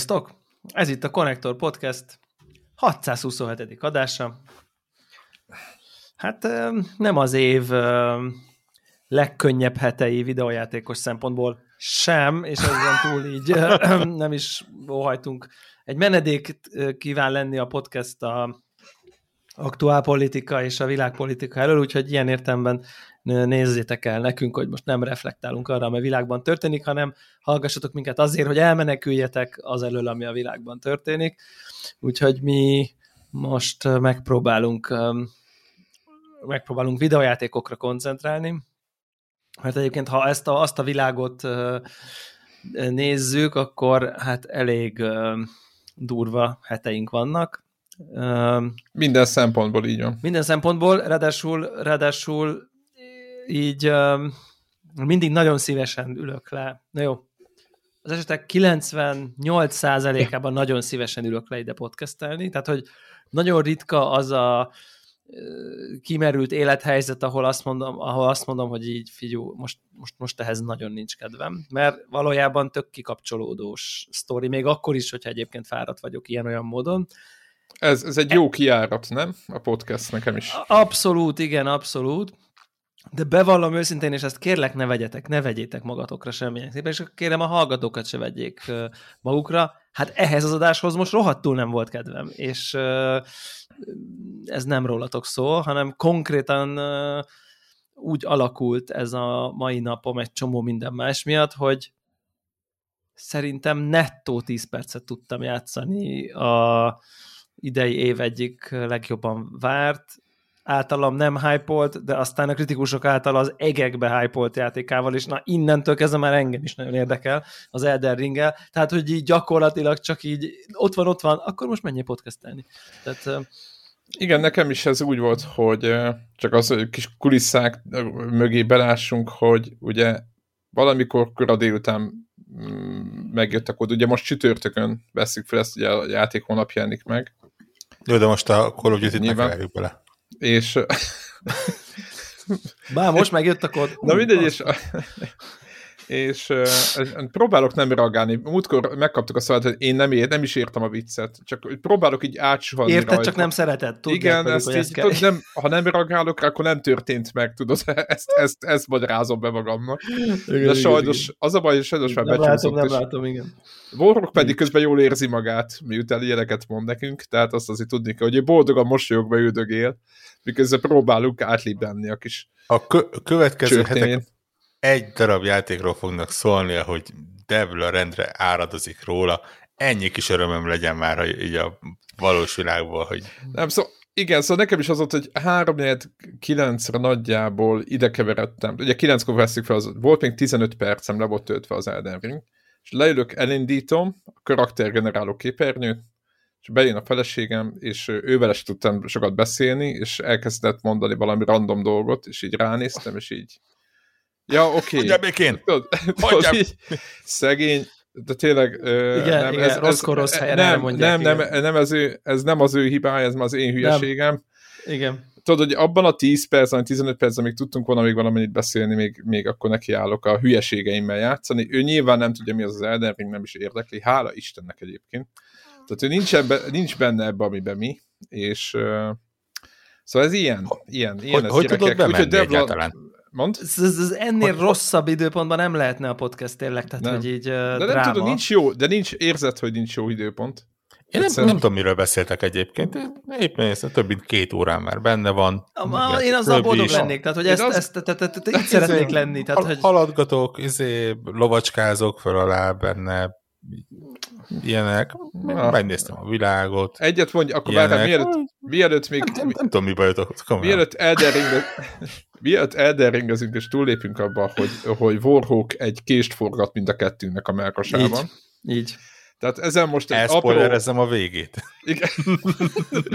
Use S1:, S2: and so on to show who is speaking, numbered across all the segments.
S1: Sziasztok! Ez itt a Connector Podcast 627. adása. Hát nem az év legkönnyebb hetei videójátékos szempontból sem, és ezen túl így nem is óhajtunk. Egy menedék kíván lenni a podcast a aktuál politika és a világpolitika elől, úgyhogy ilyen értemben nézzétek el nekünk, hogy most nem reflektálunk arra, ami a világban történik, hanem hallgassatok minket azért, hogy elmeneküljetek az elől, ami a világban történik. Úgyhogy mi most megpróbálunk megpróbálunk videojátékokra koncentrálni, mert egyébként ha ezt a, azt a világot nézzük, akkor hát elég durva heteink vannak.
S2: Minden szempontból így van.
S1: Minden szempontból, ráadásul, ráadásul így mindig nagyon szívesen ülök le. Na jó, az esetek 98%-ában nagyon szívesen ülök le ide podcastelni, tehát hogy nagyon ritka az a kimerült élethelyzet, ahol azt mondom, ahol azt mondom hogy így figyú, most, most, most ehhez nagyon nincs kedvem, mert valójában tök kikapcsolódós sztori, még akkor is, hogyha egyébként fáradt vagyok ilyen-olyan módon.
S2: Ez, ez egy jó kiárat, nem? A podcast nekem is.
S1: Abszolút, igen, abszolút. De bevallom őszintén, és ezt kérlek ne vegyetek, ne vegyétek magatokra semmilyen szépen, és kérem a hallgatókat se vegyék magukra. Hát ehhez az adáshoz most rohadtul nem volt kedvem, és ez nem rólatok szól, hanem konkrétan úgy alakult ez a mai napom egy csomó minden más miatt, hogy szerintem nettó 10 percet tudtam játszani a idei év egyik legjobban várt, általam nem hypolt, de aztán a kritikusok által az egekbe hypolt játékával, és na innentől kezdve már engem is nagyon érdekel az Elden ring tehát hogy így gyakorlatilag csak így ott van, ott van, akkor most menjél podcastelni. Tehát,
S2: igen, nekem is ez úgy volt, hogy csak az hogy kis kulisszák mögé belássunk, hogy ugye valamikor kora délután mm, megjöttek oda, ugye most csütörtökön veszik fel ezt, ugye a játék hónap jelenik meg.
S3: Jó, de most a Call of Duty-t bele
S2: és...
S1: Bár most megjött a kod.
S2: Na mindegy, és, és uh, próbálok nem reagálni. Múltkor megkaptuk a szavát, hogy én nem, ér, nem is értem a viccet, csak próbálok így átsuhanni
S1: Érted, rajta. csak nem szereted.
S2: Tudják Igen, pedig, ezt így, tudod, nem, ha nem reagálok, akkor nem történt meg, tudod, ezt, ezt, ezt magyarázom be magamnak. Igen, De sajnos, igen. az a baj, hogy sajnos már
S1: becsúszott. Látom, nem látom, igen.
S2: Warrock pedig közben jól érzi magát, miután ilyeneket mond nekünk, tehát azt azért tudni kell, hogy ő boldogan mosolyogva üldögél, miközben próbálunk átlibbenni a kis
S3: A kö- következő csőrtén. hetek egy darab játékról fognak szólni, hogy Devil a rendre áradozik róla. Ennyi kis örömöm legyen már hogy így a valós világból, hogy...
S2: Nem, szó, igen, szóval nekem is az volt, hogy 3 9 re nagyjából ide keveredtem. Ugye 9-kor veszik fel, az, volt még 15 percem, le volt töltve az Elden Ring, és leülök, elindítom a karaktergeneráló képernyőt, és bejön a feleségem, és ővel is tudtam sokat beszélni, és elkezdett mondani valami random dolgot, és így ránéztem, és így Ja, oké. Okay.
S3: Hagyjál békén!
S2: szegény, de tényleg...
S1: Igen, nem, igen, ez, rossz rossz helyen
S2: nem, mondják, nem, nem, nem, ez ő, ez nem az ő hibája, ez már az én hülyeségem.
S1: Nem. Igen.
S2: Tudod, hogy abban a 10 percben, 15 percben, amíg tudtunk volna még valamennyit beszélni, még, még akkor nekiállok a hülyeségeimmel játszani. Ő nyilván nem tudja, mi az az Elden Ring, nem is érdekli. Hála Istennek egyébként. Tehát ő nincs, ebbe, nincs benne ebbe, amiben mi, és uh, szóval ez ilyen, ilyen, ilyen
S3: hogy, ez hogy tudod bemenni Úgyhogy egyáltalán?
S2: Mond?
S1: Ez, ez, ez ennél hogy, rosszabb időpontban nem lehetne a podcast tényleg, tehát nem. hogy így uh, De
S2: dráma. nem tudom, nincs jó, de nincs érzet, hogy nincs jó időpont.
S3: Én nem, nem tudom, miről beszéltek egyébként. Éppen ez több mint két órán már benne van.
S1: A, én azzal boldog is. lennék, tehát hogy ezt, az... ezt, ezt, ezt, ezt így szeretnék lenni. Tehát, hogy...
S3: Haladgatok, izé, lovacskázok fel alá benne, ilyenek. Ah. Megnéztem a világot.
S2: Egyet mondj, akkor várjál, mielőtt, mielőtt még...
S3: Nem, nem, nem tudom, mi bajotok.
S2: Mielőtt Elden Ring, Miatt elderingezünk és túllépünk abba, hogy, hogy Warhawk egy kést forgat mind a kettőnek a melkasában.
S1: Így. Így.
S2: Tehát ezen most
S3: egy apró... a végét.
S2: Igen.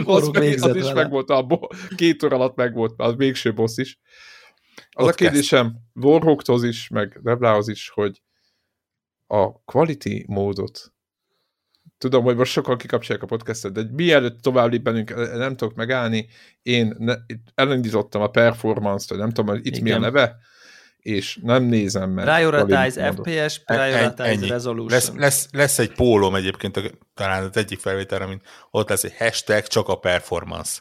S2: az, meg, az is megvolt, a két óra alatt megvolt, az végső boss is. Az Ott a kérdésem Warhawkhoz is, meg Reblához is, hogy a quality módot tudom, hogy most sokan kikapcsolják a podcastet, de mielőtt tovább lépbenünk, nem tudok megállni, én ne, elindítottam a performance-t, nem tudom, hogy itt Igen. mi a neve, és nem nézem meg.
S1: Prioritize FPS, prioritize ennyi. resolution.
S3: Lesz, lesz, lesz egy pólom egyébként, talán az egyik felvételre, mint ott lesz egy hashtag csak a performance.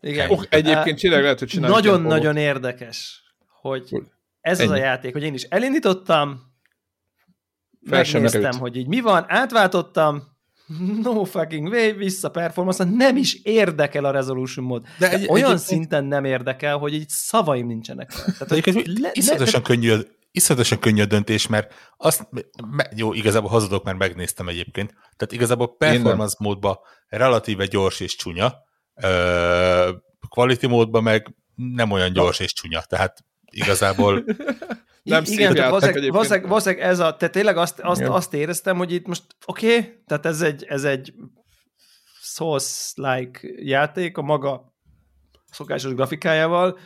S2: Igen. Oh, egyébként tényleg lehet, hogy.
S1: Nagyon-nagyon érdekes, hogy ez ennyi. az a játék, hogy én is elindítottam, Fel megnéztem, hogy így mi van, átváltottam, no fucking way, vissza performance nem is érdekel a resolution mód. De, egy, olyan egy, szinten nem érdekel, hogy így szavaim nincsenek.
S3: Tehát, hogy le, iszonyatosan, le, könnyű, iszonyatosan könnyű a döntés, mert azt, jó, igazából hazudok, mert megnéztem egyébként, tehát igazából performance módban relatíve gyors és csúnya, quality módban meg nem olyan gyors és csúnya, tehát igazából
S1: nem Igen, tehát valószínűleg, valószínűleg, valószínűleg ez a, te tényleg azt, azt, azt éreztem, hogy itt most oké, okay, tehát ez egy, ez egy Souls-like játék a maga szokásos grafikájával.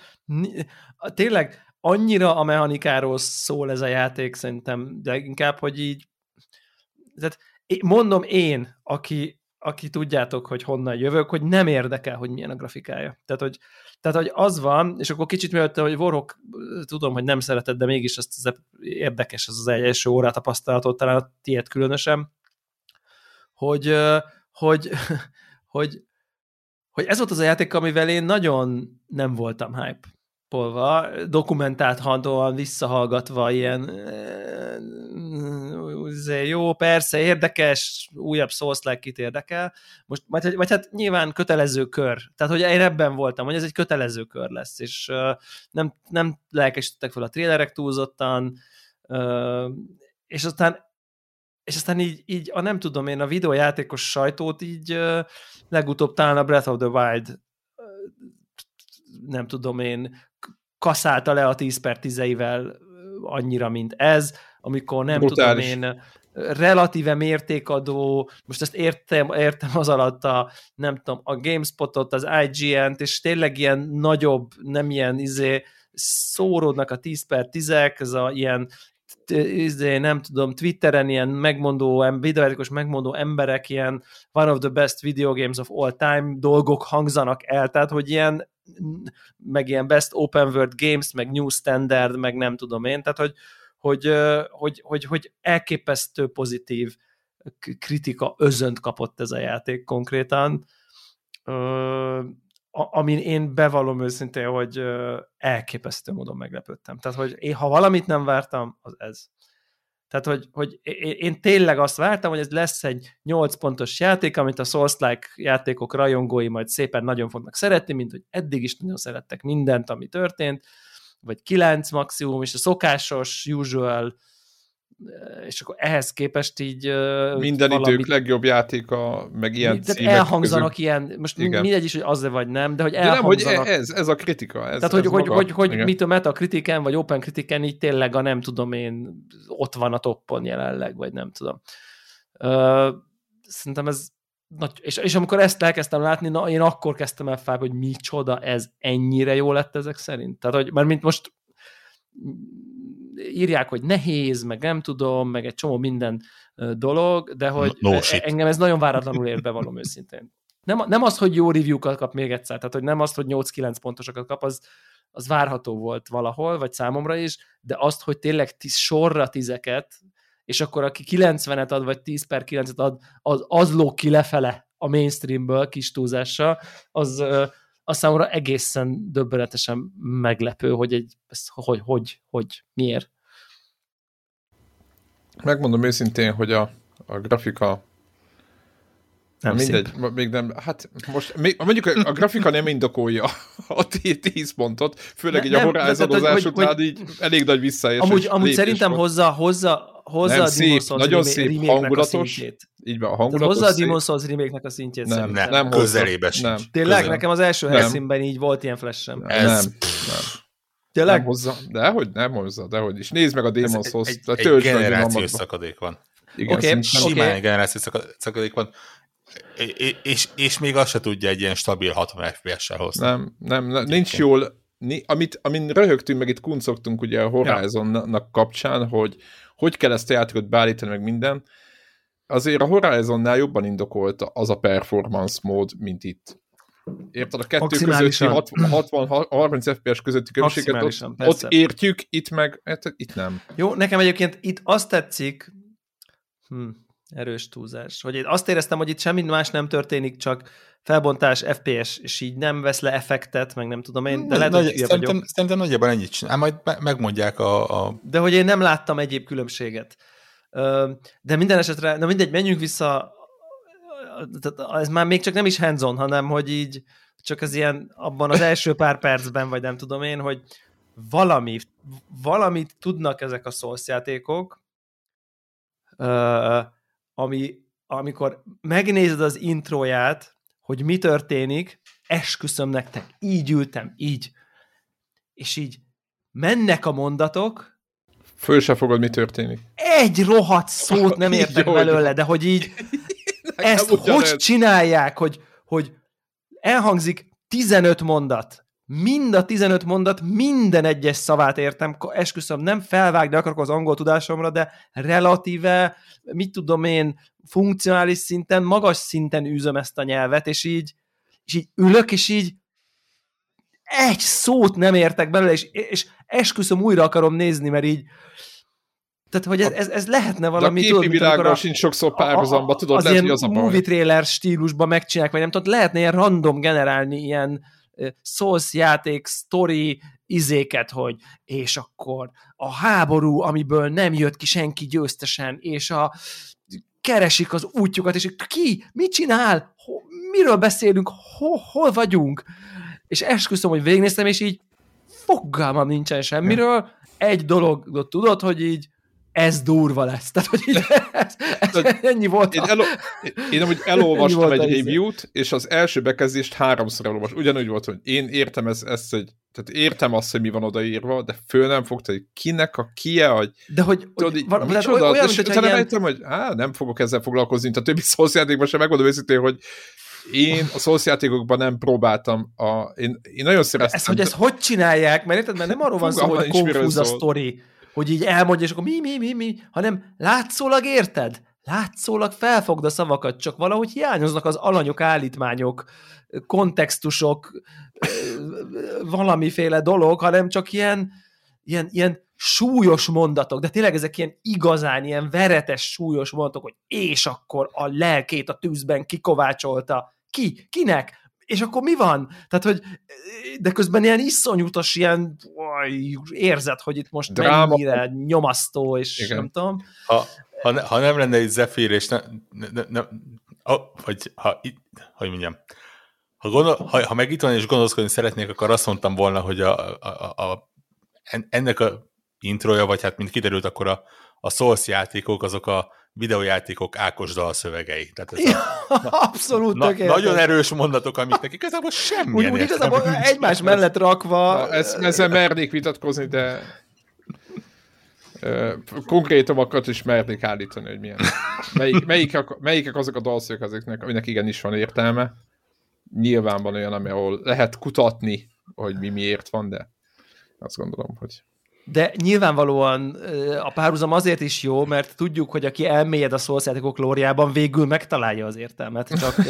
S1: Tényleg annyira a mechanikáról szól ez a játék szerintem, de inkább, hogy így tehát mondom én, aki, aki tudjátok, hogy honnan jövök, hogy nem érdekel, hogy milyen a grafikája. Tehát, hogy tehát, hogy az van, és akkor kicsit mielőtt, hogy Warhawk, tudom, hogy nem szereted, de mégis ezt az érdekes, ez az első órát tapasztalatot, talán a tiéd különösen, hogy, hogy, hogy, hogy ez volt az a játék, amivel én nagyon nem voltam hype polva, dokumentált handoan visszahallgatva ilyen jó, persze, érdekes, újabb souls kit érdekel. Most, vagy, vagy hát nyilván kötelező kör. Tehát, hogy én ebben voltam, hogy ez egy kötelező kör lesz, és uh, nem, nem lelkesítettek fel a trélerek túlzottan, uh, és aztán és aztán így, így a nem tudom én, a videójátékos sajtót így legutóbb talán a Breath of the Wild nem tudom én, kaszálta le a 10 per 10 annyira, mint ez, amikor nem Brutális. tudom én, relatíve mértékadó, most ezt értem, értem az alatt a, nem tudom, a GameSpotot, az IGN-t, és tényleg ilyen nagyobb, nem ilyen izé, szóródnak a 10 per 10 ez a ilyen izé, nem tudom, Twitteren ilyen megmondó, videójátékos megmondó emberek ilyen one of the best video games of all time dolgok hangzanak el, tehát hogy ilyen meg ilyen best open world games, meg new standard, meg nem tudom én, tehát hogy, hogy, hogy, hogy, hogy elképesztő pozitív kritika özönt kapott ez a játék konkrétan, amin én bevallom őszintén, hogy elképesztő módon meglepődtem. Tehát, hogy én, ha valamit nem vártam, az ez. Tehát, hogy, hogy én tényleg azt vártam, hogy ez lesz egy 8 pontos játék, amit a Souls-like játékok rajongói majd szépen nagyon fognak szeretni, mint hogy eddig is nagyon szerettek mindent, ami történt, vagy 9 maximum, és a szokásos, usual és akkor ehhez képest így...
S2: Minden valamit, idők legjobb játéka, meg ilyen
S1: Tehát elhangzanak közül. ilyen, most Igen. mindegy is, hogy az vagy nem, de hogy elhangzanak... De nem,
S2: hogy ez, ez a kritika. Ez,
S1: Tehát, hogy, ez hogy, hogy, hogy mit a metakritiken, vagy open kritiken így tényleg a nem tudom én, ott van a toppon jelenleg, vagy nem tudom. Uh, szerintem ez nagy, és, és amikor ezt elkezdtem látni, na, én akkor kezdtem el fel, hogy micsoda ez, ennyire jó lett ezek szerint. Tehát, hogy, mert mint most írják, hogy nehéz, meg nem tudom, meg egy csomó minden dolog, de hogy no, no engem ez nagyon váratlanul ér be valóm őszintén. Nem, nem az, hogy jó review-kat kap még egyszer, tehát hogy nem az, hogy 8-9 pontosokat kap, az, az várható volt valahol, vagy számomra is, de azt, hogy tényleg tíz, sorra tizeket, és akkor aki 90-et ad, vagy 10 per 9-et ad, az, az lóg ki lefele a mainstreamből kis túlzással, az, az számomra egészen döbbenetesen meglepő, hogy, egy, ez, hogy, hogy, hogy, miért.
S2: Megmondom őszintén, hogy a, a grafika nem mindegy, szép. még nem, hát most, még, mondjuk a, a grafika nem indokolja a 10 pontot, főleg ne, így a horázadozás után így elég nagy visszaesés.
S1: Amúgy, amúgy szerintem hozza, hozza, hozza nem, a
S2: szép, Souls nagyon szép, hangulatos, így van, a hangulatos
S1: Hozza a Demon Souls remake a szintjét
S3: nem, szerintem. Nem, nem közelébe
S1: Nem. Tényleg, Közel. nekem az első helyszínben így volt ilyen flash-em.
S2: Ez... Nem, nem. Tényleg? Nem hozza, de hogy nem hozza, de hogy is. Nézd meg a Demon Souls.
S3: Egy, egy, egy generációs szakadék van. Igen, okay, simán okay. generációs szakadék van és, és még azt se tudja egy ilyen stabil 60 FPS-sel hozni.
S2: Nem, nem, nem nincs jól, amit, amin röhögtünk, meg itt kuncogtunk ugye a Horizonnak kapcsán, hogy hogy kell ezt a játékot beállítani, meg minden, azért a Horizonnál jobban indokolt az a performance mód, mint itt. Érted? A kettő közötti 60-30 FPS közötti különbséget ott, ott értjük, itt meg, hát, itt nem.
S1: Jó, nekem egyébként itt azt tetszik, hm, erős túlzás, hogy én azt éreztem, hogy itt semmi más nem történik, csak felbontás, FPS, és így nem vesz le effektet, meg nem tudom én, de lehet, Nagy, hogy
S3: szerintem, vagyok. szerintem nagyjából ennyit csinál, majd megmondják a, a...
S1: De hogy én nem láttam egyéb különbséget. De minden esetre, na mindegy, menjünk vissza, ez már még csak nem is hands hanem hogy így csak az ilyen abban az első pár percben, vagy nem tudom én, hogy valami, valamit tudnak ezek a szószjátékok, ami, amikor megnézed az introját, hogy mi történik, esküszöm nektek, így ültem, így. És így mennek a mondatok.
S2: Föl se fogod, mi történik.
S1: Egy rohadt szót nem értek így, belőle, de hogy így ezt hogy csinálják, hogy, hogy elhangzik 15 mondat, mind a 15 mondat, minden egyes szavát értem, esküszöm, nem felvágni akarok az angol tudásomra, de relatíve, mit tudom én, funkcionális szinten, magas szinten űzöm ezt a nyelvet, és így, és így ülök, és így egy szót nem értek belőle, és, és esküszöm, újra akarom nézni, mert így tehát, hogy ez, ez, ez lehetne valami...
S2: De a képi világban sincs sokszor párhuzamba, tudod,
S1: az lehet, hogy az a baj. movie trailer stílusban megcsinálják, vagy nem tudod, lehetne ilyen random generálni ilyen Souls játék, story izéket, hogy és akkor a háború, amiből nem jött ki senki győztesen, és a keresik az útjukat, és ki, mit csinál, Ho, miről beszélünk, Ho, hol vagyunk, és esküszöm, hogy végignéztem, és így fogalmam nincsen semmiről, egy dologot tudod, hogy így ez durva lesz. Tehát, hogy így, ez, ez, ennyi volt.
S2: Én, elo, én amúgy elolvastam egy review-t, és az első bekezdést háromszor elolvastam. Ugyanúgy volt, hogy én értem ezt, ezt hogy tehát értem azt, hogy mi van odaírva, de föl nem fogta, hogy kinek a kie, hogy
S1: de hogy,
S2: tudod, hogy van, micsoda, olyan, és utána ilyen... hogy á, nem fogok ezzel foglalkozni, mint a többi szószjátékban sem, megmondom őszintén, hogy én a szószjátékokban nem próbáltam. A, én, én nagyon szeretem.
S1: Ez, hogy ezt hogy csinálják, mert érted, mert nem arról van szó, hogy konfúz a sztori hogy így elmondja, és akkor mi, mi, mi, mi, hanem látszólag érted? Látszólag felfogd a szavakat, csak valahogy hiányoznak az alanyok, állítmányok, kontextusok, valamiféle dolog, hanem csak ilyen, ilyen, ilyen súlyos mondatok, de tényleg ezek ilyen igazán, ilyen veretes, súlyos mondatok, hogy és akkor a lelkét a tűzben kikovácsolta. Ki? Kinek? És akkor mi van? Tehát, hogy de közben ilyen iszonyútos, ilyen érzet, hogy itt most Dráma. mennyire nyomasztó, és Igen. nem tudom.
S3: Ha, ha, ha nem lenne egy Zephyr, és ne, ne, ne, oh, vagy ha, hogy mondjam, ha, gondol, ha, ha meg itt van és gondolkodni szeretnék, akkor azt mondtam volna, hogy a, a, a, ennek a introja, vagy hát mint kiderült, akkor a, a Souls játékok, azok a videójátékok Ákos dalszövegei. Tehát ez
S1: a, Abszolút na,
S3: Nagyon erős mondatok, amik nekik igazából semmi.
S1: Úgy, úgy igazából egymás mellett rakva...
S2: Na, ez, ezzel mernék vitatkozni, de uh, konkrétumokat is mernék állítani, hogy milyen. Melyik, melyikek, melyikek azok a dalszövegek, azoknak, aminek igenis van értelme. Nyilván van olyan, ami ahol lehet kutatni, hogy mi miért van, de azt gondolom, hogy
S1: de nyilvánvalóan a párhuzam azért is jó, mert tudjuk, hogy aki elmélyed a szószjátékok lóriában, végül megtalálja az értelmet. Csak,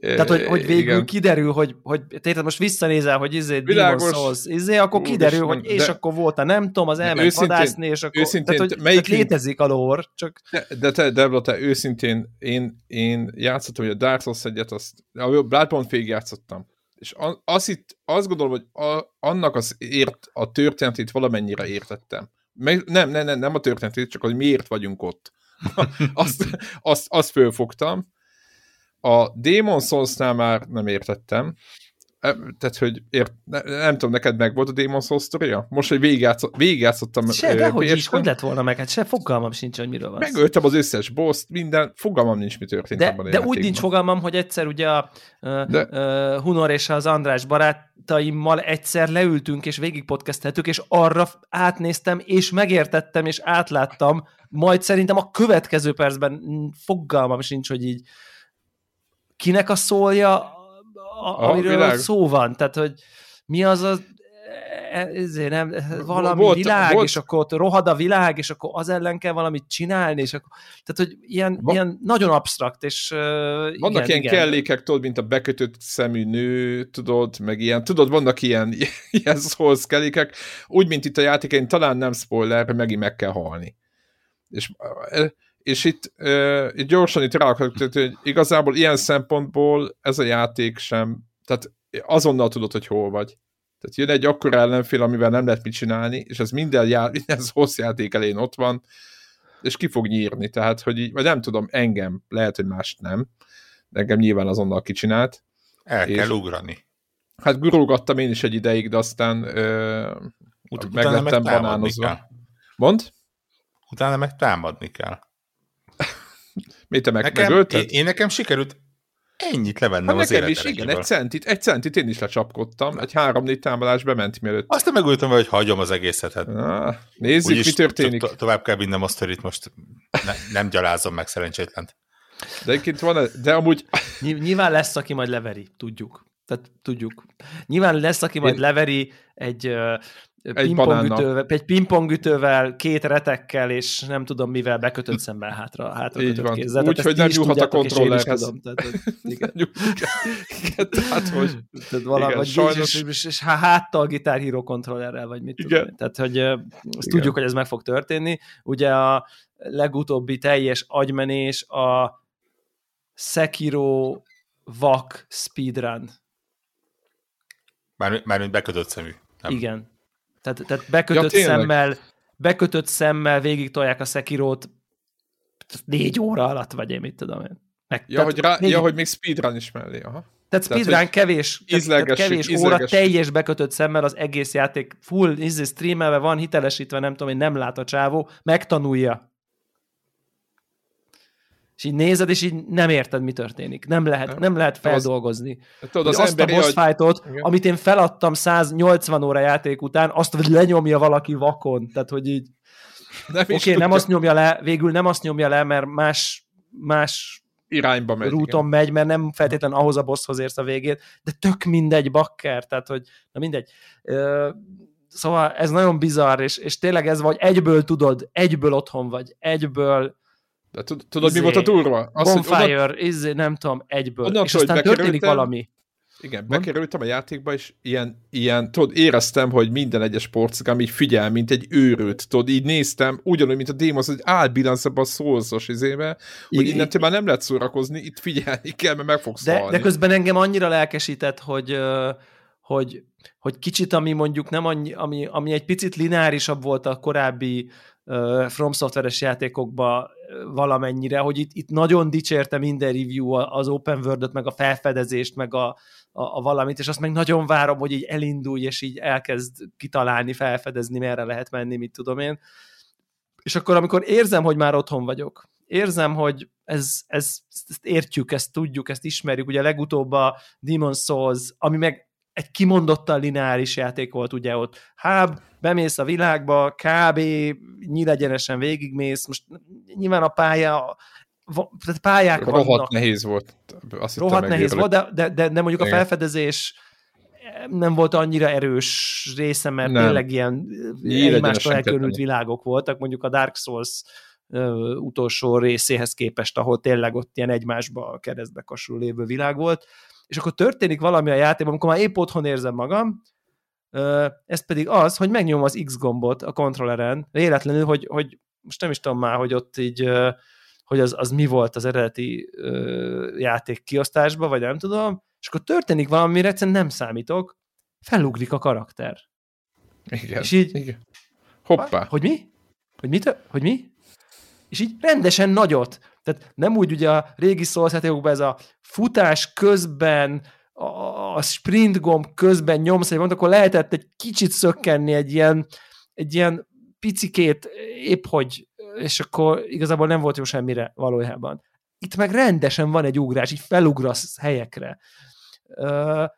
S1: tehát, hogy, hogy végül Igen. kiderül, hogy, hogy tehát most visszanézel, hogy izé Világos. Demon Souls, izé, akkor kiderül, hogy és de, akkor volt a nem tudom, az elment vadászni, és akkor őszintén, tehát, hogy, melyik, tehát létezik a lór, csak...
S2: De, de te, Debla, te őszintén, én, én játszottam, hogy a Dark Souls egyet, azt, a Bloodborne végig játszottam és az itt, azt gondolom, hogy a, annak az ért, a történetét valamennyire értettem. Meg, nem, nem, nem, nem a történetét, csak hogy miért vagyunk ott. azt, azt, azt fölfogtam. A Demon Souls-nál már nem értettem, tehát, hogy ért, ne, nem tudom, neked meg volt a Demon Souls sztoria? Most, hogy végigjátszottam. végigjátszottam
S1: se, de hogy is, hogy lett volna meg? Hát se fogalmam sincs, hogy miről van
S2: Megöltem az összes boss minden, fogalmam nincs, mi történt
S1: de, abban De úgy nincs fogalmam, hogy egyszer ugye a de... uh, Hunor és az András barátaimmal egyszer leültünk és végig podcasteltük, és arra átnéztem, és megértettem, és átláttam, majd szerintem a következő percben fogalmam sincs, hogy így kinek a szólja, a, amiről világ. szó van. Tehát, hogy mi az a ezért nem, valami volt, világ, volt. és akkor ott rohad a világ, és akkor az ellen kell valamit csinálni, és akkor, tehát, hogy ilyen, Va- ilyen nagyon absztrakt, és uh,
S2: Vannak igen, ilyen igen. kellékek, tudod, mint a bekötött szemű nő, tudod, meg ilyen, tudod, vannak ilyen, ilyen Souls kellékek, úgy, mint itt a játékén, talán nem spoiler, megint meg kell halni. És, és itt, uh, itt gyorsan itt ráakadok, hogy igazából ilyen szempontból ez a játék sem, tehát azonnal tudod, hogy hol vagy. Tehát jön egy akkor ellenfél, amivel nem lehet mit csinálni, és ez minden, já, minden hossz játék elén ott van, és ki fog nyírni, tehát, hogy így, vagy nem tudom, engem, lehet, hogy mást nem, de engem nyilván azonnal kicsinált.
S3: El és, kell ugrani.
S2: Hát gurógattam én is egy ideig, de aztán ö, Ut- meg lettem banánozva. Mond?
S3: Utána meg támadni kell.
S2: Mit te meg, nekem, megölted?
S3: Én, én nekem sikerült Ennyit levennem hát
S2: az nekem is, igen, egy centit, egy centit én is lecsapkodtam, egy három-négy támadás bement mielőtt.
S3: Aztán megültem, hogy hagyom az egészet. Hát. Ah,
S2: nézzük, Úgyis mi történik.
S3: To- tovább kell vinnem a sztorit, most ne, nem gyalázom meg szerencsétlent.
S2: De egyébként van, de amúgy...
S1: Nyilván lesz, aki majd leveri, tudjuk. Tehát tudjuk. Nyilván lesz, aki majd Én... leveri egy pingpongütővel, egy pingpongütővel, két retekkel, és nem tudom mivel bekötött szemben hátra, hátra
S2: Így van. kézzel. Úgy, hogy nem nyúlhat a kontrollerhez. Tudom, tehát, igen. igen, tehát, hogy...
S1: Tehát valami, igen, sajnos... és, és, és háttal Guitar Hero kontrollerrel, vagy mit igen. tudom. Tehát, hogy ezt tudjuk, hogy ez meg fog történni. Ugye a legutóbbi teljes agymenés a Sekiro Vak Speedrun.
S3: Már, már bekötött szemű.
S1: Nem. Igen. Tehát, tehát bekötött ja, szemmel, bekötött szemmel végig tolják a Sekirót négy óra alatt, vagy én mit tudom én.
S2: Meg, ja, hogy rá, négy... ja, hogy még speedrun is mellé, aha.
S1: Tehát speedrun tehát, kevés, tehát kevés óra teljes bekötött szemmel az egész játék full izzi streamelve van, hitelesítve, nem tudom, hogy nem lát a csávó, megtanulja és így nézed, és így nem érted, mi történik. Nem lehet, nem lehet feldolgozni. Az, tudod, az azt a boss fightot, hogy... amit én feladtam 180 óra játék után, azt lenyomja valaki vakon. Tehát, hogy így Oké, okay, nem azt nyomja le, végül nem azt nyomja le, mert más, más
S2: irányba megy.
S1: Rúton igen. megy, mert nem feltétlen ahhoz a bosshoz érsz a végét, de tök mindegy bakker, tehát hogy, na mindegy. Szóval ez nagyon bizarr, és, és tényleg ez vagy egyből tudod, egyből otthon vagy, egyből
S2: de tudod, izé, mi volt a durva?
S1: Az, bonfire, onnan, izé, nem tudom, egyből. Onnan, és aztán történik valami.
S2: Igen, bekerültem a játékba, és ilyen, ilyen tudod, éreztem, hogy minden egyes porcikám így figyel, mint egy őrült, tudod, így néztem, ugyanúgy, mint a Démosz, hogy álbilansz ebbe a szózos izébe, hogy innentől már nem lehet szórakozni, itt figyelni kell, mert meg fogsz
S1: de, de közben engem annyira lelkesített, hogy, hogy, hogy kicsit, ami mondjuk nem annyi, ami, ami egy picit lineárisabb volt a korábbi From Software-es játékokba valamennyire, hogy itt, itt nagyon dicsérte minden review az open world meg a felfedezést, meg a, a, a valamit, és azt meg nagyon várom, hogy így elindulj, és így elkezd kitalálni, felfedezni, merre lehet menni, mit tudom én. És akkor, amikor érzem, hogy már otthon vagyok, érzem, hogy ez, ez, ezt értjük, ezt tudjuk, ezt ismerjük, ugye legutóbb a Demon's Souls, ami meg egy kimondottan lineáris játék volt ugye ott. Háb, bemész a világba, kb. nyílegyenesen végigmész, most nyilván a pálya tehát pályák
S2: Rohadt vannak. nehéz volt.
S1: Azt Rohadt nehéz volt, de, de, de, de mondjuk Igen. a felfedezés nem volt annyira erős része, mert nem. tényleg ilyen egymástól elkülönült világok voltak, mondjuk a Dark Souls uh, utolsó részéhez képest, ahol tényleg ott ilyen egymásba keresztbe kasul lévő világ volt és akkor történik valami a játékban, amikor már épp otthon érzem magam, ez pedig az, hogy megnyom az X gombot a kontrolleren, véletlenül, hogy, hogy most nem is tudom már, hogy ott így, hogy az, az mi volt az eredeti játék kiosztásban, vagy nem tudom, és akkor történik valami, amire egyszerűen nem számítok, felugrik a karakter.
S2: Igen.
S1: És így,
S2: igen. Hoppá.
S1: Hogy mi? Hogy mi? Hogy mi? És így rendesen nagyot. Tehát nem úgy ugye a régi szólszátjátékokban ez a futás közben, a sprint gomb közben nyomsz egy akkor lehetett egy kicsit szökkenni egy ilyen, egy ilyen picikét épp hogy, és akkor igazából nem volt jó semmire valójában. Itt meg rendesen van egy ugrás, így felugrasz helyekre.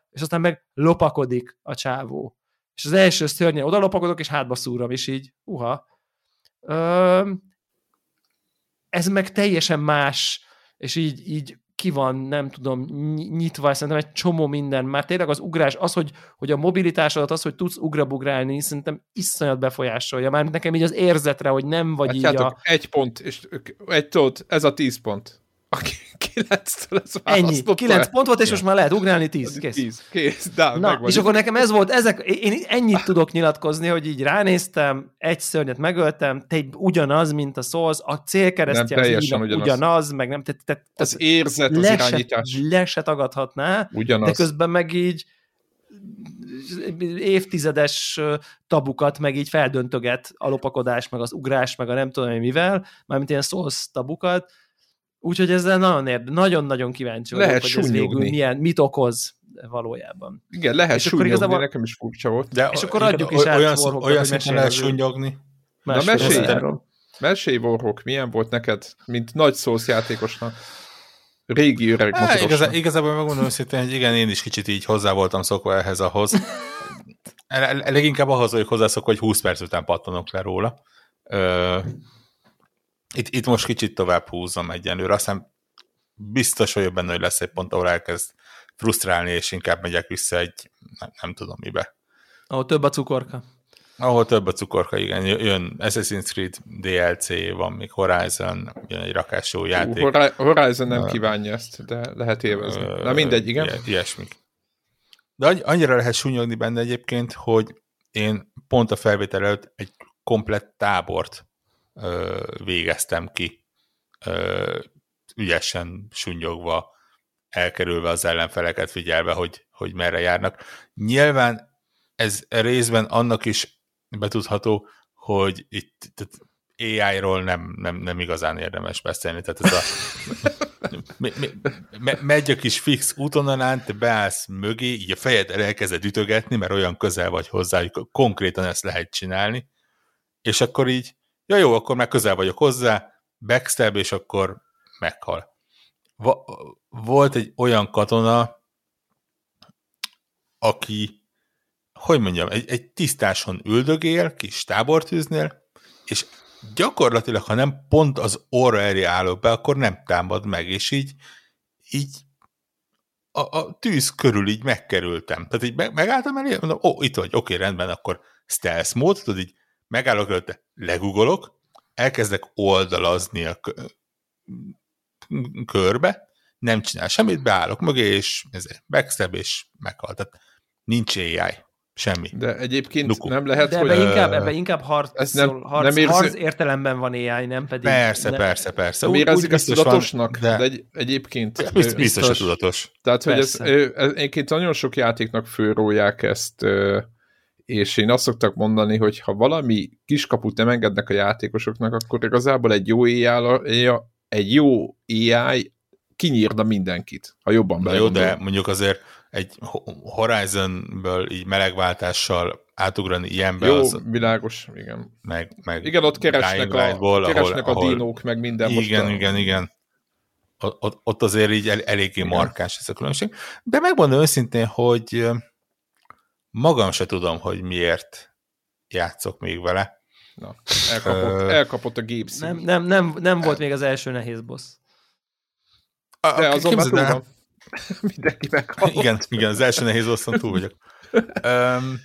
S1: és aztán meg lopakodik a csávó. És az első szörnyen oda lopakodok, és hátba szúrom, és így, uha ez meg teljesen más, és így, így ki van, nem tudom, nyitva, szerintem egy csomó minden, már tényleg az ugrás, az, hogy, hogy a mobilitásodat, az, hogy tudsz ugrabugrálni, szerintem iszonyat befolyásolja. Már nekem így az érzetre, hogy nem vagy Látjátok, így
S2: a... egy pont, és egy tudod, ez a tíz pont. A kilenctől ez
S1: Ennyi, kilenc pont volt, és most már lehet ugrálni tíz. Kész.
S2: Tíz, kész, de
S1: Na, és akkor nekem ez volt, ezek, én ennyit tudok nyilatkozni, hogy így ránéztem, egy szörnyet megöltem, te ugyanaz, mint a Souls, a célkeresztje az ugyanaz. ugyanaz, meg nem, te, te, te,
S2: az érzet, az le irányítás.
S1: Le se tagadhatná, ugyanaz. de közben meg így évtizedes tabukat, meg így feldöntöget a lopakodás, meg az ugrás, meg a nem tudom mivel, mármint ilyen Souls tabukat, Úgyhogy ezzel nagyon érde, nagyon-nagyon kíváncsi vagyok, lehet hogy ez végül milyen, mit okoz valójában.
S2: Igen, lehet és súnyogni, igazából... nekem is furcsa volt.
S1: De és akkor adjuk is
S3: olyan, át Warhawk, olyan szinten lehet súnyogni.
S2: Na mesélj, mesélj Warhawk, milyen volt neked, mint nagy szósz játékosnak? Régi öreg
S3: Há, igaz, Igazából megmondom őszintén, hogy igen, én is kicsit így hozzá voltam szokva ehhez ahhoz. Leginkább ahhoz vagyok hozzászokva, hogy 20 perc után pattanok le róla. Ö, itt, itt most kicsit tovább húzom egyenlőre, aztán biztos vagyok benne, hogy lesz egy pont, ahol elkezd frusztrálni, és inkább megyek vissza egy, nem, nem tudom mibe.
S1: Ahol több a cukorka.
S3: Ahol több a cukorka, igen. Jön Assassin's Creed DLC, van még Horizon, jön egy rakás jó játék.
S2: Uh, Horizon nem uh, kívánja ezt, de lehet élvezni. Uh, Na mindegy, igen.
S3: Ilyes, ilyesmik. De annyira lehet sunyogni benne egyébként, hogy én pont a felvétel előtt egy komplett tábort ö, végeztem ki, ö, ügyesen sunyogva, elkerülve az ellenfeleket, figyelve, hogy, hogy merre járnak. Nyilván ez részben annak is betudható, hogy itt tehát AI-ról nem, nem, nem igazán érdemes beszélni, tehát ez a me, me, me, megy a kis fix útonalán, te beállsz mögé, így a fejed elkezded ütögetni, mert olyan közel vagy hozzá, hogy konkrétan ezt lehet csinálni, és akkor így ja jó, akkor már közel vagyok hozzá, backstab, és akkor meghal. Va- volt egy olyan katona, aki, hogy mondjam, egy, egy tisztáson üldögél, kis tábortűznél, és gyakorlatilag, ha nem pont az orra elé állok be, akkor nem támad meg, és így, így a, a tűz körül így megkerültem. Tehát így meg, megálltam elé, mondom, ó, itt vagy, oké, rendben, akkor stealth mód, tudod, így megállok előtte, legugolok, elkezdek oldalazni a körbe, nem csinál semmit, beállok mögé, és ez backstab, és meghalt. Tehát nincs AI. Semmi.
S2: De egyébként Nuku. nem lehet,
S1: De
S2: hogy...
S1: Ebbe inkább, ebbe inkább harc, ez nem, harc, nem érzi... harc értelemben van AI, nem pedig...
S3: Persze, ne... persze, persze.
S2: Nem érezzük ezt tudatosnak, van, de... de egy, egyébként...
S3: Biztos, biztos, biztos tudatos.
S2: Tehát, hogy ez, ez, egyébként nagyon sok játéknak főróják ezt és én azt szoktak mondani, hogy ha valami kiskaput nem engednek a játékosoknak, akkor igazából egy jó AI, egy jó AI kinyírna mindenkit, ha jobban
S3: Na jó, de mondjuk azért egy Horizonből így melegváltással átugrani ilyenbe.
S2: Jó, az, világos, igen.
S3: Meg, meg
S2: igen, ott keresnek, a, keresnek ahol, a dinók, meg minden.
S3: Igen, most igen, igen. Ott, ott azért így el, eléggé igen. markáns ez a különbség. De megmondom őszintén, hogy magam se tudom, hogy miért játszok még vele.
S2: Na, elkapott, elkapott a gép
S1: nem, nem, nem, nem volt még az első nehéz boss.
S2: A, De azon már túl Mindenki meghalt.
S3: Igen, igen, az első nehéz bosszon túl vagyok. Um,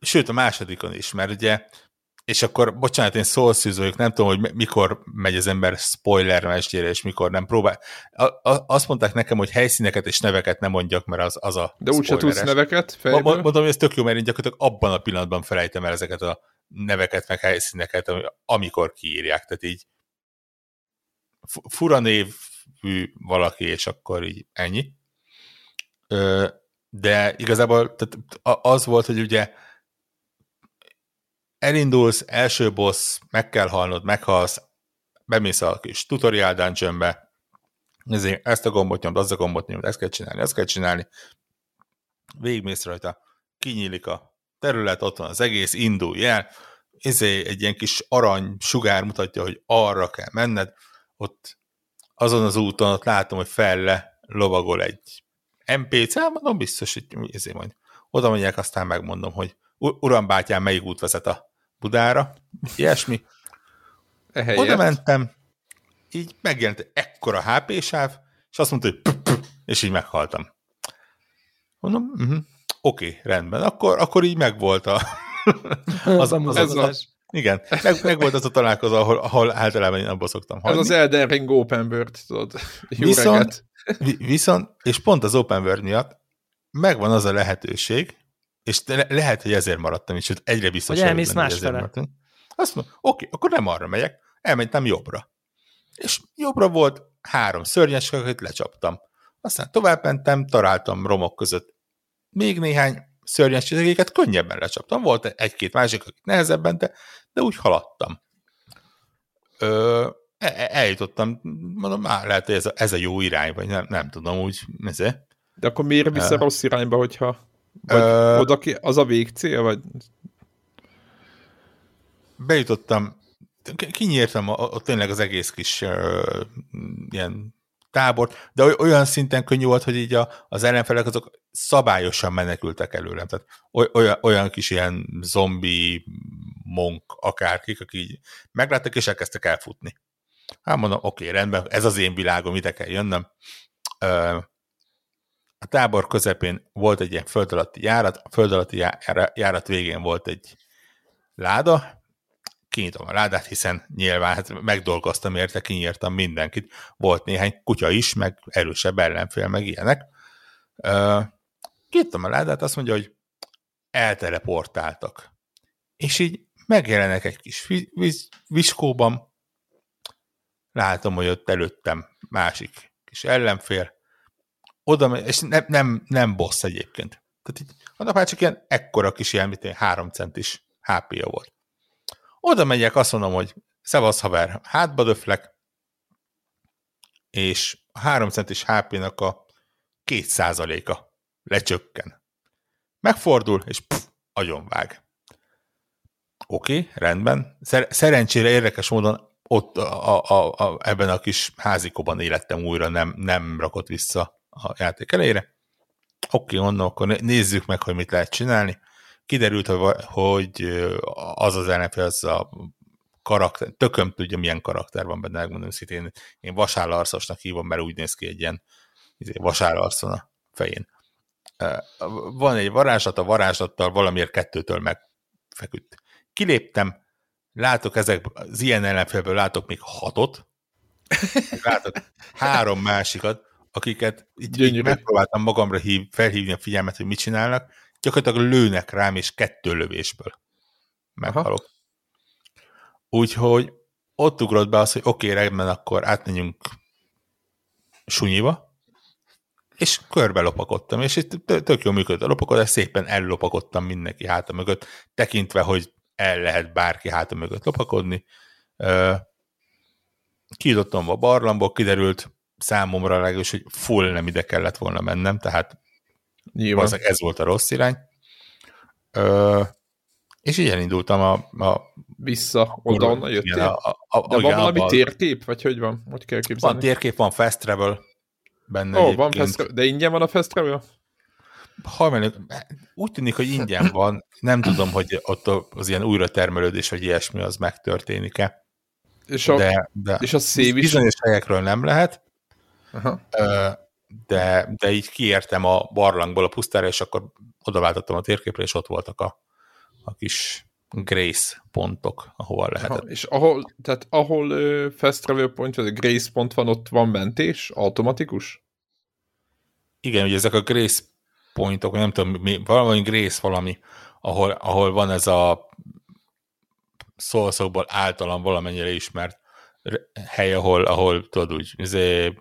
S3: sőt, a másodikon is, mert ugye és akkor, bocsánat, én szószűzőjük, nem tudom, hogy mikor megy az ember spoiler mestjére, és mikor nem próbál. A, a, azt mondták nekem, hogy helyszíneket és neveket nem mondjak, mert az, az a
S2: De úgyse tudsz neveket
S3: fejből? Mondom, hogy ez tök jó, mert én gyakorlatilag abban a pillanatban felejtem el ezeket a neveket, meg helyszíneket, amikor kiírják, tehát így fura névű valaki, és akkor így ennyi. De igazából tehát az volt, hogy ugye elindulsz, első boss, meg kell halnod, meghalsz, bemész a kis tutorial dungeonbe, ezért ezt a gombot nyomd, azt a gombot nyomd, ezt kell csinálni, ezt kell csinálni, végigmész rajta, kinyílik a terület, ott van az egész, indulj el, ezért egy ilyen kis arany sugár mutatja, hogy arra kell menned, ott azon az úton ott látom, hogy felle lovagol egy NPC, mondom, biztos, hogy ezért majd. Oda megyek, aztán megmondom, hogy uram bátyám, melyik út vezet a Budára, ilyesmi. Ehelyett. Oda mentem, így megjelent ekkora HP sáv, és azt mondta, hogy pff, pff, és így meghaltam. Mondom, uh-huh. oké, okay, rendben, akkor, akkor így megvolt a...
S1: az, az, az, az, az,
S3: igen, meg, meg volt az a találkozó, ahol, ahol általában én abba szoktam
S2: hagyni. Ez az Elden Ring Open World, tudod.
S3: viszont, viszont, és pont az Open World miatt megvan az a lehetőség, és le, lehet, hogy ezért maradtam is, hogy egyre biztos.
S1: Hogy elmész másfele.
S3: Azt mondom, oké, akkor nem arra megyek, elmentem jobbra. És jobbra volt három szörnyes, akit lecsaptam. Aztán tovább mentem, találtam romok között még néhány szörnyes csizegéket, könnyebben lecsaptam. Volt egy-két másik, akik nehezebben, de, de úgy haladtam. Ö, e, e, eljutottam, mondom, á, lehet, hogy ez a, ez a jó irány, vagy nem, nem tudom, úgy, ezért.
S2: De akkor miért vissza uh, rossz irányba, hogyha vagy uh, oda ki, az a végcél, vagy
S3: bejutottam, kinyírtam a, a, tényleg az egész kis uh, ilyen tábort, de olyan szinten könnyű volt, hogy így a, az ellenfelek azok szabályosan menekültek előlem. Tehát olyan, olyan kis ilyen zombi monk akárkik, akik így megláttak, és elkezdtek elfutni. Hát mondom, oké, okay, rendben, ez az én világom, ide kell jönnöm. A tábor közepén volt egy ilyen föld alatti járat, a föld alatti járat végén volt egy láda, kinyitom a ládát, hiszen nyilván hát megdolgoztam érte, kinyírtam mindenkit. Volt néhány kutya is, meg erősebb ellenfél, meg ilyenek. kinyitom a ládát, azt mondja, hogy elteleportáltak. És így megjelenek egy kis viskóban, látom, hogy ott előttem másik kis ellenfél, oda, és nem, nem, nem boss egyébként. Tehát így, annak már csak ilyen ekkora kis ilyen, mint három centis HP-ja volt. Oda megyek, azt mondom, hogy szevasz haver, hátba döflek, és a 3 centis HP-nak a 2%-a lecsökken. Megfordul, és pff, agyonvág. Oké, okay, rendben. Szer- szerencsére érdekes módon ott a, a, a, ebben a kis házikóban élettem újra, nem, nem rakott vissza a játék elejére. Oké, okay, mondom, akkor nézzük meg, hogy mit lehet csinálni kiderült, hogy az az ellenfél, az a karakter, tököm tudja, milyen karakter van benne, megmondom szintén, én, én vasállarcosnak hívom, mert úgy néz ki egy ilyen izé, vasállarcon a fején. Van egy varázslat, a varázslattal valamiért kettőtől megfeküdt. Kiléptem, látok ezek, az ilyen ellenfélből látok még hatot, látok három másikat, akiket így, így megpróbáltam magamra hív, felhívni a figyelmet, hogy mit csinálnak, gyakorlatilag lőnek rám, és kettő lövésből meghalok. Úgyhogy ott ugrott be az, hogy oké, okay, rendben, akkor átmenjünk sunyiba, és körbe lopakodtam, és itt tök jól működött a lopakodás, szépen ellopakodtam mindenki háta mögött, tekintve, hogy el lehet bárki háta mögött lopakodni. Kiítottam a barlangból, kiderült számomra legalábbis, hogy full nem ide kellett volna mennem, tehát ez volt a rossz irány. Ö, és így elindultam a... a
S2: Vissza, oda, onnan jöttél? A, a, a, De van valami a, térkép, vagy hogy van? Hogy kell képzelni?
S3: Van térkép, van fast travel benne
S2: Ó, oh, van fast travel. De ingyen van a fast travel?
S3: Hajmelők, úgy tűnik, hogy ingyen van. Nem tudom, hogy ott az ilyen újratermelődés, vagy ilyesmi az megtörténik-e.
S2: És a, de, de és a szév
S3: is... Bizonyos helyekről nem lehet. Aha de, de így kiértem a barlangból a pusztára, és akkor odaváltottam a térképre, és ott voltak a, a kis Grace pontok, ahol lehetett. Aha,
S2: és ahol, tehát ahol uh, Fast Travel Point, vagy Grace pont van, ott van mentés, automatikus?
S3: Igen, ugye ezek a Grace pointok, nem tudom, mi, valami Grace valami, ahol, ahol van ez a szószókból általam valamennyire ismert hely, ahol, ahol tudod úgy, izé,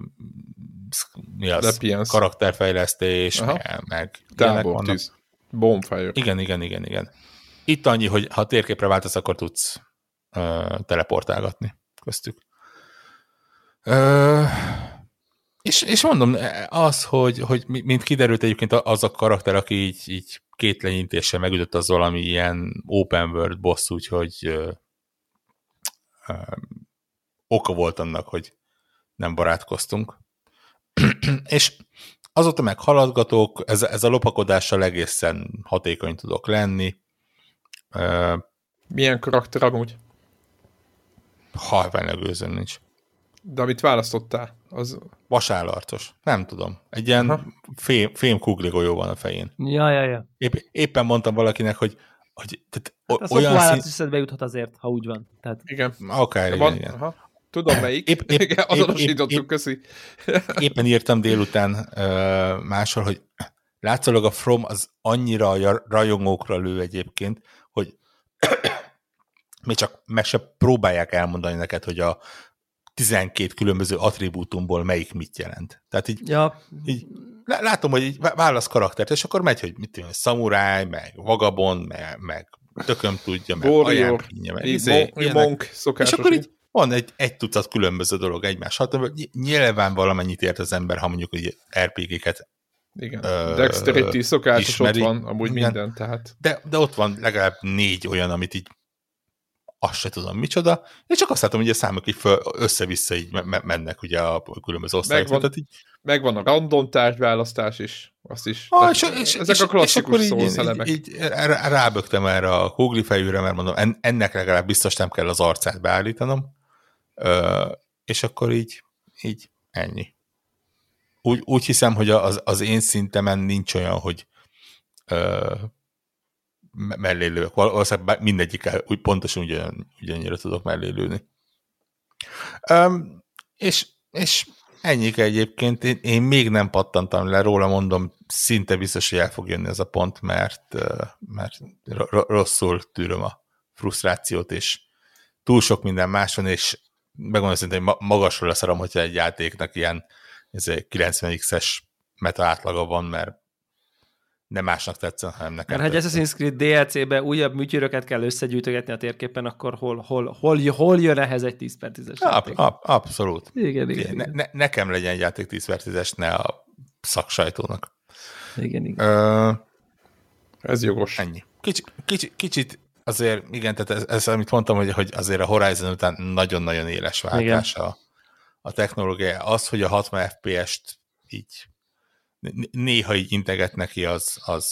S3: mi az, karakterfejlesztés, Aha. meg, meg
S2: Tábor, tűz. Bonfire.
S3: Igen, igen, igen, igen. Itt annyi, hogy ha térképre váltasz, akkor tudsz uh, teleportálgatni köztük. Uh, és, és mondom, az, hogy, hogy mint kiderült egyébként az a karakter, aki így, így két lenyintéssel megütött, az valami ilyen open world boss, úgyhogy oka volt annak, hogy nem barátkoztunk. és azóta meg haladgatok, ez, ez a lopakodással egészen hatékony tudok lenni.
S2: Milyen karakter amúgy?
S3: Halványlag őzön nincs.
S2: De amit választottál, az...
S3: Vasállarcos. Nem tudom. Egy ilyen fém, fém kugligójó van a fején.
S1: Ja, ja, ja.
S3: Épp, éppen mondtam valakinek, hogy, hogy tehát
S1: hát olyan szín... eszedbe juthat azért, ha úgy van. Tehát...
S2: Igen.
S3: Akár, igen, van, igen. Aha.
S2: Tudom melyik. Épp, épp, igen, azonosítottuk, épp, köszi.
S3: Éppen írtam délután uh, máshol, hogy látszólag a From az annyira a rajongókra lő egyébként, hogy még csak meg se próbálják elmondani neked, hogy a 12 különböző attribútumból melyik mit jelent. Tehát így,
S1: ja.
S3: így látom, hogy így válasz karaktert, és akkor megy, hogy mit tudom, szamuráj, meg vagabond, meg, meg tököm tudja, meg
S2: Warrior, meg izé, monk,
S3: És akkor így van egy, egy tucat különböző dolog egymás hatából. Nyilván valamennyit ért az ember, ha mondjuk hogy RPG-ket
S2: igen. Ö, Dexterity szokásos ismeri. ott van, amúgy Igen. minden, tehát.
S3: De, de ott van legalább négy olyan, amit így azt se tudom micsoda, és csak azt látom, hogy a számok így föl, össze-vissza így me- mennek ugye a különböző osztályok.
S2: Megvan,
S3: tehát
S2: így... megvan a random tárgyválasztás is, azt is. Ah, és, és, ezek és, a klasszikus és így,
S3: elemek. Így, így, rábögtem erre a kugli fejűre, mert mondom, ennek legalább biztos nem kell az arcát beállítanom, és akkor így, így ennyi. Úgy, úgy hiszem, hogy az, az én szintemen nincs olyan, hogy ö, mellélők. Valószínűleg mindegyik úgy pontosan ugyan, ugyannyira tudok mellélőni. Um, és, és ennyik egyébként. Én, én még nem pattantam le róla, mondom, szinte biztos, hogy el fog jönni ez a pont, mert, mert rosszul tűröm a frusztrációt, és túl sok minden más van, és megmondom szintén, hogy magasról leszarom, hogyha egy játéknak ilyen 90x-es meta átlaga van, mert nem másnak tetszen, hanem nekem
S1: Mert ha egy Assassin's Creed DLC-be újabb műtyöröket kell összegyűjtögetni a térképen, akkor hol, hol, hol, hol jön ehhez egy 10 per 10-es
S3: ab, ab, Abszolút.
S1: Igen, igen,
S3: ne, ne, nekem legyen egy játék 10 per 10-es, ne a szaksajtónak.
S1: Igen, igen. Ö,
S2: ez jogos.
S3: Ennyi. Kicsi, kicsi, kicsit azért, igen, tehát ez, ez amit mondtam, hogy, hogy azért a Horizon után nagyon-nagyon éles váltás a, a technológia. Az, hogy a 60 FPS-t így néha így integet neki, az, az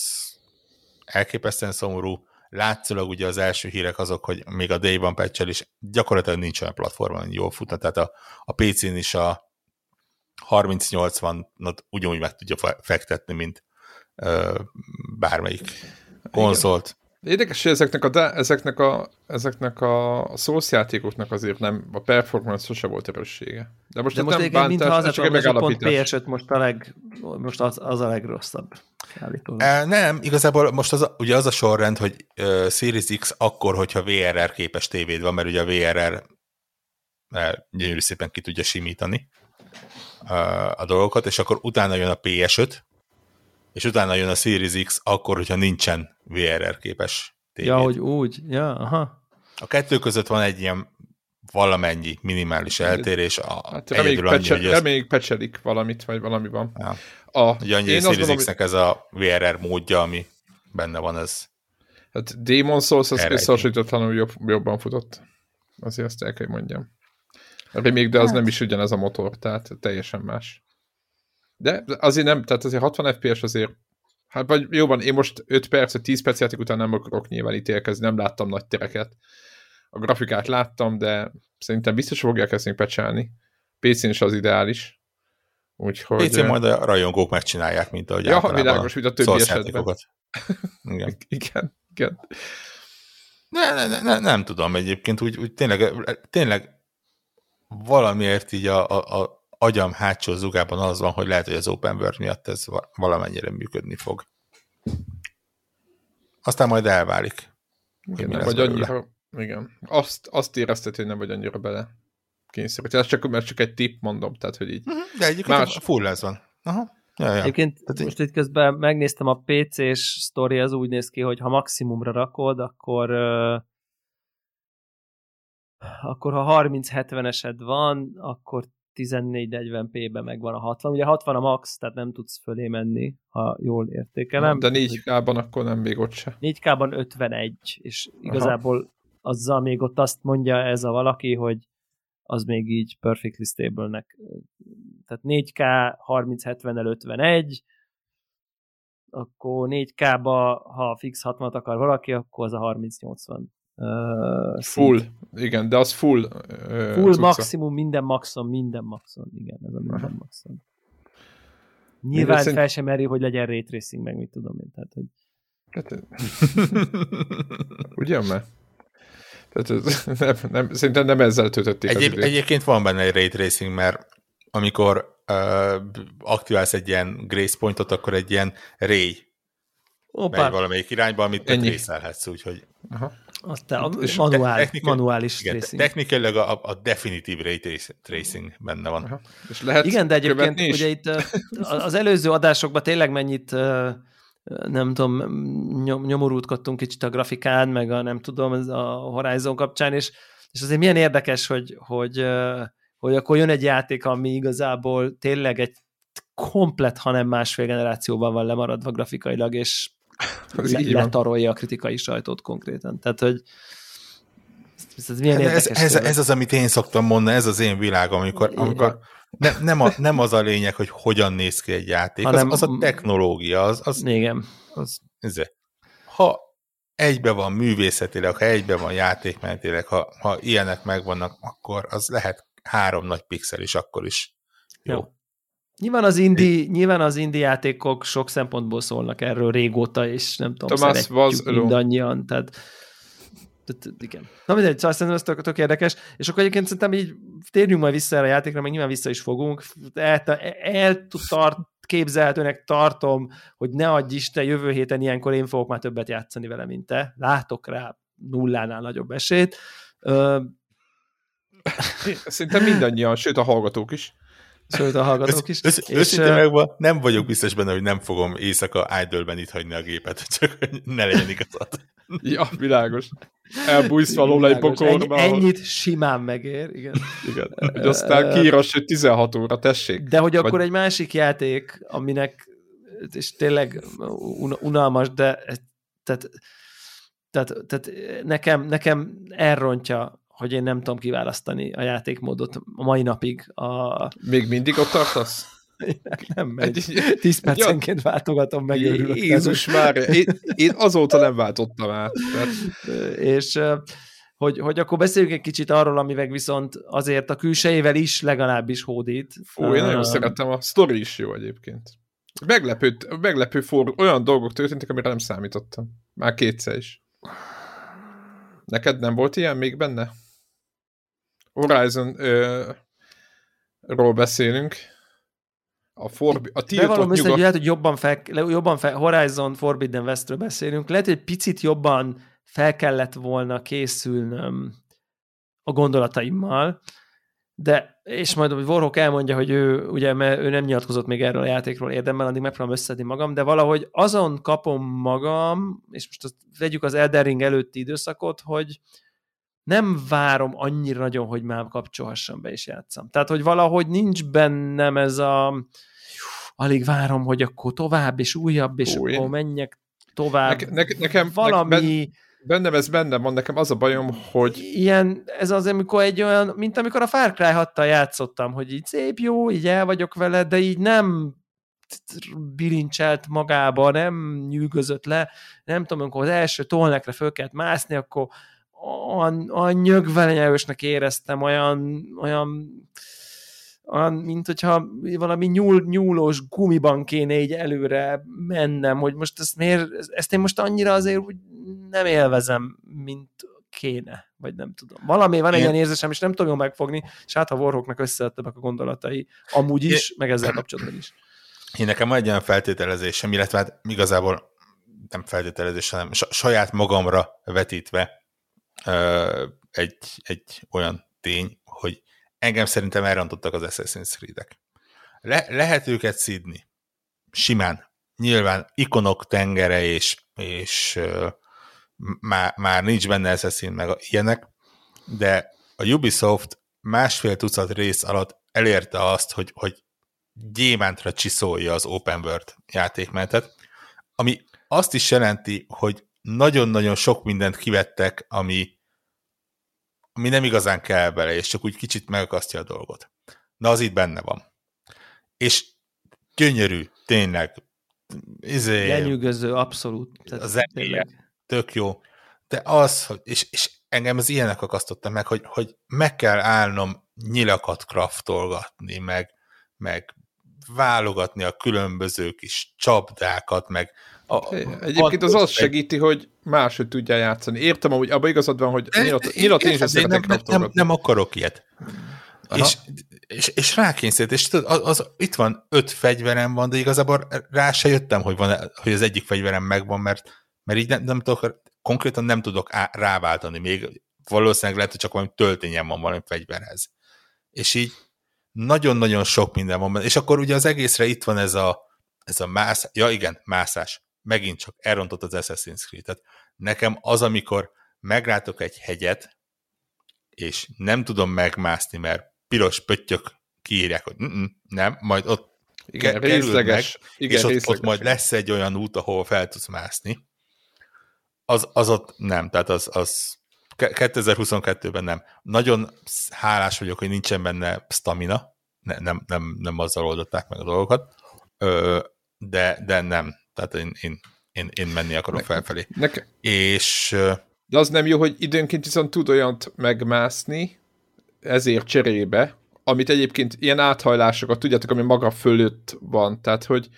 S3: elképesztően szomorú. Látszólag ugye az első hírek azok, hogy még a Day-ban patch is gyakorlatilag nincs olyan platformon, jól futna, tehát a, a PC-n is a 30-80-not ugyanúgy meg tudja fektetni, mint ö, bármelyik konzolt.
S2: Érdekes, hogy ezeknek a, de, ezeknek a, ezeknek a szószjátékoknak azért nem, a performance sose volt erőssége.
S1: De most, De most nem bántás, mintha az, csak egy pont PS5 most, a leg, most az, az a legrosszabb.
S3: E, nem, igazából most az, ugye az a sorrend, hogy uh, Series X akkor, hogyha VRR képes tévéd van, mert ugye a VRR mert gyönyörű szépen ki tudja simítani uh, a dolgokat, és akkor utána jön a PS5, és utána jön a Series X akkor, hogyha nincsen VRR képes
S1: tévéd. Ja, hogy úgy, ja, aha.
S3: A kettő között van egy ilyen valamennyi minimális eltérés. A,
S2: hát reméljük, annyi, pecse, hogy reméljük pecselik valamit, vagy valami van. Ja.
S3: A, Ugye annyi én Series X-nek ez a VRR módja, ami benne van, ez
S2: Hát Demon Souls az összehasonlítatlanul jobb, jobban futott. Azért azt el kell mondjam. Remake, de az hát. nem is ugyanez a motor, tehát teljesen más. De azért nem, tehát azért 60 FPS azért, hát vagy jóban, én most 5 perc, vagy 10 perc játék után nem akarok nyilván ítélkezni, nem láttam nagy tereket. A grafikát láttam, de szerintem biztos fogják ezt még pecselni. PC-n is az ideális. Úgyhogy...
S3: PC-n majd a rajongók megcsinálják, mint ahogy
S2: ja, világos, mint a többi esetben.
S3: Igen.
S2: igen, igen.
S3: Ne, ne, ne, ne, nem tudom egyébként, úgy, úgy tényleg, tényleg valamiért így a, a, a agyam hátsó zugában az van, hogy lehet, hogy az open world miatt ez valamennyire működni fog. Aztán majd elválik.
S2: Igen, nem vagy annyira, igen. Azt, azt érezted, hogy nem vagy annyira bele kényszerült. Ez csak, mert csak egy tip mondom, tehát, hogy így.
S3: Uh-huh, de egyébként más... full ez van. Aha.
S1: Ja, ja. Egyébként Tehát most itt közben megnéztem a PC-s sztori, az úgy néz ki, hogy ha maximumra rakod, akkor akkor ha 30-70-esed van, akkor 1440p-ben megvan a 60. Ugye 60 a max, tehát nem tudsz fölé menni, ha jól értékelem.
S2: De 4K-ban akkor nem még ott se.
S1: 4K-ban 51, és igazából Aha. azzal még ott azt mondja ez a valaki, hogy az még így perfectly stable-nek. Tehát 4K 3070-el 51, akkor 4K-ba, ha fix 60 akar valaki, akkor az a 3080 Uh,
S2: full, igen, de az full.
S1: Uh, full cucca. maximum, minden maxon, minden maxon, igen, ez a minden maxon. Nyilván fel szerint... sem meri, hogy legyen ray tracing, meg mit tudom én. Tehát, hogy...
S2: Hát, Ugyan már? Tehát ez, nem, nem, szerintem nem ezzel töltötték
S3: Egyéb, az Egyébként van benne egy ray tracing, mert amikor uh, aktiválsz egy ilyen grace pointot, akkor egy ilyen ray Opa. megy valamelyik irányba, amit Ennyi. részelhetsz, úgyhogy...
S1: Aha. Aztán a manuál, technikai, manuális igen, tracing.
S3: Technikailag a, a definitív ray tracing benne van. Aha.
S1: És lehet igen, de egyébként ugye itt az előző adásokban tényleg mennyit nem tudom, nyomorultkodtunk kicsit a grafikán, meg a nem tudom, a Horizon kapcsán, és, és azért milyen érdekes, hogy, hogy, hogy akkor jön egy játék, ami igazából tényleg egy komplet, hanem másfél generációban van lemaradva grafikailag, és le, letarolja a kritikai sajtót konkrétan. Tehát, hogy
S3: ez, ez, milyen ez, ez, ez az, amit én szoktam mondani, ez az én világom, amikor, amikor ne, nem, a, nem az a lényeg, hogy hogyan néz ki egy játék, hanem, az, az a technológia, az, az,
S1: igen.
S3: az ez, ha egybe van művészetileg, ha egybe van játékmenetileg, ha, ha ilyenek megvannak, akkor az lehet három nagy pixel is, akkor is jó. jó.
S1: Nyilván az, indi, nyilván az indi játékok sok szempontból szólnak erről régóta, és nem tudom, Thomas szeretjük mindannyian, tehát tehát, igen. Na mindegy, szóval szerintem ez tök, tök érdekes, és akkor egyébként szerintem így térjünk majd vissza erre a játékra, meg nyilván vissza is fogunk. El, el tart, képzelhetőnek tartom, hogy ne adj Isten, jövő héten ilyenkor én fogok már többet játszani vele, mint te. Látok rá nullánál nagyobb esélyt. Ö...
S2: Szerintem mindannyian, sőt a hallgatók is.
S1: Sőt a hallgatók is.
S3: Össz, és, őszintén megvan, nem vagyok biztos benne, hogy nem fogom éjszaka idle itt hagyni a gépet, csak hogy ne legyen igazad.
S2: ja, világos. Elbújsz való egy bokorba.
S1: Ennyi, ennyit simán megér, igen.
S2: igen. Hogy aztán kiírass, hogy 16 óra, tessék.
S1: De hogy akkor Vagy... egy másik játék, aminek és tényleg unalmas, de tehát, tehát, tehát nekem, nekem elrontja hogy én nem tudom kiválasztani a játékmódot a mai napig. A...
S2: Még mindig ott tartasz?
S1: nem megy. Tíz percenként váltogatom meg.
S2: Jézus már, én, én azóta nem váltottam át. Tehát...
S1: És hogy, hogy akkor beszéljünk egy kicsit arról, ami meg viszont azért a külsejével is legalábbis hódít.
S2: Ó, én nagyon uh, szerettem, a sztori is jó egyébként. Meglepő, meglepő for, olyan dolgok történtek, amire nem számítottam. Már kétszer is. Neked nem volt ilyen még benne? Horizon-ról beszélünk. A, Forbi- a
S1: tiltott nyugat... Össze, hogy lehet, hogy jobban fel, jobban fel, Horizon Forbidden Westről beszélünk. Lehet, hogy picit jobban fel kellett volna készülnöm a gondolataimmal, de, és majd hogy Warhawk elmondja, hogy ő, ugye, mert ő nem nyilatkozott még erről a játékról érdemben, addig megpróbálom összedni magam, de valahogy azon kapom magam, és most azt vegyük az Elden Ring előtti időszakot, hogy, nem várom annyira nagyon, hogy már kapcsolhassam be és játszam. Tehát, hogy valahogy nincs bennem ez a alig várom, hogy akkor tovább, és újabb, és Ó, akkor menjek tovább.
S2: Ne, ne, nekem valami... Ne, bennem ez bennem van, nekem az a bajom, hogy...
S1: Ilyen, ez az, amikor egy olyan, mint amikor a Far Cry 6 játszottam, hogy így szép, jó, így el vagyok vele, de így nem bilincselt magába, nem nyűgözött le, nem tudom, amikor az első tolnekre föl kellett mászni, akkor olyan, nyögvenyelősnek éreztem, olyan, olyan, olyan, mint hogyha valami nyúl, nyúlós gumiban kéne így előre mennem, hogy most ezt miért, ezt én most annyira azért úgy nem élvezem, mint kéne, vagy nem tudom. Valami van egy ilyen érzésem, és nem tudom megfogni, és hát a Warhawknak összeadtak a gondolatai, amúgy is, meg ezzel kapcsolatban is.
S3: Én nekem van egy olyan feltételezésem, illetve hát igazából nem feltételezés, hanem saját magamra vetítve egy, egy olyan tény, hogy engem szerintem elrontottak az Assassin's Creed-ek. Le, lehet őket szidni. Simán. Nyilván ikonok tengere, és, és már, már nincs benne Assassin, meg ilyenek, de a Ubisoft másfél tucat rész alatt elérte azt, hogy, hogy gyémántra csiszolja az open world játékmenetet, ami azt is jelenti, hogy nagyon-nagyon sok mindent kivettek, ami, ami nem igazán kell bele, és csak úgy kicsit megakasztja a dolgot. Na, az itt benne van. És gyönyörű, tényleg.
S1: Izé, Lenyűgöző, abszolút.
S3: Tehát a zenéje, tök jó. de az, hogy, és, és engem az ilyenek akasztottak meg, hogy, hogy meg kell állnom nyilakat kraftolgatni, meg, meg válogatni a különböző kis csapdákat, meg
S2: a, Egyébként az azt segíti, hogy máshogy tudja játszani. Értem, hogy abban igazad van, hogy nyilat, nyilat én
S3: is nem, nem, nem, nem akarok ilyet. És, és, és rákényszerít, és tudod, az, az, itt van öt fegyverem van, de igazából rá se jöttem, hogy, van, hogy az egyik fegyverem megvan, mert, mert így nem, nem tudok, konkrétan nem tudok á, ráváltani még, valószínűleg lehet, hogy csak valami töltényem van valami fegyverhez. És így nagyon-nagyon sok minden van benne. És akkor ugye az egészre itt van ez a, ez a mász, ja igen, mászás. Megint csak elrontott az Assassin's Creed. Tehát nekem az, amikor meglátok egy hegyet, és nem tudom megmászni, mert piros pöttyök kiírják, hogy nem, majd ott
S2: igen, részleges, meg,
S3: igen, és ott, részleges. ott majd lesz egy olyan út, ahol fel tudsz mászni. Az, az ott nem, tehát az, az 2022-ben nem. Nagyon hálás vagyok, hogy nincsen benne stamina, ne, nem, nem, nem azzal oldották meg a dolgokat, Ö, de, de nem. Tehát én, én, én, én menni akarok ne, felfelé. Neke... És...
S2: De az nem jó, hogy időnként viszont tud olyant megmászni, ezért cserébe, amit egyébként ilyen áthajlásokat, tudjátok, ami maga fölött van, tehát hogy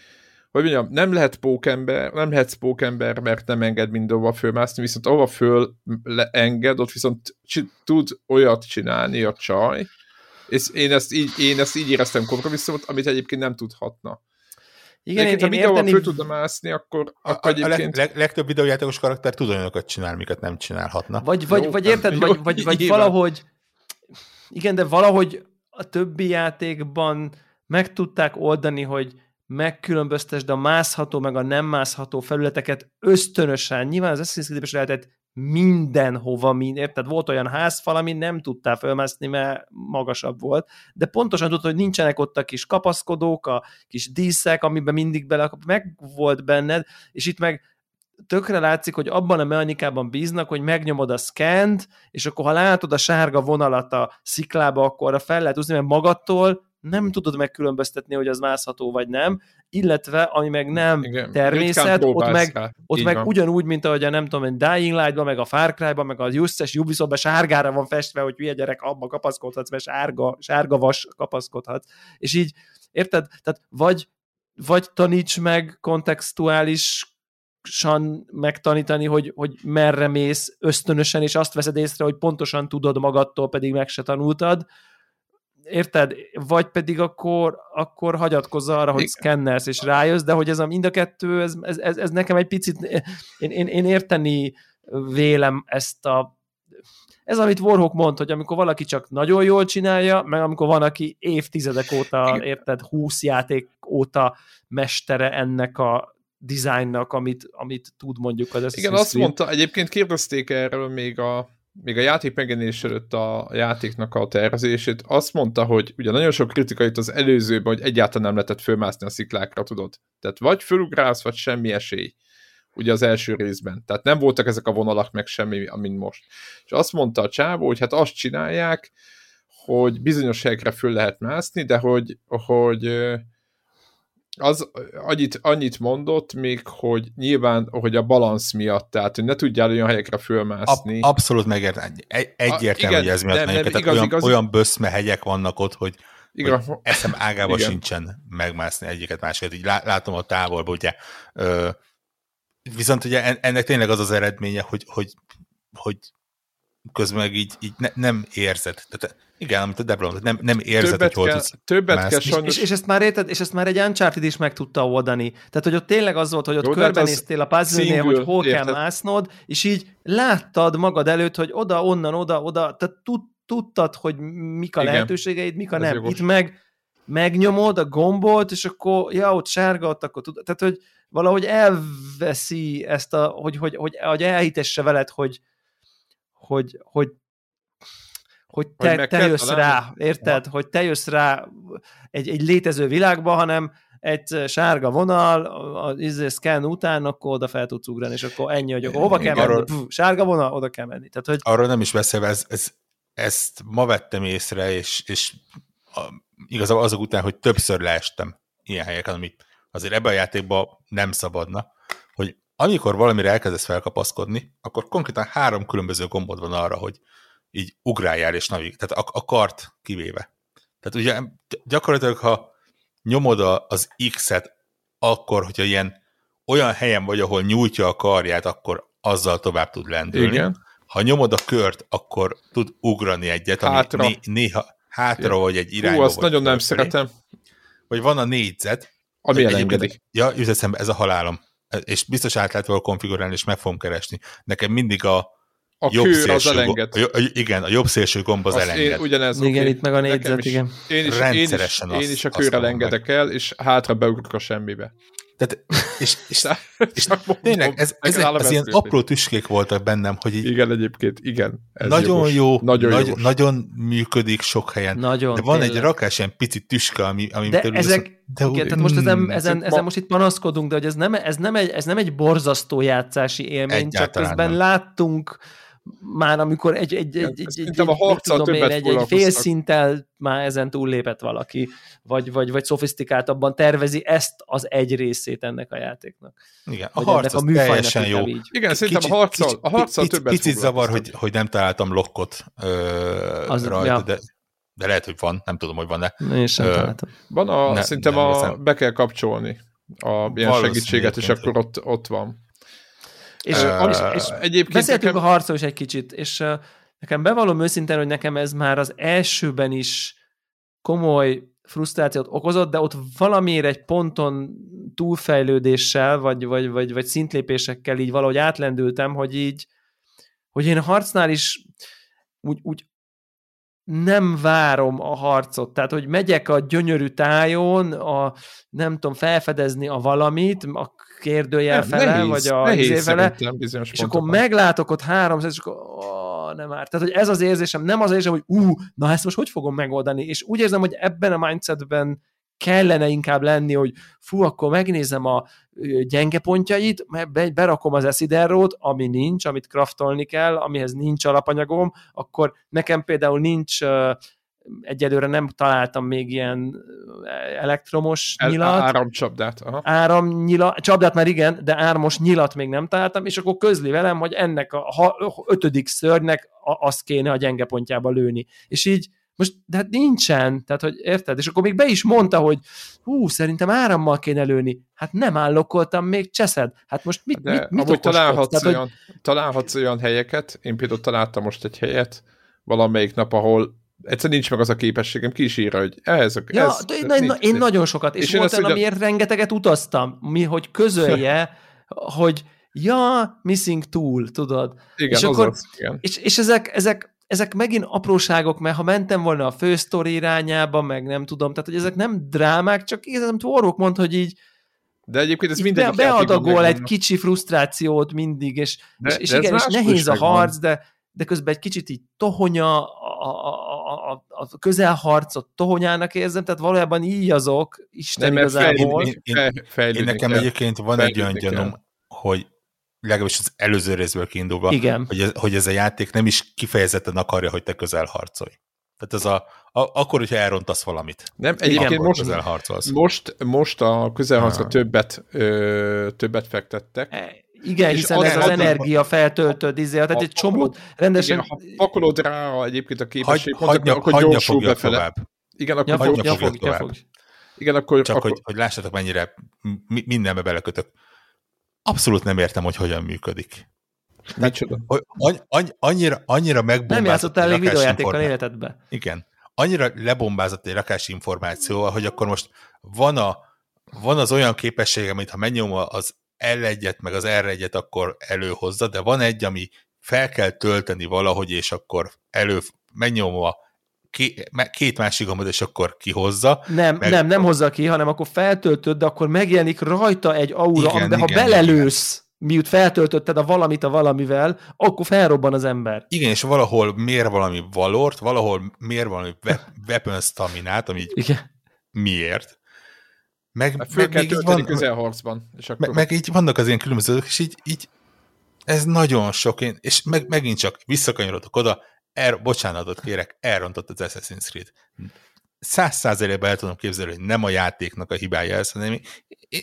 S2: hogy mondjam, nem lehet pókember, nem lehetsz pókember, mert nem enged mindenhova fölmászni, viszont ahova föl enged, ott viszont tud olyat csinálni a csaj, és én ezt így, én ezt így éreztem kompromisszumot, amit egyébként nem tudhatna. Igen, én, ha mindenhol érteni... föl tudna mászni, akkor, akkor
S3: a, egyébként... A leg, legtöbb videójátékos karakter tud olyanokat csinálni, amiket nem csinálhatna.
S1: Vagy, vagy, Jó, vagy érted, jó, vagy, vagy, vagy valahogy igen, de valahogy a többi játékban meg tudták oldani, hogy megkülönböztesd a mászható meg a nem mászható felületeket ösztönösen. Nyilván az Assassin's creed lehetett mindenhova, mind, érted? Volt olyan házfal, ami nem tudtál fölmászni, mert magasabb volt, de pontosan tudod, hogy nincsenek ott a kis kapaszkodók, a kis díszek, amiben mindig bele, meg volt benned, és itt meg tökre látszik, hogy abban a mechanikában bíznak, hogy megnyomod a scant, és akkor ha látod a sárga vonalat a sziklába, akkor arra fel lehet úszni, mert magadtól nem tudod megkülönböztetni, hogy az mászható vagy nem, illetve ami meg nem Igen, természet, ott meg, ott meg ugyanúgy, mint ahogy a nem tudom, a Dying Light-ban, meg a Far Cry-ban, meg a összes Ubisoft-ban sárgára van festve, hogy hülye gyerek, abba kapaszkodhatsz, mert sárga, sárga vas kapaszkodhatsz. És így, érted? Tehát vagy, vagy taníts meg kontextuális megtanítani, hogy, hogy merre mész ösztönösen, és azt veszed észre, hogy pontosan tudod magadtól, pedig meg se tanultad, érted? Vagy pedig akkor, akkor hagyatkozza arra, hogy szkennelsz és rájössz, de hogy ez a mind a kettő, ez, ez, ez, ez nekem egy picit, én, én, én érteni vélem ezt a ez, amit Warhawk mond, hogy amikor valaki csak nagyon jól csinálja, meg amikor van, aki évtizedek óta, érted, húsz játék óta mestere ennek a designnak, amit, amit tud mondjuk az
S2: Igen, azt mondta, egyébként kérdezték erről még a, még a játék megjelenés előtt a játéknak a tervezését, azt mondta, hogy ugye nagyon sok kritika jött az előzőben, hogy egyáltalán nem lehetett fölmászni a sziklákra, tudod. Tehát vagy fölugrálsz, vagy semmi esély. Ugye az első részben. Tehát nem voltak ezek a vonalak, meg semmi, amint most. És azt mondta a csávó, hogy hát azt csinálják, hogy bizonyos helyekre föl lehet mászni, de hogy, hogy az annyit, annyit mondott még, hogy nyilván, hogy a balansz miatt, tehát hogy ne tudjál olyan helyekre fölmászni.
S3: Ab, abszolút megértem. Egy, egyértelmű, hogy ez miatt nem, nem, igaz, olyan, igaz, olyan böszme hegyek vannak ott, hogy, igen. hogy eszem ágában igen. sincsen megmászni egyiket másikat. Így látom a távolból, ugye. Ö, viszont ugye ennek tényleg az az eredménye, hogy, hogy, hogy közben meg így, így ne, nem érzed. Tehát igen, amit a Debron, nem, nem érzed, többet hogy hol
S2: Többet mászni. kell sajnos...
S1: És, és, ezt már érted, és ezt már egy Uncharted is meg tudta oldani. Tehát, hogy ott tényleg az volt, hogy ott Jó, körbenéztél a puzzle hogy hol érted. kell másznod, és így láttad magad előtt, hogy oda, onnan, oda, oda, tehát tud, tudtad, hogy mik a Igen. lehetőségeid, mik a Ez nem. Jogos. Itt meg megnyomod a gombot, és akkor, ja, ott sárga, ott akkor tud, tehát, hogy valahogy elveszi ezt a, hogy, hogy, hogy, hogy elhitesse veled, hogy, hogy, hogy hogy te, hogy te jössz rá, érted? Ha. Hogy te jössz rá egy, egy létező világba, hanem egy sárga vonal, az izé scan után, akkor oda fel tudsz ugrani, és akkor ennyi, hogy akkor hova kell arról, menni? Puh, sárga vonal, oda kell menni. Tehát, hogy...
S3: Arról nem is beszélve, ez, ez, ezt ma vettem észre, és, és a, igazából azok után, hogy többször leestem ilyen helyeken, amit azért ebben a játékban nem szabadna, amikor valamire elkezdesz felkapaszkodni, akkor konkrétan három különböző gombod van arra, hogy így ugráljál és navig, tehát a, a kart kivéve. Tehát ugye gyakorlatilag, ha nyomod az X-et, akkor, hogyha ilyen olyan helyen vagy, ahol nyújtja a karját, akkor azzal tovább tud lendülni. Igen. Ha nyomod a kört, akkor tud ugrani egyet, ami hátra. Né- néha hátra Igen. vagy egy irányba.
S2: Hú, azt nagyon nem szeretem.
S3: Vagy van a négyzet.
S2: Ami elengedik.
S3: Ja, üzeszembe, ez a halálom. És biztos át lehet volna konfigurálni, és meg fogom keresni. Nekem mindig a,
S2: a jobb kör az elenged.
S3: A, igen, a jobb szélső gomb az, az elenged. Én,
S2: ugyanez,
S1: igen, okay. itt meg a négyzet, is, igen.
S2: Én is, Rendszeresen én is, én is a körrel engedek el, és hátra beugrok a semmibe.
S3: Tehát, és, és, és tényleg, ez, ez, ez, ez ilyen apró tüskék voltak bennem, hogy így
S2: Igen, egyébként, igen.
S3: Ez nagyon jogos. jó, nagyon, nagy, jogos. nagyon működik sok helyen. Nagyon, de van tényleg. egy rakás ilyen pici tüske, ami, ami
S1: de ezek, de igen, tehát most ezen, ezen, ezen most itt panaszkodunk, de hogy ez nem, ez nem, egy, ez nem egy borzasztó játszási élmény, Egyáltalán csak közben nem. láttunk már amikor egy, egy, egy, egy, egy,
S2: a harccal tudom én, egy,
S1: egy fél szinttel már ezen túllépett valaki, vagy, vagy, vagy szofisztikáltabban tervezi ezt az egy részét ennek a játéknak.
S3: Igen, a harc a teljesen jó.
S2: Így. Igen, szerintem a harccal, a harccal
S3: picit, többet Picit zavar, hogy, hogy nem találtam lokkot ö, az, rajta, ja. de de lehet, hogy van, nem tudom, hogy van-e.
S1: Én sem Ö, találtam.
S2: Van a, ne, szerintem a, be kell kapcsolni a ilyen segítséget, és akkor ott, ott van.
S1: És, uh, és, és egyébként beszéltünk nekem... a harcról is egy kicsit, és uh, nekem bevallom őszintén, hogy nekem ez már az elsőben is komoly frusztrációt okozott, de ott valamiért egy ponton túlfejlődéssel, vagy, vagy, vagy, vagy szintlépésekkel így valahogy átlendültem, hogy így, hogy én a harcnál is úgy, úgy nem várom a harcot, tehát hogy megyek a gyönyörű tájon, a, nem tudom, felfedezni a valamit, a kérdőjel fele, nehéz, vagy a
S2: nehéz
S1: izé fele, és akkor meglátok ott három, és akkor oh, nem már. Tehát, hogy ez az érzésem, nem az érzésem, hogy ú, na ezt most hogy fogom megoldani, és úgy érzem, hogy ebben a mindsetben kellene inkább lenni, hogy fú, akkor megnézem a gyenge pontjait, berakom az esziderrót, ami nincs, amit kraftolni kell, amihez nincs alapanyagom, akkor nekem például nincs egyelőre nem találtam még ilyen elektromos El, nyilat.
S2: Áramcsapdát. Aha.
S1: Áramnyilat, csapdát már igen, de áramos nyilat még nem találtam, és akkor közli velem, hogy ennek a ötödik szörnynek azt kéne a gyenge pontjába lőni. És így most, de hát nincsen, tehát hogy érted? És akkor még be is mondta, hogy hú, szerintem árammal kéne lőni. Hát nem állokoltam még cseszed. Hát most mit, de mit, mit
S2: amúgy találhatsz, tehát, olyan, hogy... találhatsz olyan helyeket, én például találtam most egy helyet, valamelyik nap, ahol egyszerűen nincs meg az a képességem, ki is írja, hogy ez, a,
S1: ja, ez, de, ez na, én nagyon sokat, és, és volt olyan, amiért rengeteget utaztam, mi, hogy közölje, hogy ja, missing tool, tudod.
S2: Igen,
S1: és,
S2: akkor, az, igen.
S1: és, és ezek, ezek ezek megint apróságok, mert ha mentem volna a fősztori irányába, meg nem tudom, tehát hogy ezek nem drámák, csak igazán Tvorok mond, hogy így
S2: de egyébként ez mindegy. Be,
S1: beadagol egy kicsi frusztrációt mindig, és, de, és, és de igen, és nehéz a harc, de, de közben egy kicsit így tohonya, a, a, a, a közelharcot tohonyának érzem, tehát valójában így azok, Isten nem, igazából. Én,
S3: én, én, én nekem egyébként van egy olyan gyanúm, hogy legalábbis az előző részből kiindulva,
S1: Igen.
S3: Hogy, ez, hogy ez a játék nem is kifejezetten akarja, hogy te közel harcolj. Tehát ez a, a akkor, hogyha elrontasz valamit.
S2: Nem, egyébként most, most, most a közelharcra többet, ö, többet fektettek.
S1: E, igen, és hiszen az ez az, az energia feltöltött, izé, tehát egy csomót rendesen... Igen,
S2: ha pakolod rá egyébként a képesség,
S3: hagy, hagyja, akkor hagyja gyorsul befele. Tovább.
S2: Igen, akkor ja,
S3: hagyja fog, tovább. Fog.
S2: Igen, akkor...
S3: Csak
S2: akkor...
S3: Hogy, hogy lássatok, mennyire mindenbe belekötök abszolút nem értem, hogy hogyan működik.
S2: Micsoda?
S3: annyira, annyira megbomlázott.
S1: Nem játszottál elég videójátékkal életedbe.
S3: Igen. Annyira lebombázott egy rakás információ, hogy akkor most van, a, van az olyan képesség, amit ha megnyom az L1-et, meg az R1-et, akkor előhozza, de van egy, ami fel kell tölteni valahogy, és akkor elő, megnyomva két másik gombot, és akkor kihozza.
S1: Nem, meg... nem, nem hozza ki, hanem akkor feltöltöd, de akkor megjelenik rajta egy aura, igen, amiben igen, ha belelősz, igen. miut feltöltötted a valamit a valamivel, akkor felrobban az ember.
S3: Igen, és valahol mér valami valort, valahol mér valami weapon staminát, ami igen. miért.
S2: Meg, meg, meg kell van, közelharcban. És akkor...
S3: meg, meg, így vannak az ilyen különbözők, és így, így ez nagyon sok, én, és meg, megint csak visszakanyarodok oda, er, bocsánatot kérek, elrontott az Assassin's Creed. száz százalékban el tudom képzelni, hogy nem a játéknak a hibája ez, hanem én,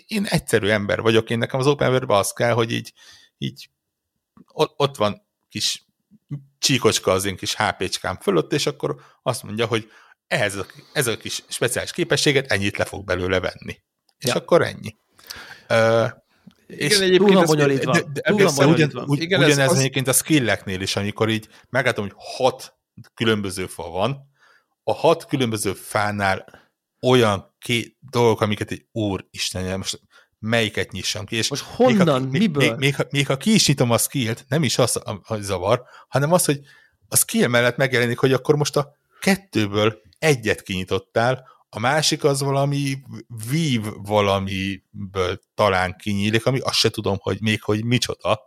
S3: én egyszerű ember vagyok, én nekem az open world az kell, hogy így, így ott, ott van kis csíkocska az én kis HP-cskám fölött, és akkor azt mondja, hogy ehhez a, ez a kis speciális képességet ennyit le fog belőle venni. És ja. akkor ennyi. Uh,
S1: és igen, egyébként túl bonyolítva. De, de, túl
S3: van ugyan, ugy, igen, ugyanez ez az... egyébként a skilleknél is, amikor így megálltam, hogy hat különböző fa van, a hat különböző fánál olyan két dolgok, amiket egy úristen, most melyiket nyissam ki. És
S1: most honnan,
S3: még,
S1: miből?
S3: Még, még, még, még ha ki is nyitom a skillt, nem is az a, a zavar, hanem az, hogy a skill mellett megjelenik, hogy akkor most a kettőből egyet kinyitottál, a másik az valami vív valamiből talán kinyílik, ami azt se tudom, hogy még hogy micsoda,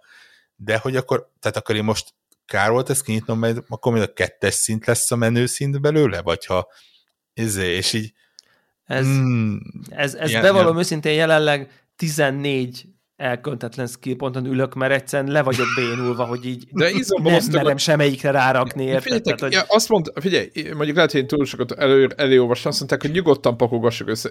S3: de hogy akkor, tehát akkor én most kár volt ezt kinyitnom, mert akkor mind a kettes szint lesz a menő szint belőle, vagy ha ezé, és így
S1: ez, mm, ez, ez ilyen, bevallom ilyen. őszintén jelenleg 14 elköntetlen skillponton ülök, mert egyszerűen le vagyok bénulva, hogy így
S2: De
S1: nem merem semmelyikre rárakni,
S2: érted? Tehát, hogy... ja, azt mond, figyelj, mondjuk lehet, hogy én túl sokat elő, előolvastam, azt mondták, hogy nyugodtan pakogassuk össze,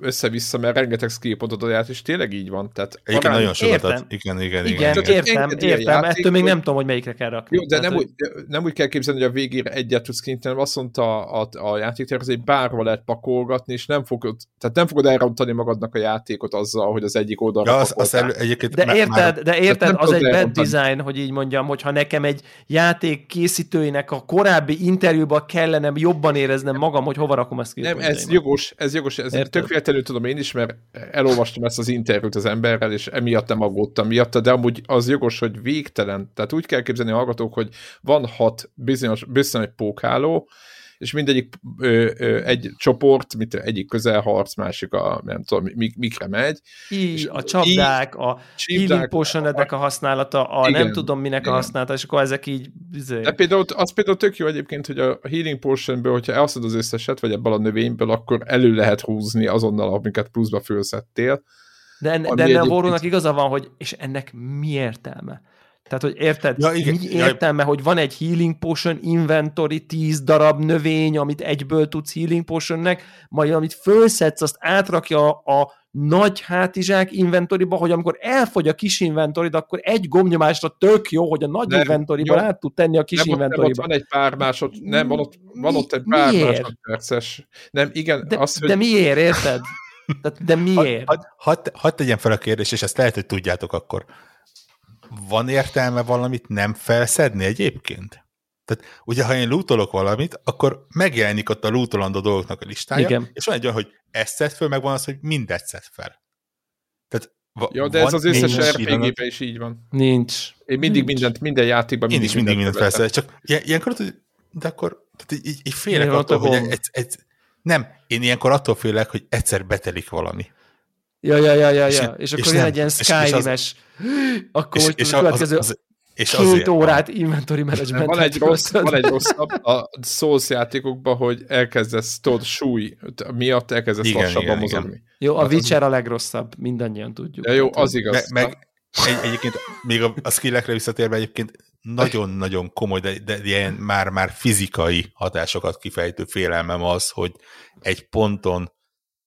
S2: össze-vissza, mert rengeteg skillpontot adját, és tényleg így van. Tehát
S3: igen, arán... nagyon sokat ad. Igen, igen, igen.
S1: igen, értem, értem, ettől még nem tudom, hogy melyikre kell rakni.
S2: Jó, de nem, úgy, nem úgy kell képzelni, hogy a végére egyet tudsz kinteni, azt mondta a, a, a játéktervező, hogy bárhol lehet pakolgatni, és nem fogod, tehát nem fogod elrontani magadnak a játékot azzal, hogy az egyik oldalra
S3: ja, az, az elő, egyébként
S1: de érted, már, de érted, az egy bad design, hogy így mondjam, hogyha nekem egy játék készítőinek a korábbi interjúban kellene jobban éreznem magam, hogy hova rakom ezt ki.
S2: Nem, ez jogos, ez jogos, ez érted? tök véletlenül tudom én is, mert elolvastam ezt az interjút az emberrel, és emiatt nem aggódtam miatta, de amúgy az jogos, hogy végtelen. Tehát úgy kell képzelni a hallgatók, hogy van hat bizonyos, bizonyos pókháló, és mindegyik ö, ö, egy csoport, mint egyik közelharc, másik a, nem tudom, mik, mikre megy.
S1: Í, és a csapdák, a healing potion a, a használata, a igen, nem tudom minek igen. a használata, és akkor ezek így...
S2: Bizony. De például, az például tök jó egyébként, hogy a healing potionből, hogyha elszed az összeset, vagy ebből a növényből, akkor elő lehet húzni azonnal, amiket pluszba fölszedtél.
S1: De, en, de ennek a igaza van, hogy és ennek mi értelme? Tehát, hogy érted, ja, igen, mi értelme, ja. hogy van egy healing potion inventory, 10 darab növény, amit egyből tudsz healing potionnek, majd amit fölszedsz, azt átrakja a nagy hátizsák inventoryba, hogy amikor elfogy a kis inventory, akkor egy gomnyomásra tök jó, hogy a nagy nem, inventoryba jó. át tud tenni a kis nem, inventoryba.
S2: Nem, van egy pár másod, nem, van ott, van ott egy pár miért? másodperces. Nem, igen,
S1: de, az, hogy... de miért, érted? De miért?
S3: Hadd had, had tegyem fel a kérdést, és ezt lehet, hogy tudjátok akkor van értelme valamit nem felszedni egyébként? Tehát ugye, ha én lootolok valamit, akkor megjelenik ott a lootolandó dolgoknak a listája, Igen. és van egy olyan, hogy ezt szed fel, meg van az, hogy mindet szed fel. Tehát
S2: Va- ja, de ez az összes RPG-ben is így van.
S1: Nincs.
S2: Én mindig Nincs. mindent, minden játékban
S3: mindig Én is mindig mindent, mindent felszedek, csak ilyenkor, de akkor tehát így, így félek Én attól, hogy egy, egy, nem, én ilyenkor attól félek, hogy egyszer betelik valami.
S1: Ja, ja, ja, ja, ja. És, és akkor jön egy ilyen Skyrim-es, akkor és, és a következő az, az, és két azért, órát a... inventory management.
S2: Van egy, rossz, van egy rosszabb a Souls játékokban, hogy elkezdesz, tudod, súly miatt elkezdesz igen, lassabban igen, mozogni. Igen.
S1: Jó, a Witcher a legrosszabb, mindannyian tudjuk.
S2: Ja, jó, az igaz.
S3: Me, meg egy, egyébként még a, a skillekre visszatérve egyébként nagyon-nagyon komoly, de, de ilyen már-már fizikai hatásokat kifejtő félelmem az, hogy egy ponton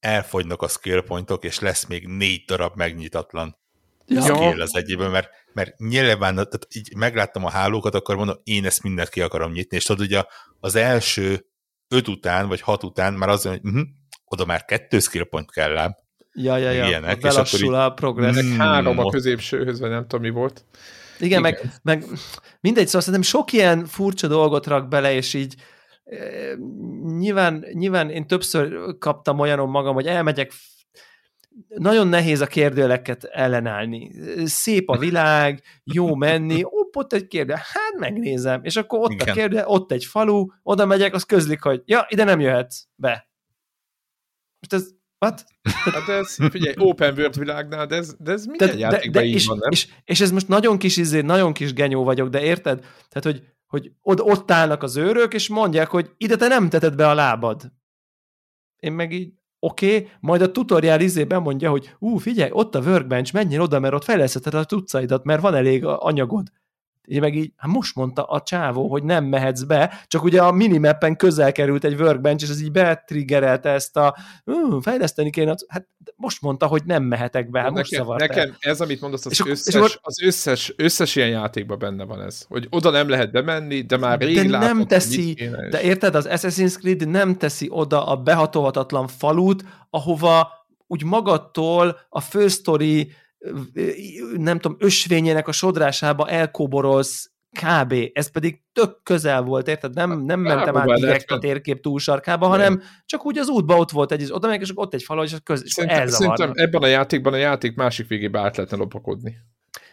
S3: elfogynak a skill pointok, és lesz még négy darab megnyitatlan ja. skill az egyébben, mert, mert nyilván tehát így megláttam a hálókat, akkor mondom, én ezt mindent ki akarom nyitni, és tudod, ugye az első öt után, vagy hat után már az, hogy uh-huh, oda már kettő skill point kell ám.
S1: Ja, ja, ja. Ilyenek, Belassul a progress.
S2: Mm, három a középsőhöz, vagy nem tudom mi volt.
S1: Igen, Igen. Meg, meg mindegy, szóval szerintem sok ilyen furcsa dolgot rak bele, és így nyilván, nyilván én többször kaptam olyanon magam, hogy elmegyek nagyon nehéz a kérdőleket ellenállni. Szép a világ, jó menni, ó, ott egy kérdő, hát megnézem, és akkor ott Igen. a kérdő, ott egy falu, oda megyek, az közlik, hogy ja, ide nem jöhetsz be. Most ez, what?
S2: Hát ez, figyelj, open world világnál, de ez, de ez minden de, játékban de, de, így
S1: és,
S2: van, nem?
S1: És, és ez most nagyon kis izé, nagyon kis genyó vagyok, de érted? Tehát, hogy hogy ott, ott állnak az őrök, és mondják, hogy ide te nem teted be a lábad. Én meg így, oké, okay, majd a tutoriál izében mondja, hogy ú, figyelj, ott a workbench, menjél oda, mert ott fejlesztheted a tudcaidat, mert van elég anyagod. Én meg így, hát most mondta a csávó, hogy nem mehetsz be, csak ugye a minimappen közel került egy workbench, és ez így betriggerelte ezt a fejleszteni kéne, hát most mondta, hogy nem mehetek be, hát
S2: nekem,
S1: most zavart
S2: Nekem
S1: el.
S2: ez, amit mondasz, az,
S1: És
S2: összes,
S1: és akkor-
S2: az összes, összes ilyen játékban benne van ez, hogy oda nem lehet bemenni, de már rég
S1: De nem
S2: látod, hogy
S1: teszi-
S2: kéne, és-
S1: De érted, az Assassin's Creed nem teszi oda a behatolhatatlan falut, ahova úgy magadtól a fősztori nem tudom, ösvényének a sodrásába elkóborolsz kb. Ez pedig tök közel volt, érted? Nem, nem mentem át direkt a térkép túlsarkába, hanem csak úgy az útba ott volt egy, oda meg, és ott egy fal, és köz, és
S2: Szerintem,
S1: elzavarnak.
S2: szerintem ebben a játékban a játék másik végébe át lehetne lopakodni.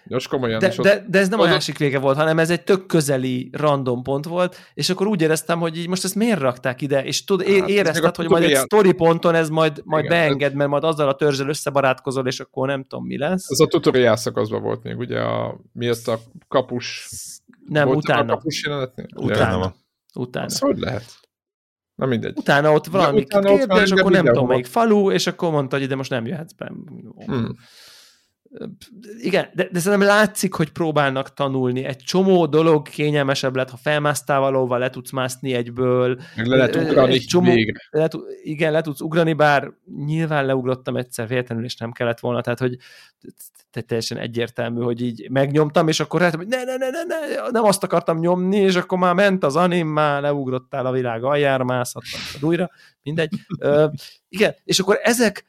S2: Most komolyan.
S1: De,
S2: ott-
S1: de, de ez nem a másik vége volt, hanem ez egy tök közeli random pont volt, és akkor úgy éreztem, hogy így most ezt miért rakták ide, és tud,
S2: Hát, ez
S1: érezted, hogy majd egy
S2: tutorial-
S1: story ponton ez majd, majd
S2: Igen,
S1: beenged, mert majd azzal a törzsel összebarátkozol, és akkor nem tudom, mi lesz.
S2: Ez a tutorial szakaszban volt még, ugye a, mi ezt a kapus...
S1: Nem,
S2: volt
S1: utána.
S2: A kapus jelenetnél?
S1: Utána.
S3: Utána.
S1: Utána.
S2: Az hogy lehet? Na mindegy.
S1: Utána ott valami kérdés, és akkor nem tudom, melyik falu, és akkor mondta, hogy ide most nem jöhetsz be.
S2: Hmm.
S1: Igen, de, de szerintem látszik, hogy próbálnak tanulni. Egy csomó dolog kényelmesebb lett, ha felmásztál valóval, le tudsz mászni egyből.
S2: Meg le lehet
S1: Egy
S2: ugrani
S1: csomó-
S2: végre.
S1: Le, igen, le tudsz ugrani, bár nyilván leugrottam egyszer véletlenül, és nem kellett volna, tehát hogy te- teljesen egyértelmű, hogy így megnyomtam, és akkor rájöttem, hogy ne, ne, ne, ne, ne, nem azt akartam nyomni, és akkor már ment az anim, már leugrottál a világ aljára, mászhattam újra, mindegy. Ö, igen, és akkor ezek,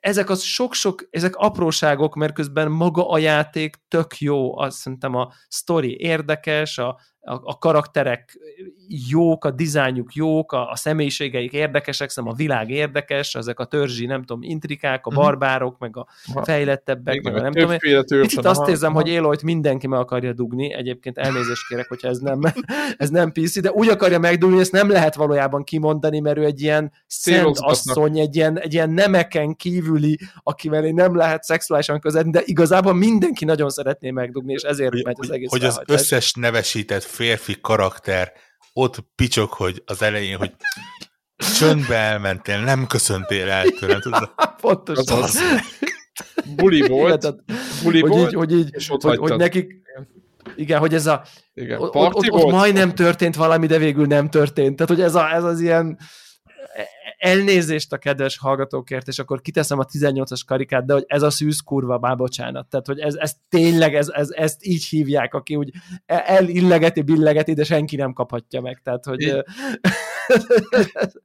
S1: ezek az sok-sok, ezek apróságok, mert közben maga a játék tök jó, azt szerintem a sztori érdekes, a, a, a karakterek jók, a dizájnjuk jók, a, a személyiségeik érdekesek, szerintem a világ érdekes, ezek a törzsi, nem tudom, intrikák, a
S2: Mhm.
S1: barbárok, meg a fejlettebbek, meg a nem tudom Picit azt érzem, hogy Eloyt mindenki meg akarja dugni, egyébként elnézést kérek, hogyha ez nem, ez nem PC, de úgy akarja megdugni, hogy ezt nem lehet valójában kimondani, mert ő egy ilyen szent asszony, egy ilyen, egy ilyen nemeken kívüli, akivel én nem lehet szexuálisan közelni, de igazából mindenki nagyon szeretné megdugni, és ezért
S3: Hogy,
S1: megy az egész
S3: hogy az összes nevesített férfi karakter ott picsok, hogy az elején, hogy csöndbe elmentél, nem köszöntél el tőlem. tudod?
S1: Pontosan.
S2: Az az. Buli
S1: Igen,
S2: volt,
S1: tehát,
S2: buli
S1: hogy,
S2: volt,
S1: így, hogy, így,
S2: és ott
S1: hogy, hogy nekik, igen, hogy ez a,
S2: Igen,
S1: ott,
S2: parti
S1: ott, ott
S2: volt?
S1: majdnem történt valami, de végül nem történt. Tehát, hogy ez, a, ez az ilyen elnézést a kedves hallgatókért, és akkor kiteszem a 18-as karikát, de hogy ez a szűz kurva, már bocsánat. Tehát, hogy ez, ez tényleg, ez, ez, ezt így hívják, aki úgy elillegeti, billegeti, de senki nem kaphatja meg. Tehát, hogy...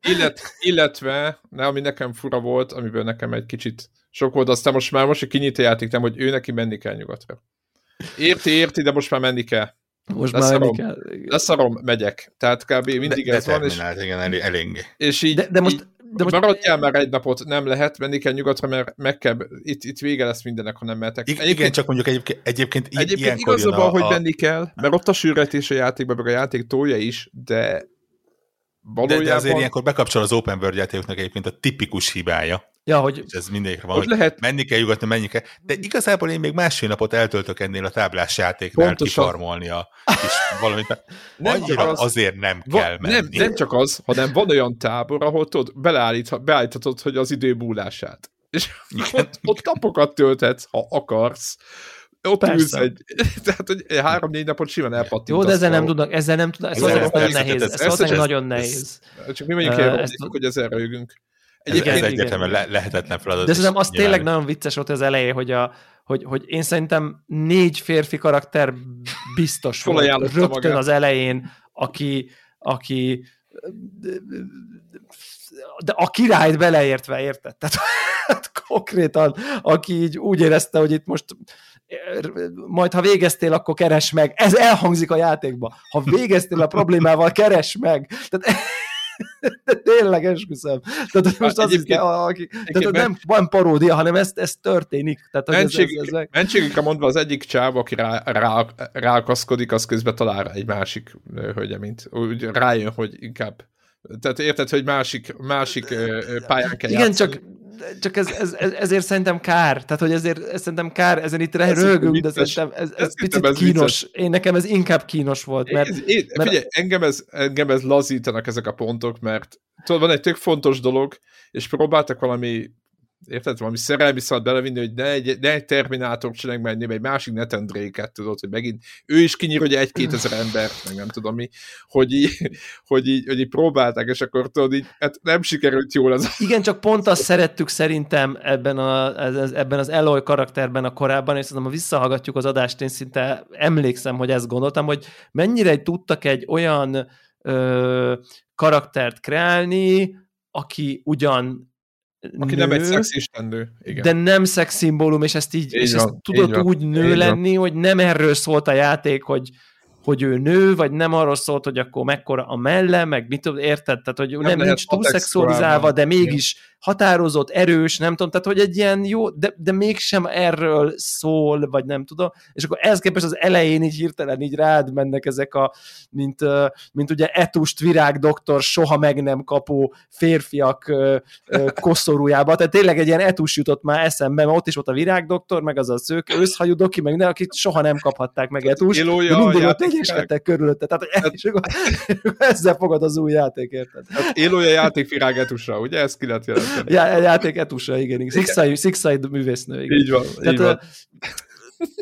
S2: Illet, illetve, ne, ami nekem fura volt, amiből nekem egy kicsit sok volt, aztán most már most egy kinyit a játék, nem, hogy ő neki menni kell nyugatra. Érti, érti, de most már menni kell.
S1: Most
S2: leszarom.
S1: már kell.
S2: Leszarom, megyek. Tehát kb. mindig
S3: De,
S2: ez van, és,
S3: igen, elég, eléggé.
S2: és így,
S1: De, de most, de most
S2: maradjál már egy napot, nem lehet, menni kell nyugatra, mert meg kell, itt, itt vége lesz mindennek, ha nem mehetek.
S3: Igen, igen, csak mondjuk egyébként, egyébként,
S2: Egyébként
S3: ilyenkor
S2: igaza
S3: jön
S2: van,
S3: a,
S2: hogy menni kell, mert ott a sűrűítés a játékban, meg a játék tolja is, de
S3: de,
S2: valójában
S3: de azért ilyenkor bekapcsol az open world játékoknak egyébként a tipikus hibája,
S1: ja, hogy
S3: és ez mindegyikre van, hogy
S2: lehet,
S3: menni kell nyugatni, menni kell, de igazából én még másfél napot eltöltök ennél a táblás játéknál
S2: Pontosan.
S3: kifarmolni a kis valamit,
S2: Nem
S3: annyira
S2: csak az-
S3: azért nem
S2: Va,
S3: kell menni.
S2: nem, nem csak az, hanem van olyan tábor, ahol tudod, beleállít, beállíthatod, hogy az idő múlását. És ott, ott napokat tölthetsz, ha akarsz. Ott
S1: Persze.
S2: ülsz egy, tehát hogy három-négy napot simán elpattintasz.
S1: jó, de ezzel nem tudnak, ezzel nem tudnak, ez
S3: Ezzel
S1: valószínűleg
S3: nem-
S1: nagyon nehéz,
S3: ez-
S1: ez
S3: ez-
S1: valószínűleg
S3: ez-
S1: nagyon
S3: ez-
S1: nehéz.
S2: Csak mi mondjuk
S1: Ö,
S2: ilyen,
S1: ezt-
S2: hogy ezzel rögünk.
S3: Ez,
S1: Igen,
S3: ez
S1: igen.
S3: egyértelműen le, lehetetlen feladat.
S1: De szerintem az
S3: nyilván-
S1: tényleg nagyon vicces volt az elején, hogy, a, hogy, hogy én szerintem négy férfi karakter biztos volt rögtön
S2: magát.
S1: az elején, aki, aki de a királyt beleértve, érted? Tehát hát konkrétan, aki így úgy érezte, hogy itt most majd ha végeztél, akkor keres meg. Ez elhangzik a játékba. Ha végeztél a problémával, keres meg. Tehát de tényleg esküszöm. Tehát most az is, aki, tehát nem van paródia, hanem ez, ez történik. Tehát, hogy ez, ez,
S2: Mentség,
S1: ez, meg...
S2: mentségükre mondva az egyik csáv, aki rá, rá, rákaszkodik, az közben talál rá egy másik hölgye, mint úgy rájön, hogy inkább tehát érted, hogy másik, másik pályán kell
S1: Igen,
S2: játszani.
S1: csak, csak ez, ez, ez, ezért szerintem kár. Tehát, hogy ezért ez szerintem kár, ezen itt
S2: Ez
S1: röhögünk, de
S2: vicces.
S1: szerintem ez, ez,
S2: Ez
S1: picit
S2: ez
S1: kínos. Én nekem ez inkább kínos volt, mert
S2: Én, én,
S1: mert-
S2: figyelj, engem ez, engem ez lazítanak ezek a pontok, mert tudod, van egy tök fontos dolog, és próbáltak valami Érted? Valami szerelmi szart belevinni, hogy ne egy, ne egy Terminátor csinálj menni, egy másik Nathan Drake-et, tudod, hogy megint ő is kinyír, hogy egy-kétezer ember, meg nem tudom mi, hogy így, hogy így, hogy így próbálták, és akkor tudod, így, hát nem sikerült jól az.
S1: Igen, csak pont azt szerettük szerintem ebben, a, ebben az Eloy karakterben a korábban, és szerintem, ha visszahallgatjuk az adást, én szinte emlékszem, hogy ezt gondoltam, hogy mennyire tudtak egy olyan ö, karaktert kreálni, aki ugyan
S2: aki nő, nem egy szexistendő. Igen.
S1: De nem szexszimbólum, és ezt így, így és van, ezt tudott így úgy nő így lenni, van. hogy nem erről szólt a játék, hogy hogy ő nő, vagy nem arról szólt, hogy akkor mekkora a melle, meg mit tudom, érted? Tehát, hogy nem, nem nincs túl szexualizálva, de mégis határozott, erős, nem tudom, tehát hogy egy ilyen jó, de, de mégsem erről szól, vagy nem tudom, és akkor ez képest az elején így hirtelen így rád mennek ezek a, mint, mint ugye etust virág doktor, soha meg nem kapó férfiak koszorújába, tehát tényleg egy ilyen etus jutott már eszembe, mert ott is volt a virág doktor, meg az a szők, őszhajú doki, meg minden, akit soha nem kaphatták meg etust, de mindig ott egyeskedtek körülötte, tehát hát, és akkor, ezzel fogad az új játék, érted?
S2: Hát élője játék virág etusra, ugye? Ez ki lehet jelenteni.
S1: Já, játék etusa, igen. igen. Six-Side művésznő, igen.
S2: Így van, Tehát, így van.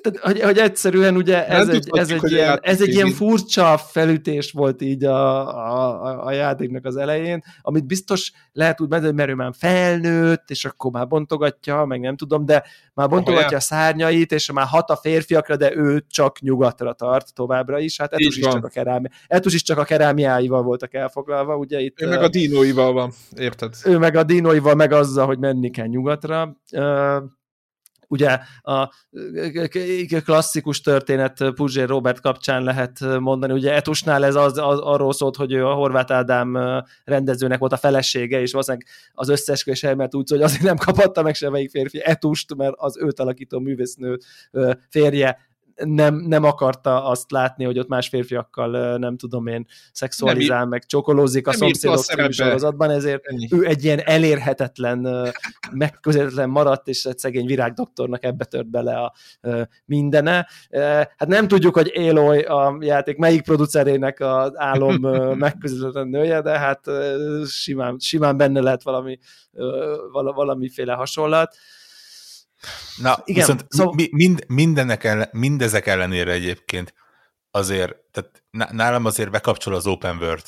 S1: Tehát, hogy, hogy egyszerűen ugye ez egy, ez egy, ilyen, ez egy ilyen furcsa felütés volt így a, a, a játéknak az elején, amit biztos lehet úgy menni, mert ő már felnőtt, és akkor már bontogatja, meg nem tudom, de már bontogatja a szárnyait, és már hat a férfiakra, de ő csak nyugatra tart továbbra is. Hát Etus is, csak a kerámi, Etus is csak a kerámiáival voltak elfoglalva, ugye itt...
S2: Ő meg a dinóival van, érted?
S1: Ő meg a dinóival, meg azzal, hogy menni kell nyugatra. Ugye a klasszikus történet Puzsér Robert kapcsán lehet mondani, ugye Etusnál ez az, az, arról szólt, hogy ő a Horváth Ádám rendezőnek volt a felesége, és valószínűleg az összeesküvés elmet úgy, hogy azért nem kapatta meg semmelyik férfi Etust, mert az őt alakító művésznő férje nem, nem akarta azt látni, hogy ott más férfiakkal nem tudom én szexualizál, nem, meg csokolózik a szomszédok sorozatban, ezért Ennyi. ő egy ilyen elérhetetlen, megközelhetetlen maradt, és egy szegény virágdoktornak ebbe tört bele a mindene. Hát nem tudjuk, hogy Eloy a játék melyik producerének az álom megközelhetetlen nője, de hát simán, simán benne lehet valami, valamiféle hasonlat.
S3: Na, Igen, viszont szóval... mi, mind, mindenek ellen, mindezek ellenére egyébként azért, tehát nálam azért bekapcsol az Open World.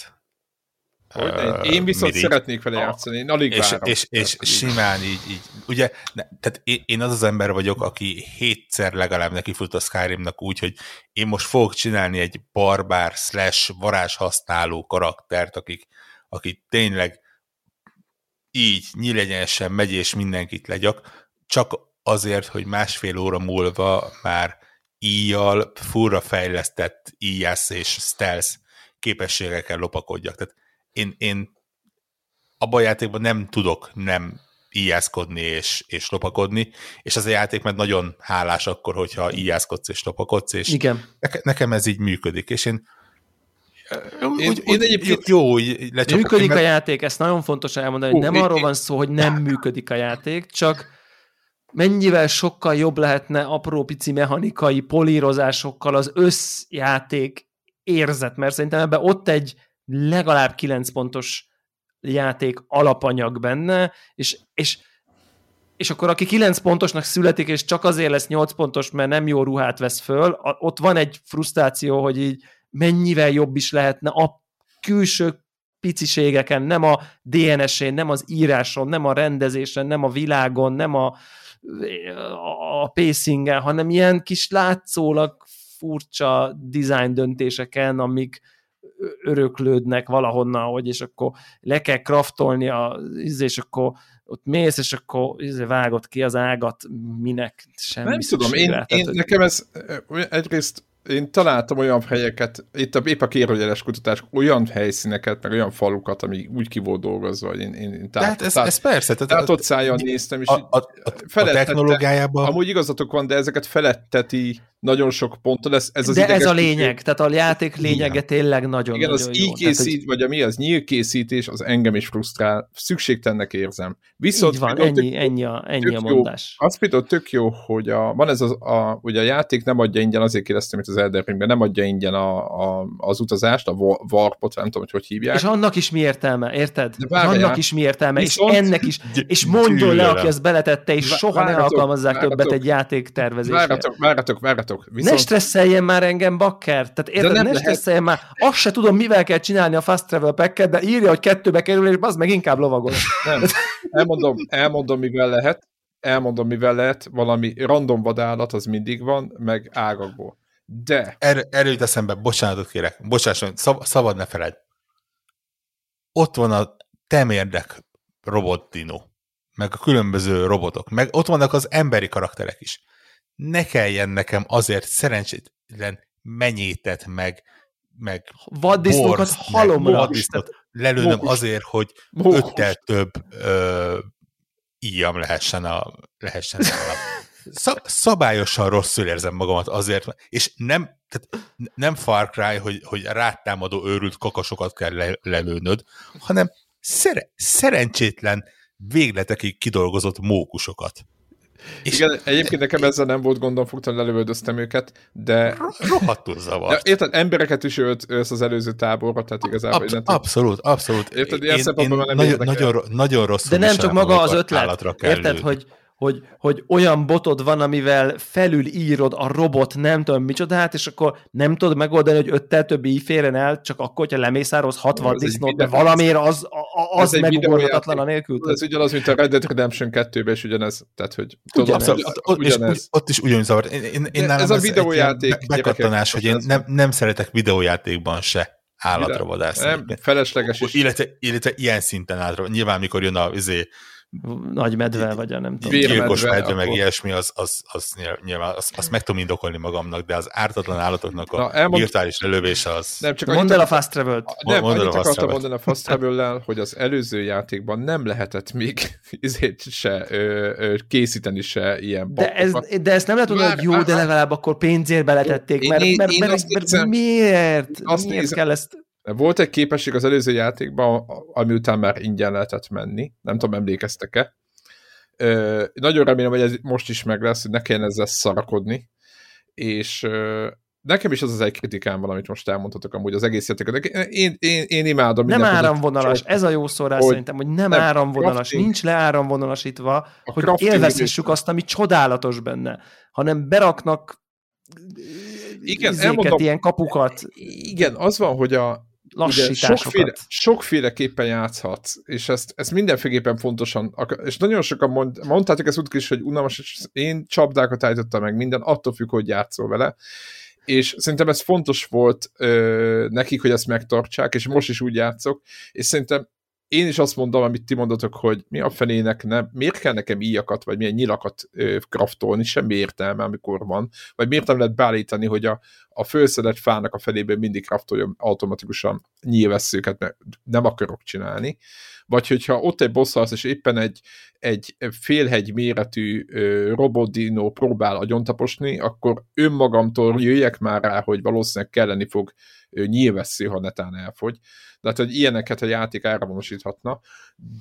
S2: Uh, én viszont mirigy. szeretnék vele játszani, én alig
S3: és,
S2: várom.
S3: És, és, és simán így, így ugye, ne, tehát én, én az az ember vagyok, aki hétszer legalább neki fut a Skyrimnak úgy, hogy én most fogok csinálni egy barbár slash varázs használó karaktert, akik, akik tényleg így nyílegyenesen megy és mindenkit legyak, csak azért, hogy másfél óra múlva már íjjal furra fejlesztett íjász és stealth képességekkel lopakodjak. Tehát én, én abban a játékban nem tudok nem íjászkodni és, és lopakodni, és az a játék meg nagyon hálás akkor, hogyha íjászkodsz és lopakodsz, és
S1: Igen.
S3: nekem ez így működik, és én
S2: én, úgy, én egyébként
S3: jó, úgy
S1: Működik mert... a játék, ezt nagyon fontos elmondani, hogy nem én, arról van szó, hogy nem működik a játék, csak mennyivel sokkal jobb lehetne apró pici mechanikai polírozásokkal az összjáték érzet, mert szerintem ebben ott egy legalább 9 pontos játék alapanyag benne, és, és, és akkor aki 9 pontosnak születik, és csak azért lesz 8 pontos, mert nem jó ruhát vesz föl, ott van egy frusztráció, hogy így mennyivel jobb is lehetne a külső piciségeken, nem a DNS-én, nem az íráson, nem a rendezésen, nem a világon, nem a, a pacingen, hanem ilyen kis látszólag furcsa design döntéseken, amik öröklődnek valahonnan, hogy és akkor le kell kraftolni, a, és akkor ott mész, és akkor vágott ki az ágat, minek semmi
S2: Nem tudom, én, rá, én, nekem ez egyrészt én találtam olyan helyeket, itt a, épp a kérdőjeles kutatás, olyan helyszíneket, meg olyan falukat, ami úgy ki volt dolgozva, hogy én, én, én
S3: tát, hát ez, tát, ez persze. Tehát,
S2: tehát ott szálljon néztem, és
S3: a, a, a, a technológiában...
S2: Amúgy igazatok van, de ezeket feletteti nagyon sok pont lesz. Ez az
S1: De ez a lényeg, kicsit. tehát a játék lényege Igen. tényleg nagyon
S2: Igen, nagyon az jó. készít, hogy... vagy a mi az nyílkészítés, az engem is frusztrál, szükségtennek érzem.
S1: Viszont Így van, ennyi, tök, ennyi, a, ennyi a mondás.
S2: Jó, azt például tök jó, hogy a, van ez az, a, ugye a játék nem adja ingyen, azért kérdeztem, mint az Elden Ringben, nem adja ingyen a, a, az utazást, a warpot, nem tudom, hogy hogy hívják.
S1: És annak is mi értelme, érted? annak is mi értelme, Viszont... és ennek is, és mondjon le, aki ezt beletette, és soha ne alkalmazzák többet egy játék tervezésre.
S2: Várjatok, várjatok, várjatok.
S1: Viszont... Ne stresszeljen már engem, bakker! Tehát érted, ne lehet... stresszeljen már. Azt se tudom, mivel kell csinálni a fast travel packet, de írja, hogy kettőbe kerül, és az meg inkább lovagol.
S2: Nem. Elmondom, elmondom, mivel lehet. Elmondom, mivel lehet. Valami random vadállat az mindig van, meg ágakból. De...
S3: Er, erről jut eszembe, bocsánatot kérek. Bocsásson, szav, szabad ne feled. Ott van a temérdek robotdino, meg a különböző robotok, meg ott vannak az emberi karakterek is ne kelljen nekem azért szerencsétlen menyétet, meg, meg
S1: vaddisznókat halomra.
S3: Vaddisznót lelőnöm Mókus. azért, hogy Mókus. öttel több ö, íjam lehessen a, lehessen a Szab, szabályosan rosszul érzem magamat azért, és nem, tehát nem Far Cry, hogy, hogy rátámadó őrült kakasokat kell le, lelőnöd, hanem szere, szerencsétlen végletekig kidolgozott mókusokat.
S2: És Igen, egyébként nekem ezzel nem volt gondom, fogtam, lelövöldöztem őket, de...
S3: Rohadtul zavart.
S2: De, érted, embereket is ölt ősz az előző táborba, tehát igazából...
S3: Absz- abszolút, abszolút.
S2: Érted, ilyen én, én
S3: nem nagyon, nagyon, nagyon rossz.
S1: De nem csak maga az ötlet, érted, hogy hogy, hogy olyan botod van, amivel felülírod a robot nem tudom micsodát, és akkor nem tudod megoldani, hogy öttel több így férjen el, csak akkor, hogyha lemészárolsz 60 disznót, de valamiért az, az megugorhatatlan a nélkül.
S2: Ez ugyanaz, mint a Red Dead Redemption 2-ben is ugyanaz. Tehát, hogy
S3: tudod, ugyanez. Ott, ott, ugyanez. És ott is ugyanúgy zavar. Én, én, én ez a videójáték. Bekattanás, hogy én nem, nem szeretek videójátékban se állatra vadászni. Nem,
S2: felesleges is.
S3: Illetve, illetve ilyen szinten állatra. Nyilván, mikor jön a, izé,
S1: nagy medve, vagy a nem tudom.
S3: Gyilkos medve, medve meg ilyesmi, az, az, az nyilván, azt, azt meg tudom indokolni magamnak, de az ártatlan állatoknak a Na, elmond... virtuális lelövése az...
S1: Nem, csak Mondd el a fast travel-t.
S2: Nem, Mondd annyit akartam mondani a fast travel hogy az előző játékban nem lehetett még izét se ö, ö, készíteni se ilyen
S1: de, ez, de ezt nem lehet mondani, hogy jó, de legalább akkor pénzért beletették, mert, mert, mert, mert, mert miért? Azt miért nézem, kell ezt
S2: volt egy képesség az előző játékban, ami után már ingyen lehetett menni. Nem tudom, emlékeztek-e. Ö, nagyon remélem, hogy ez most is meg lesz, hogy ne kelljen ezzel szarakodni. És ö, nekem is az az egy kritikám valamit most elmondhatok amúgy az egész játékot. Én, én, én imádom.
S1: Nem áramvonalas, csak, ez a jó szó rá hogy szerintem, hogy nem, nem áramvonalas, crafting, nincs leáramvonalasítva, hogy élvezhessük azt, ami csodálatos benne, hanem beraknak igen, elmondom, ilyen kapukat.
S2: Igen, az van, hogy a, lassításokat. Sokféle, sokféleképpen játszhatsz, és ezt, ezt mindenféleképpen fontosan, és nagyon sokan mond, mondtátok ezt úgy is, hogy unalmas, és én csapdákat állítottam meg minden, attól függ, hogy játszol vele, és szerintem ez fontos volt ö, nekik, hogy ezt megtartsák, és most is úgy játszok, és szerintem én is azt mondom, amit ti mondatok, hogy mi a fenének nem, miért kell nekem íjakat, vagy milyen nyilakat ö, kraftolni, semmi értelme, amikor van, vagy miért nem lehet beállítani, hogy a, a fölszedett fának a felében mindig kraftoljon automatikusan nyilvesszőket, mert nem akarok csinálni, vagy hogyha ott egy boss és éppen egy, egy félhegy méretű ö, próbál agyontaposni, akkor önmagamtól jöjjek már rá, hogy valószínűleg kelleni fog nyilvessző, ha netán elfogy. De hát, hogy ilyeneket a játék áramonosíthatna,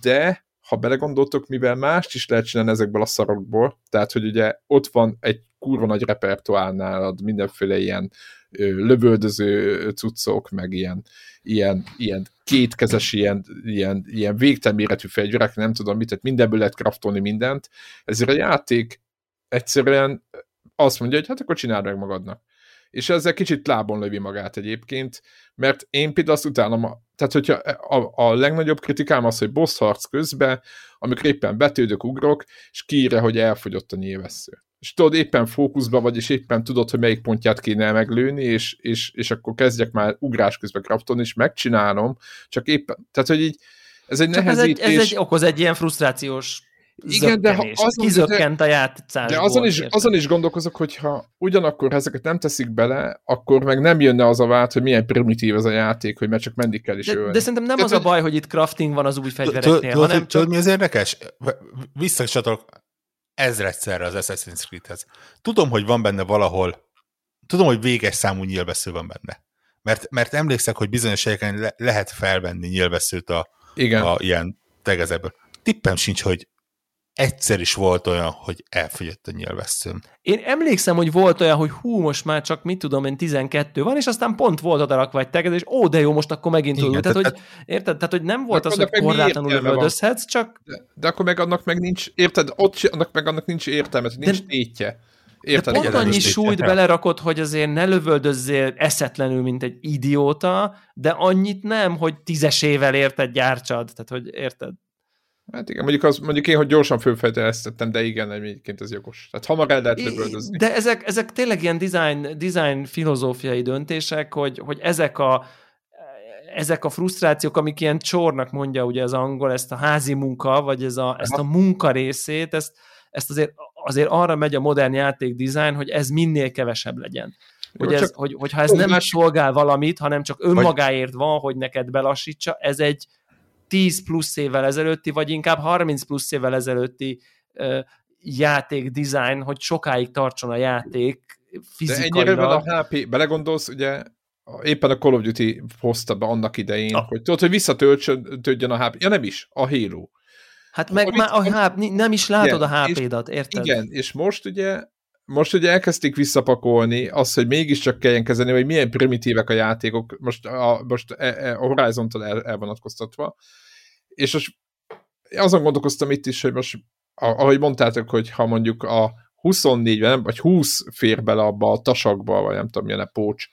S2: de ha belegondoltok, mivel mást is lehet csinálni ezekből a szarokból, tehát, hogy ugye ott van egy kurva nagy repertoár nálad, mindenféle ilyen ö, lövöldöző cuccok, meg ilyen, ilyen, ilyen kétkezes, ilyen, ilyen, ilyen végtelen méretű fegyverek, nem tudom mit, tehát mindenből lehet kraftolni mindent, ezért a játék egyszerűen azt mondja, hogy hát akkor csináld meg magadnak és ezzel kicsit lábon lövi magát egyébként, mert én például azt utálom, tehát hogyha a, a legnagyobb kritikám az, hogy boss harc közben, amikor éppen betődök, ugrok, és kiírja, hogy elfogyott a nyilvessző. És tudod, éppen fókuszba vagy, és éppen tudod, hogy melyik pontját kéne meglőni, és, és, és akkor kezdjek már ugrás közben kraftolni, és megcsinálom, csak éppen, tehát hogy így ez egy
S1: csak nehezítés. Ez egy, ez egy, okoz egy ilyen frusztrációs igen, de ha azon, Kizökkent a játszásból.
S2: De azon is, azon is gondolkozok, hogyha ugyanakkor ezeket nem teszik bele, akkor meg nem jönne az a vált, hogy milyen primitív ez a játék, hogy mert csak mendig kell is
S1: de, ölni. De szerintem nem az a baj, hogy itt crafting van az új fegyvereknél, hanem csak...
S3: Tudod, mi az érdekes? Visszacsatolok ezredszerre az Assassin's Creed-hez. Tudom, hogy van benne valahol tudom, hogy véges számú nyilvessző van benne. Mert, mert emlékszek, hogy bizonyos helyeken le, lehet felvenni nyilvesszőt a, Igen. a ilyen tegezekből. Tippem sincs, hogy egyszer is volt olyan, hogy elfogyott a nyilvesszőm.
S1: Én emlékszem, hogy volt olyan, hogy hú, most már csak mit tudom én, 12 van, és aztán pont volt odarakva egy tegez, és ó, de jó, most akkor megint tudod. Tehát, hogy, érted? Tehát, hogy nem volt az, hogy korlátlanul lövöldözhetsz, csak...
S2: De, de, akkor meg annak meg nincs, érted? Ott, annak meg annak nincs értelme, nincs de, tétje.
S1: Érted? De pont annyi súlyt belerakott, hogy azért ne lövöldözzél eszetlenül, mint egy idióta, de annyit nem, hogy tízesével érted gyártsad. Tehát, hogy érted?
S2: Hát igen, mondjuk, az, mondjuk én, hogy gyorsan fölfejteleztettem, de igen, egyébként ez jogos. Tehát hamar el lehet lövöldözni.
S1: De ezek, ezek tényleg ilyen design, design filozófiai döntések, hogy, hogy ezek a ezek a frusztrációk, amik ilyen csornak mondja ugye az angol, ezt a házi munka, vagy ez a, ezt a munka részét, ezt, ezt azért, azért arra megy a modern játék design, hogy ez minél kevesebb legyen. Hogy, ez, hogy, hogyha ez nem szolgál valamit, hanem csak önmagáért van, hogy neked belassítsa, ez egy, 10 plusz évvel ezelőtti, vagy inkább 30 plusz évvel ezelőtti játék design, hogy sokáig tartson a játék fizikailag.
S2: De a HP, belegondolsz, ugye éppen a Call of Duty hozta be annak idején, ah. hogy tudod, hogy visszatöltsön a HP, ja nem is, a Halo.
S1: Hát meg már a HP, nem is látod igen, a HP-dat, érted?
S2: Igen, és most ugye most ugye elkezdték visszapakolni azt, hogy mégiscsak kelljen kezelni, hogy milyen primitívek a játékok, most a, most a, e, a Horizon-tól el, elvonatkoztatva, és most azon gondolkoztam itt is, hogy most, ahogy mondtátok, hogy ha mondjuk a 24 vagy 20 fér bele abba a tasakba, vagy nem tudom, milyen a pócs,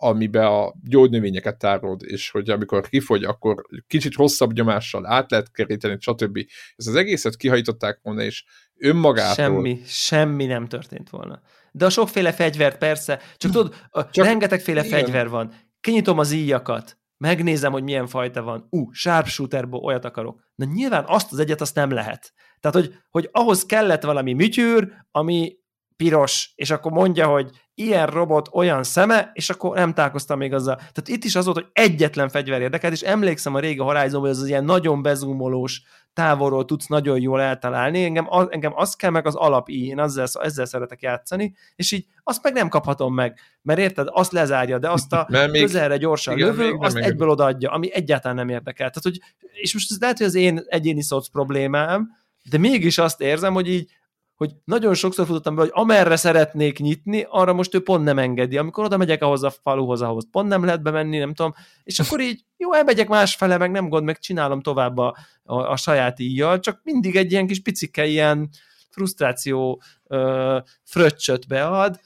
S2: amiben a gyógynövényeket tárolod, és hogy amikor kifogy, akkor kicsit hosszabb nyomással át lehet keríteni, stb. Ez az egészet kihajtották volna, és önmagától...
S1: Semmi, semmi nem történt volna. De a sokféle fegyvert persze, csak tudod, csak rengetegféle igen. fegyver van. Kinyitom az íjakat, megnézem, hogy milyen fajta van. Ú, uh, sharpshooterból olyat akarok. Na nyilván azt az egyet azt nem lehet. Tehát, hogy, hogy ahhoz kellett valami műtyűr, ami piros, és akkor mondja, hogy ilyen robot, olyan szeme, és akkor nem találkoztam még azzal. Tehát itt is az volt, hogy egyetlen fegyver érdekelt, és emlékszem a régi Horizon, hogy az, az ilyen nagyon bezúmolós, távolról tudsz nagyon jól eltalálni, engem, az, engem az kell meg az alap I, én ezzel, ezzel szeretek játszani, és így azt meg nem kaphatom meg, mert érted, azt lezárja, de azt a még, közelre gyorsan igen, lövő, még, azt még egyből odaadja, ami egyáltalán nem érdekel. Tehát, hogy, és most ez lehet, hogy az én egyéni szoc problémám, de mégis azt érzem, hogy így hogy nagyon sokszor futottam be, hogy amerre szeretnék nyitni, arra most ő pont nem engedi. Amikor oda megyek ahhoz a faluhoz, ahhoz pont nem lehet bemenni, nem tudom, és akkor így, jó, elmegyek másfele, meg nem gond, meg csinálom tovább a, a, a saját íjjal, csak mindig egy ilyen kis picike ilyen frusztráció ö, fröccsöt bead,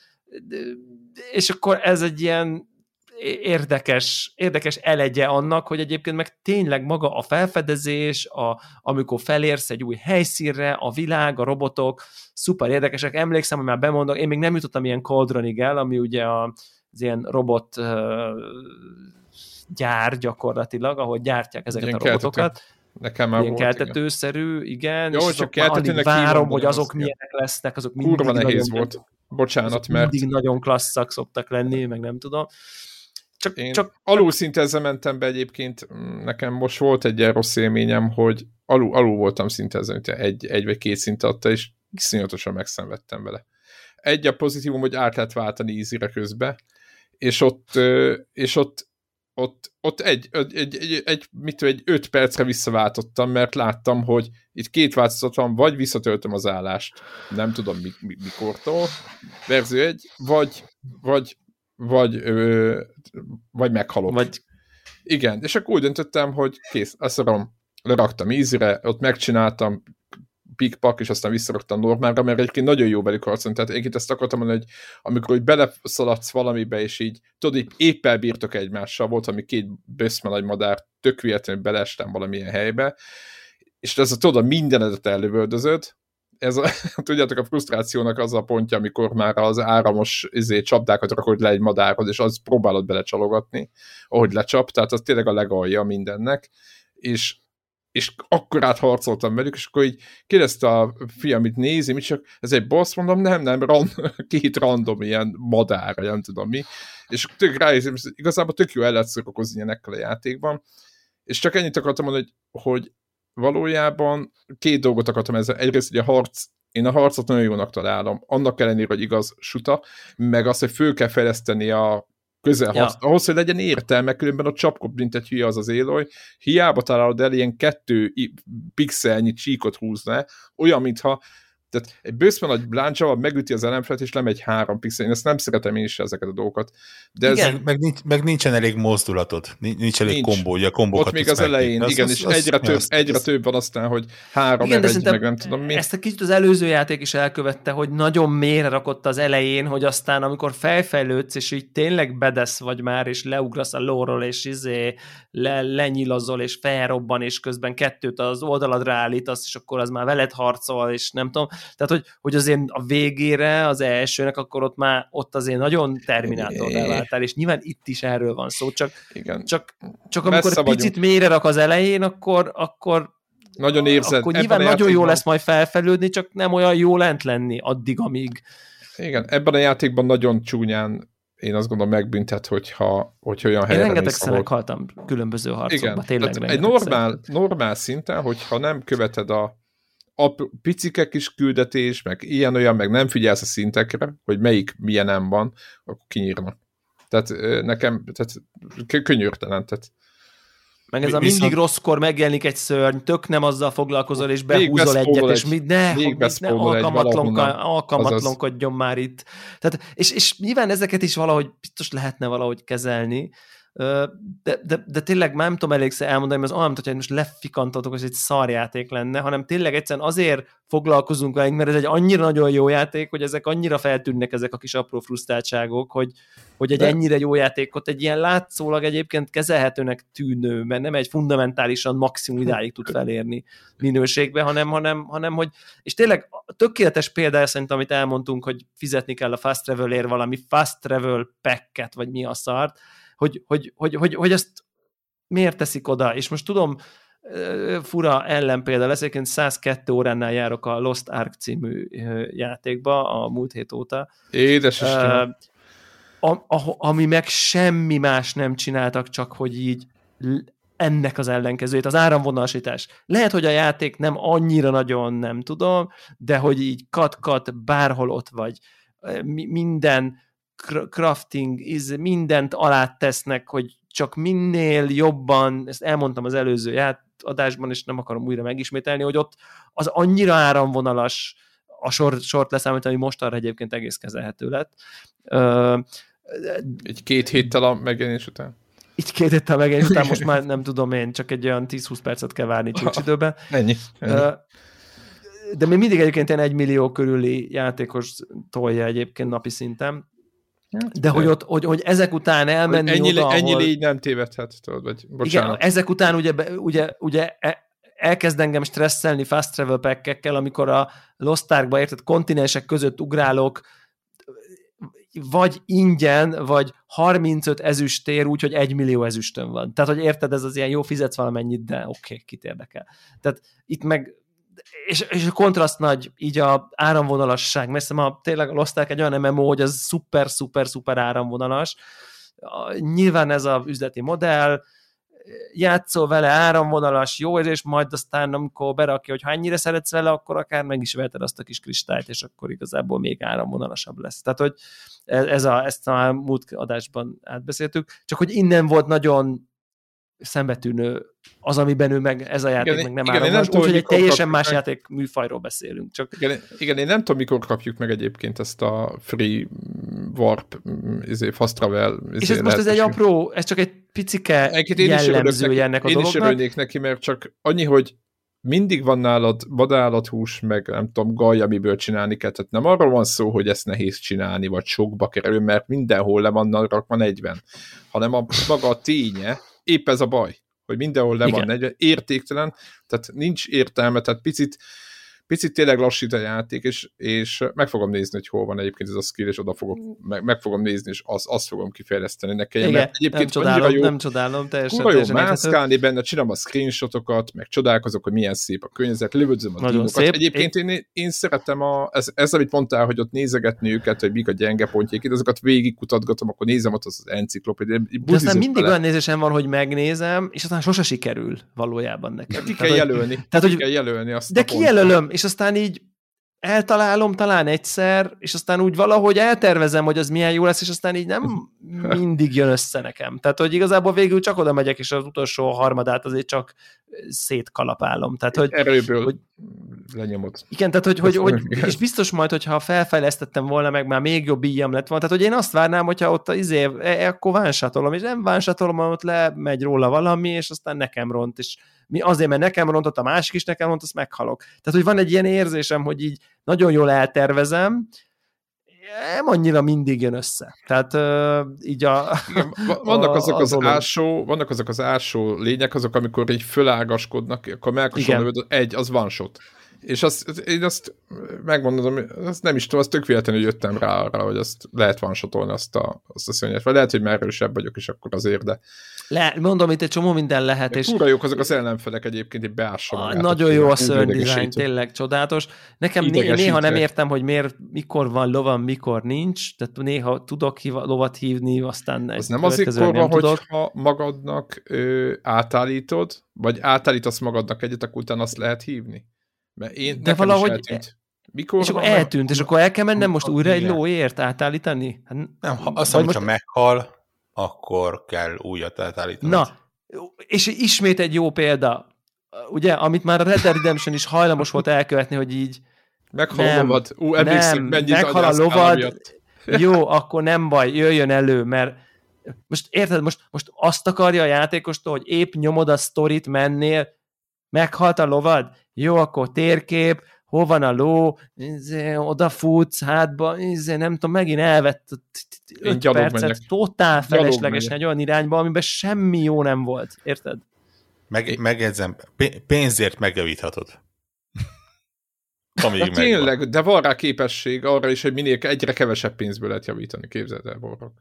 S1: és akkor ez egy ilyen érdekes, érdekes elegye annak, hogy egyébként meg tényleg maga a felfedezés, a, amikor felérsz egy új helyszínre, a világ, a robotok, szuper érdekesek. Emlékszem, hogy már bemondok, én még nem jutottam ilyen Coldronig el, ami ugye a, az ilyen robot uh, gyár gyakorlatilag, ahogy gyártják ezeket ilyen a robotokat. Keltető.
S2: Nekem már
S1: ilyen volt, keltetőszerű, igen. Jó, és csak keltetőnek várom, hogy azok milyenek lesznek, azok mindig
S2: Kurva nehéz volt. Bocsánat, mert...
S1: Mindig nagyon klasszak szoktak lenni, meg nem tudom.
S2: Csak, Én csak alul szinte ezzel mentem be egyébként, nekem most volt egy ilyen rossz élményem, hogy alul, alul voltam szinte ezzel, egy, egy vagy két szint adta, és iszonyatosan megszenvedtem vele. Egy a pozitívum, hogy át lehet váltani ízire közbe, és ott, és ott, ott, ott egy, egy, egy, egy, egy, mit egy öt percre visszaváltottam, mert láttam, hogy itt két változat van, vagy visszatöltöm az állást, nem tudom mi, mi, mikortól, verzió egy, vagy, vagy vagy, ö, vagy meghalok. Vagy... Igen, és akkor úgy döntöttem, hogy kész, azt mondom, leraktam ízire, ott megcsináltam, pikpak, és aztán visszaraktam normálra, mert egyébként nagyon jó velük harcolni. Tehát egyébként ezt akartam mondani, hogy amikor úgy beleszaladsz valamibe, és így, tudod, így épp elbírtok egymással, volt ami két böszme nagy madár, tök véletlenül beleestem valamilyen helybe, és ez a, tudod, mindenedet ellövöldözöd, ez a, tudjátok, a frusztrációnak az a pontja, amikor már az áramos izé, csapdákat rakod le egy madárhoz, és az próbálod belecsalogatni, ahogy lecsap, tehát az tényleg a legalja mindennek, és és akkor átharcoltam velük, és akkor így kérdezte a fiam, amit nézi, mit csak, ez egy boss, mondom, nem, nem, ran, két random ilyen madár, nem tudom mi, és tök ráérzem, igazából tök jó el lehet szokozni ilyenekkel a játékban, és csak ennyit akartam mondani, hogy, hogy valójában két dolgot akartam ezzel. Egyrészt, hogy a harc én a harcot nagyon jónak találom. Annak ellenére, hogy igaz suta, meg azt, hogy föl kell fejleszteni a közel ja. ahhoz, hogy legyen értelme, különben a csapkop, mint egy hülye az az élő, hiába találod el ilyen kettő pixelnyi csíkot húzna, olyan, mintha tehát egy bőszben nagy bláncsával megüti az ellenfelet, és lemegy három pixel. Én ezt nem szeretem én is ezeket a dolgokat.
S3: De igen, ez... meg, nincs, meg nincsen elég mozdulatod, nincs elég nincs. kombó, ugye a kombókat
S2: Ott még az elején, igen, az, és az, egyre, az, több, az, egyre az, több van aztán, hogy három, igen, egy, meg nem tudom mi.
S1: Ezt a kicsit az előző játék is elkövette, hogy nagyon mélyre rakott az elején, hogy aztán amikor felfejlődsz, és így tényleg bedesz vagy már, és leugrasz a lóról, és izé le, lenyilazol, és felrobban, és közben kettőt az oldaladra állítasz, és akkor az már veled harcol, és nem tudom. Tehát, hogy, hogy azért a végére, az elsőnek, akkor ott már ott azért nagyon terminátor váltál, és nyilván itt is erről van szó, csak, Igen. csak, csak amikor egy picit mélyre rak az elején, akkor, akkor
S2: nagyon érzed.
S1: Akkor nyilván nagyon jó lesz majd felfelődni, csak nem olyan jó lent lenni addig, amíg...
S2: Igen, ebben a játékban nagyon csúnyán én azt gondolom megbüntet, hogyha, hogyha olyan helyre
S1: Én rengetegszer meghaltam különböző harcokban, Igen, tényleg
S2: Egy normál, normál szinten, hogyha nem követed a, a picike kis küldetés, meg ilyen-olyan, meg nem figyelsz a szintekre, hogy melyik milyen nem van, akkor kinyírna. Tehát nekem, tehát könyörtelen, tehát
S1: meg ez a Viszont... mindig rosszkor megjelenik egy szörny, tök nem azzal foglalkozol, és behúzol egyet, és mi, ne, ne alkalmatlankodjon már itt. Tehát, és, és nyilván ezeket is valahogy biztos lehetne valahogy kezelni, de, de, de tényleg már nem tudom elégszer elmondani, mert az olyan, hogy most lefikantatok, hogy ez egy szarjáték lenne, hanem tényleg egyszerűen azért foglalkozunk vele, mert ez egy annyira nagyon jó játék, hogy ezek annyira feltűnnek ezek a kis apró frusztráltságok, hogy, hogy egy de... ennyire jó játékot egy ilyen látszólag egyébként kezelhetőnek tűnő, mert nem egy fundamentálisan maximum idáig tud felérni minőségbe, hanem, hanem, hanem hogy, és tényleg tökéletes példa szerintem, amit elmondtunk, hogy fizetni kell a fast travel valami fast travel packet, vagy mi a szart, hogy, hogy, hogy, hogy, hogy ezt miért teszik oda, és most tudom, fura ellenpélda lesz, egyébként 102 óránál járok a Lost Ark című játékba a múlt hét óta.
S2: Édes uh,
S1: ami meg semmi más nem csináltak, csak hogy így ennek az ellenkezőjét, az áramvonalasítás. Lehet, hogy a játék nem annyira nagyon, nem tudom, de hogy így kat-kat bárhol ott vagy, minden crafting, is, mindent alá tesznek, hogy csak minél jobban, ezt elmondtam az előző ját, adásban, és nem akarom újra megismételni, hogy ott az annyira áramvonalas a sor, sort leszámítani, ami most arra egyébként egész kezelhető lett. Uh,
S2: egy két héttel a megjelenés után?
S1: Így két héttel megjelenés után most már nem tudom én, csak egy olyan 10-20 percet kell várni csúcsidőben.
S2: Ennyi. ennyi.
S1: De még mindig egyébként ilyen egy millió körüli játékos tolja egyébként napi szinten. Hát, de hogy, ott, hogy, hogy ezek után elmenni
S2: ennyi,
S1: oda, ahol...
S2: Ennyi légy nem tévedhet, tudod, vagy bocsánat.
S1: Igen, ezek után ugye, ugye, ugye e, elkezd engem stresszelni fast travel pack amikor a Lost Arkba érted kontinensek között ugrálok, vagy ingyen, vagy 35 ezüstér, úgyhogy egy millió ezüstön van. Tehát, hogy érted, ez az ilyen jó, fizetsz valamennyit, de oké, okay, kit érdekel. Tehát itt meg és, és a kontraszt nagy, így a áramvonalasság, mert ma tényleg lozták egy olyan MMO, hogy az szuper, szuper, szuper áramvonalas. Nyilván ez a üzleti modell, játszol vele áramvonalas, jó és majd aztán amikor berakja, hogy ha ennyire szeretsz vele, akkor akár meg is veheted azt a kis kristályt, és akkor igazából még áramvonalasabb lesz. Tehát, hogy ez a, ezt a múlt adásban átbeszéltük, csak hogy innen volt nagyon szembetűnő az, amiben ő meg, ez a játék igen, meg nem igen, áll. Úgyhogy egy teljesen más meg... játék műfajról beszélünk. Csak...
S2: Igen, igen, én nem tudom, mikor kapjuk meg egyébként ezt a free warp, izé, fast travel.
S1: Izé és ez most ez egy apró, ez csak egy picike Egyébként jellemzője ennek a
S2: én
S1: dolognak.
S2: Én is örülnék neki, mert csak annyi, hogy mindig van nálad vadállathús, meg nem tudom, gaj, amiből csinálni kell. Tehát nem arról van szó, hogy ezt nehéz csinálni, vagy sokba kerül, mert mindenhol le van rakva 40, hanem a maga a ténye, épp ez a baj, hogy mindenhol le van 40, értéktelen, tehát nincs értelme, tehát picit picit tényleg lassít a játék, és, és meg fogom nézni, hogy hol van egyébként ez a skill, és oda fogok, meg, meg fogom nézni, és az, azt fogom kifejleszteni nekem.
S1: Igen, mert egyébként nem csodálom, jó, nem csodálom, teljesen. Kurva
S2: jó mászkálni benne, csinálom a screenshotokat, meg csodálkozok, hogy milyen szép a környezet, lövödzöm a Nagyon. Szép. Egyébként én, én szeretem a, ez, ez, amit mondtál, hogy ott nézegetni őket, hogy mik a gyenge pontjaik, azokat végigkutatgatom, akkor nézem ott az, az enciklopédiát.
S1: De aztán mindig olyan nézésem van, hogy megnézem, és aztán sose sikerül valójában nekem.
S2: Ki kell jelölni. Tehát, hogy, kell jelölni azt
S1: De kijelölöm, és aztán így eltalálom talán egyszer, és aztán úgy valahogy eltervezem, hogy az milyen jó lesz, és aztán így nem mindig jön össze nekem. Tehát, hogy igazából végül csak oda megyek, és az utolsó harmadát azért csak szétkalapálom. Tehát, hogy,
S2: Erőből
S1: hogy,
S2: lenyomod.
S1: Igen, tehát, hogy, hogy, hogy, és biztos majd, hogyha felfejlesztettem volna, meg már még jobb íjam lett volna, tehát, hogy én azt várnám, hogyha ott izé, e, e, akkor vánsatolom, és nem vánsatolom, ott lemegy róla valami, és aztán nekem ront, és mi azért, mert nekem rontott, a másik is nekem ront, azt meghalok. Tehát, hogy van egy ilyen érzésem, hogy így nagyon jól eltervezem, nem annyira mindig jön össze. Tehát uh, így a...
S2: Igen, vannak azok az, az ásó, vannak azok az ásó lények, azok, amikor így fölágaskodnak, akkor melkoson egy, az van shot. És azt, én azt megmondom, azt nem is tudom, azt tök véletlenül jöttem rá arra, hogy azt lehet van azt a, azt a szörnyet, vagy lehet, hogy már erősebb vagyok, és akkor azért, de
S1: le, mondom, itt egy csomó minden lehet.
S2: És Túra jók azok az ellenfelek egyébként, hogy beássa
S1: ah, Nagyon jó a szörny design, tényleg csodálatos. Nekem né- néha nem értem, hogy miért, mikor van lovan, mikor nincs, tehát néha tudok hív, lovat hívni, aztán
S2: Az nem azért van, hogyha magadnak ö, átállítod, vagy átállítasz magadnak egyet, akkor utána azt lehet hívni? Mert én,
S1: De valahogy... Mikor és akkor eltűnt, meg... és akkor el kell mennem most újra egy lóért átállítani?
S3: Hát, nem, ha, azt hiszem, most... meghal, akkor kell újat átállítani.
S1: Na, és ismét egy jó példa, ugye, amit már a Red Dead Redemption is hajlamos volt elkövetni, hogy így
S2: Meghal nem, a lovad. Ú,
S1: nem, meghal a lovad, jó, akkor nem baj, jöjjön elő, mert most érted, most, most azt akarja a játékostól, hogy épp nyomod a sztorit mennél, meghalt a lovad, jó, akkor térkép, hol van a ló, izé, odafutsz hátba, izé, nem tudom, megint elvett 5 percet, megyek. totál feleslegesen egy olyan irányba, amiben semmi jó nem volt, érted?
S3: Meg, megjegyzem, pénzért megjavíthatod.
S2: Amíg tényleg, de van rá képesség arra is, hogy minél egyre kevesebb pénzből lehet javítani, képzeld el, Borok.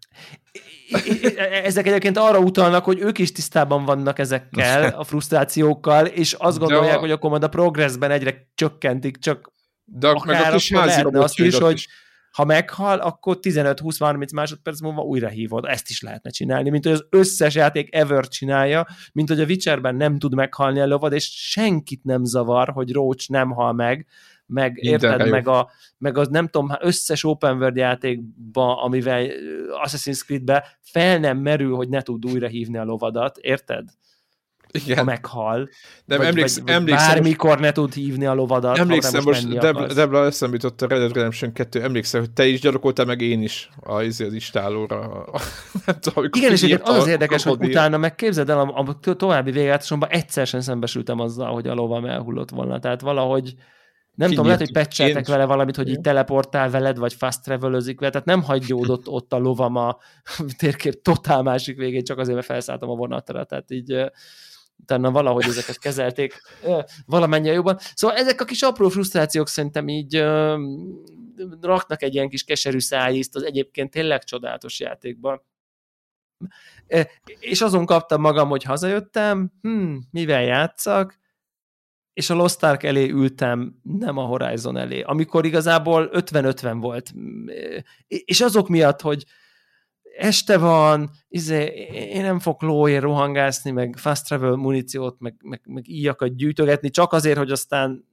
S1: Ezek egyébként arra utalnak, hogy ők is tisztában vannak ezekkel a frusztrációkkal, és azt gondolják, a... hogy akkor majd a progressben egyre csökkentik, csak
S2: de akár meg a kis házi
S1: azt is, hogy is. ha meghal, akkor 15-20-30 másodperc múlva újra hívod. Ezt is lehetne csinálni, mint hogy az összes játék ever csinálja, mint hogy a Witcherben nem tud meghalni a lovad, és senkit nem zavar, hogy Roach nem hal meg, meg érted, meg, a, meg az nem tudom, összes open world játékban, amivel Assassin's Creed-be fel nem merül, hogy ne tud újra hívni a lovadat, érted? Igen. ha meghal.
S2: Nem, vagy, emléksz, vagy, vagy
S1: emlékszem, bármikor ne tud hívni a lovadat,
S2: emlékszem, most, most Debla, Debla eszembe jutott a Red Dead Redemption 2, emlékszem, hogy te is gyalokoltál, meg én is a, izé, az istálóra.
S1: tudom, Igen, és az az érdekes, hogy utána meg képzeld el, a, a további végáltatásomban egyszer sem szembesültem azzal, hogy a lovam elhullott volna. Tehát valahogy nem tudom, lehet, hogy pecseltek vele valamit, hogy így teleportál veled, vagy fast travelözik vele, tehát nem hagyjódott ott a lovam a térkép totál másik végén, csak azért, mert felszálltam a vonatra, tehát így utána valahogy ezeket kezelték valamennyire jobban. Szóval ezek a kis apró frusztrációk szerintem így raknak egy ilyen kis keserű szájízt az egyébként tényleg csodálatos játékban. És azon kaptam magam, hogy hazajöttem, hmm, mivel játszak, és a Lost Ark elé ültem, nem a Horizon elé, amikor igazából 50-50 volt. És azok miatt, hogy este van, izé, én nem fog lóért rohangászni, meg fast travel muníciót, meg, meg, meg íjakat gyűjtögetni, csak azért, hogy aztán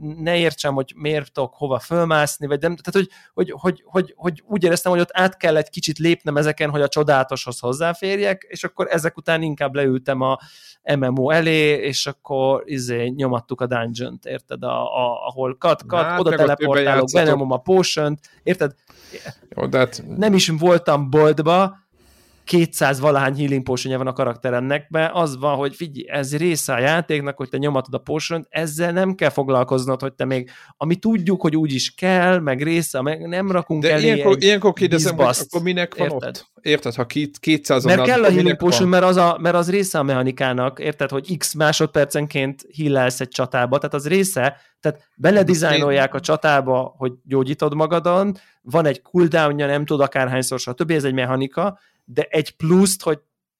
S1: ne értsem, hogy miért tudok hova fölmászni, vagy nem, tehát hogy, hogy, hogy, hogy, hogy úgy éreztem, hogy ott át kell egy kicsit lépnem ezeken, hogy a csodálatoshoz hozzáférjek, és akkor ezek után inkább leültem a MMO elé, és akkor izé, nyomattuk a dungeon-t, érted, a, a, ahol kat, kat, hát, oda teleportálok, benyomom a potion érted?
S2: Jó, de hát...
S1: Nem is voltam boltba, 200 valahány healing potion van a karakteremnek, mert az van, hogy figyelj, ez része a játéknak, hogy te nyomatod a potion ezzel nem kell foglalkoznod, hogy te még, ami tudjuk, hogy úgy is kell, meg része, meg nem rakunk
S2: De
S1: elé
S2: ilyenkor, ilyenkor kérdezem, hogy akkor minek van érted? ott? Érted, ha 200
S1: Mert kell a healing potion, mert az, a, mert az része a mechanikának, érted, hogy x másodpercenként hillelsz egy csatába, tehát az része, tehát beledizájnolják a csatába, hogy gyógyítod magadon, van egy cooldownja, nem tud akárhányszor, stb. Ez egy mechanika, de egy pluszt, hogy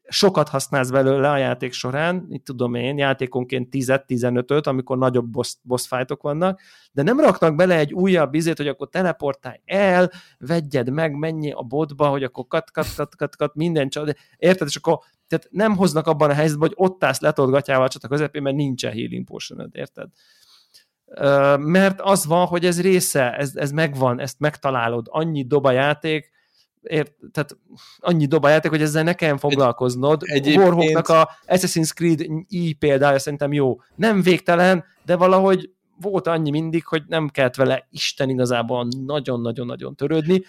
S1: sokat használsz belőle a játék során, itt tudom én, játékonként 10-15-öt, amikor nagyobb boss, boss fightok vannak, de nem raknak bele egy újabb izét, hogy akkor teleportálj el, vegyed meg, menj a botba, hogy akkor kat, kat, kat, kat, kat minden csat, érted, és akkor tehát nem hoznak abban a helyzetben, hogy ott állsz letolt gatyával a közepén, mert nincsen healing potion érted? mert az van, hogy ez része, ez, ez megvan, ezt megtalálod, annyi dob a játék, ért, tehát annyi dob a játék, hogy ezzel ne kelljen foglalkoznod. Egy, Warhawknak a Assassin's Creed i példája szerintem jó. Nem végtelen, de valahogy volt annyi mindig, hogy nem kellett vele Isten igazából nagyon-nagyon-nagyon törődni.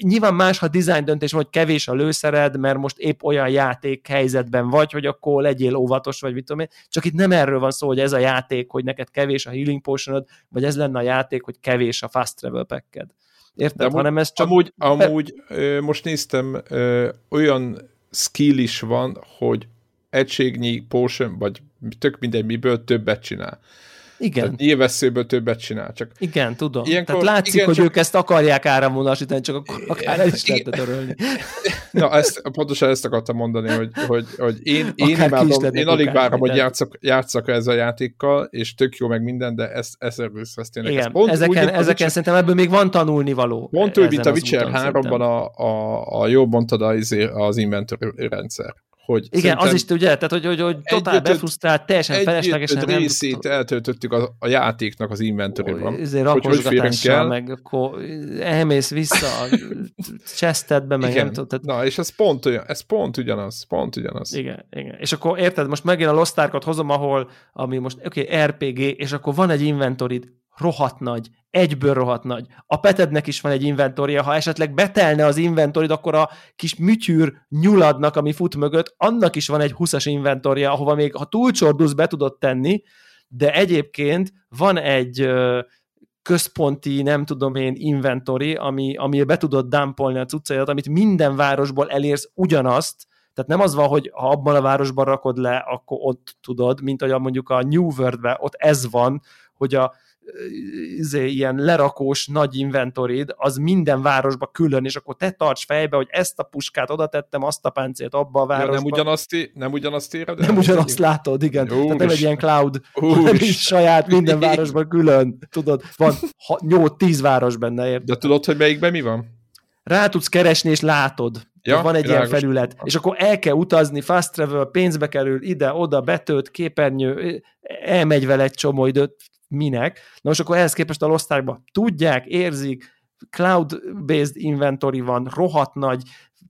S1: Nyilván más, ha design döntés vagy kevés a lőszered, mert most épp olyan játék helyzetben vagy, hogy akkor legyél óvatos, vagy mit tudom én. Csak itt nem erről van szó, hogy ez a játék, hogy neked kevés a healing potionod, vagy ez lenne a játék, hogy kevés a fast travel packed. Érted?
S2: amúgy, Hanem ez csak... Amúgy, amúgy ö, most néztem, ö, olyan skill is van, hogy egységnyi potion, vagy tök mindegy miből többet csinál.
S1: Igen. Tehát
S2: nyilvesszőből többet csinál. Csak
S1: igen, tudom. Ilyenkor, Tehát látszik, igen, hogy csak... ők ezt akarják áramvonalasítani, csak akkor akár el is lehetne törölni.
S2: Na, ezt, pontosan ezt akartam mondani, hogy, hogy, hogy én, én, imádom, én alig várom, hogy játszak, játszak ezzel a játékkal, és tök jó meg minden, de ezt, ezt, ezt tényleg.
S1: Igen, ez pont ezeken, úgy, ezeken szerintem ebből még van tanulni való.
S2: Pont úgy, mint a Witcher 3-ban a, a, a jó mondtad az, az inventory rendszer hogy
S1: Igen, az is ugye, tehát hogy, hogy, hogy totál befrusztrált, teljesen feleslegesen.
S2: Egy részét nem... eltöltöttük a, a játéknak az inventory-ban.
S1: Ezért rakosgatással, meg akkor elmész vissza a chestedbe, meg
S2: igen. nem tudom. Tehát... Na, és ez pont, olyan, ez pont ugyanaz, pont ugyanaz.
S1: Igen, igen. És akkor érted, most megint a Lost Ark-ot hozom, ahol, ami most, oké, okay, RPG, és akkor van egy inventory rohadt nagy, egyből rohadt nagy. A petednek is van egy inventorja, ha esetleg betelne az inventorid, akkor a kis műtyűr nyuladnak, ami fut mögött, annak is van egy 20-as inventorja, ahova még ha túlcsordulsz, be tudod tenni, de egyébként van egy központi, nem tudom én, inventory, ami, ami be tudod dumpolni a cuccaidat, amit minden városból elérsz ugyanazt, tehát nem az van, hogy ha abban a városban rakod le, akkor ott tudod, mint hogy mondjuk a New World-ben ott ez van, hogy a izé, ilyen lerakós nagy inventorid, az minden városba külön, és akkor te tarts fejbe, hogy ezt a puskát oda tettem, azt a páncélt abba a városba. Ja,
S2: nem ugyanazt, nem ugyanazt éred?
S1: Nem ugyanazt látod, igen. Úr Tehát nem egy ilyen cloud, hanem is saját minden városban külön. Tudod, van 8-10 város benne, érted?
S2: De tudod, hogy melyikben mi van?
S1: Rá tudsz keresni, és látod. Ja, van egy világos. ilyen felület, és akkor el kell utazni, fast travel, pénzbe kerül, ide-oda, betölt, képernyő, elmegy vele egy csomó időt, minek. Na most akkor ehhez képest a Lostárban tudják, érzik, cloud-based inventory van, rohadt nagy,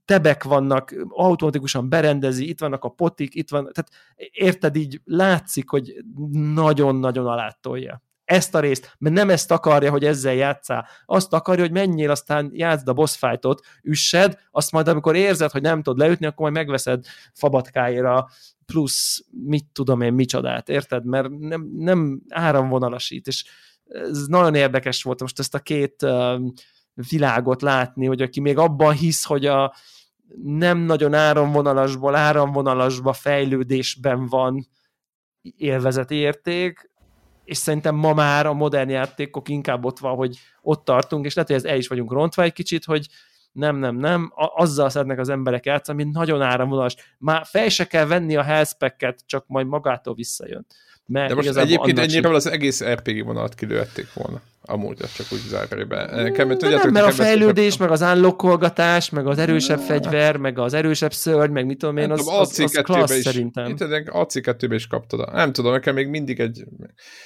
S1: tebek vannak, automatikusan berendezi, itt vannak a potik, itt van, tehát érted így, látszik, hogy nagyon-nagyon alátolja ezt a részt, mert nem ezt akarja, hogy ezzel játszál. Azt akarja, hogy menjél, aztán játszd a boss fightot, üssed, azt majd amikor érzed, hogy nem tudod leütni, akkor majd megveszed fabatkáira plusz mit tudom én micsodát, érted? Mert nem, nem áramvonalasít, és ez nagyon érdekes volt most ezt a két uh, világot látni, hogy aki még abban hisz, hogy a nem nagyon áramvonalasból áramvonalasba fejlődésben van élvezeti érték, és szerintem ma már a modern játékok inkább ott van, hogy ott tartunk, és lehet, hogy ez el is vagyunk rontva egy kicsit, hogy nem, nem, nem, a, azzal szeretnek az emberek játszani, mint nagyon áramvonalas. Már fel se kell venni a health csak majd magától visszajön.
S2: Mert De most egyébként ennyire az egész RPG vonalat kilőtték volna. Amúgy, csak úgy
S1: Nekem, mert, tudjátok, nem, mert a fejlődés, meg az unlockolgatás, meg az erősebb fegyver, meg az erősebb szörny, meg mit tudom én, az, az, az klassz is, szerintem. Itt
S2: AC2-be is kaptad. Nem tudom, nekem még mindig egy...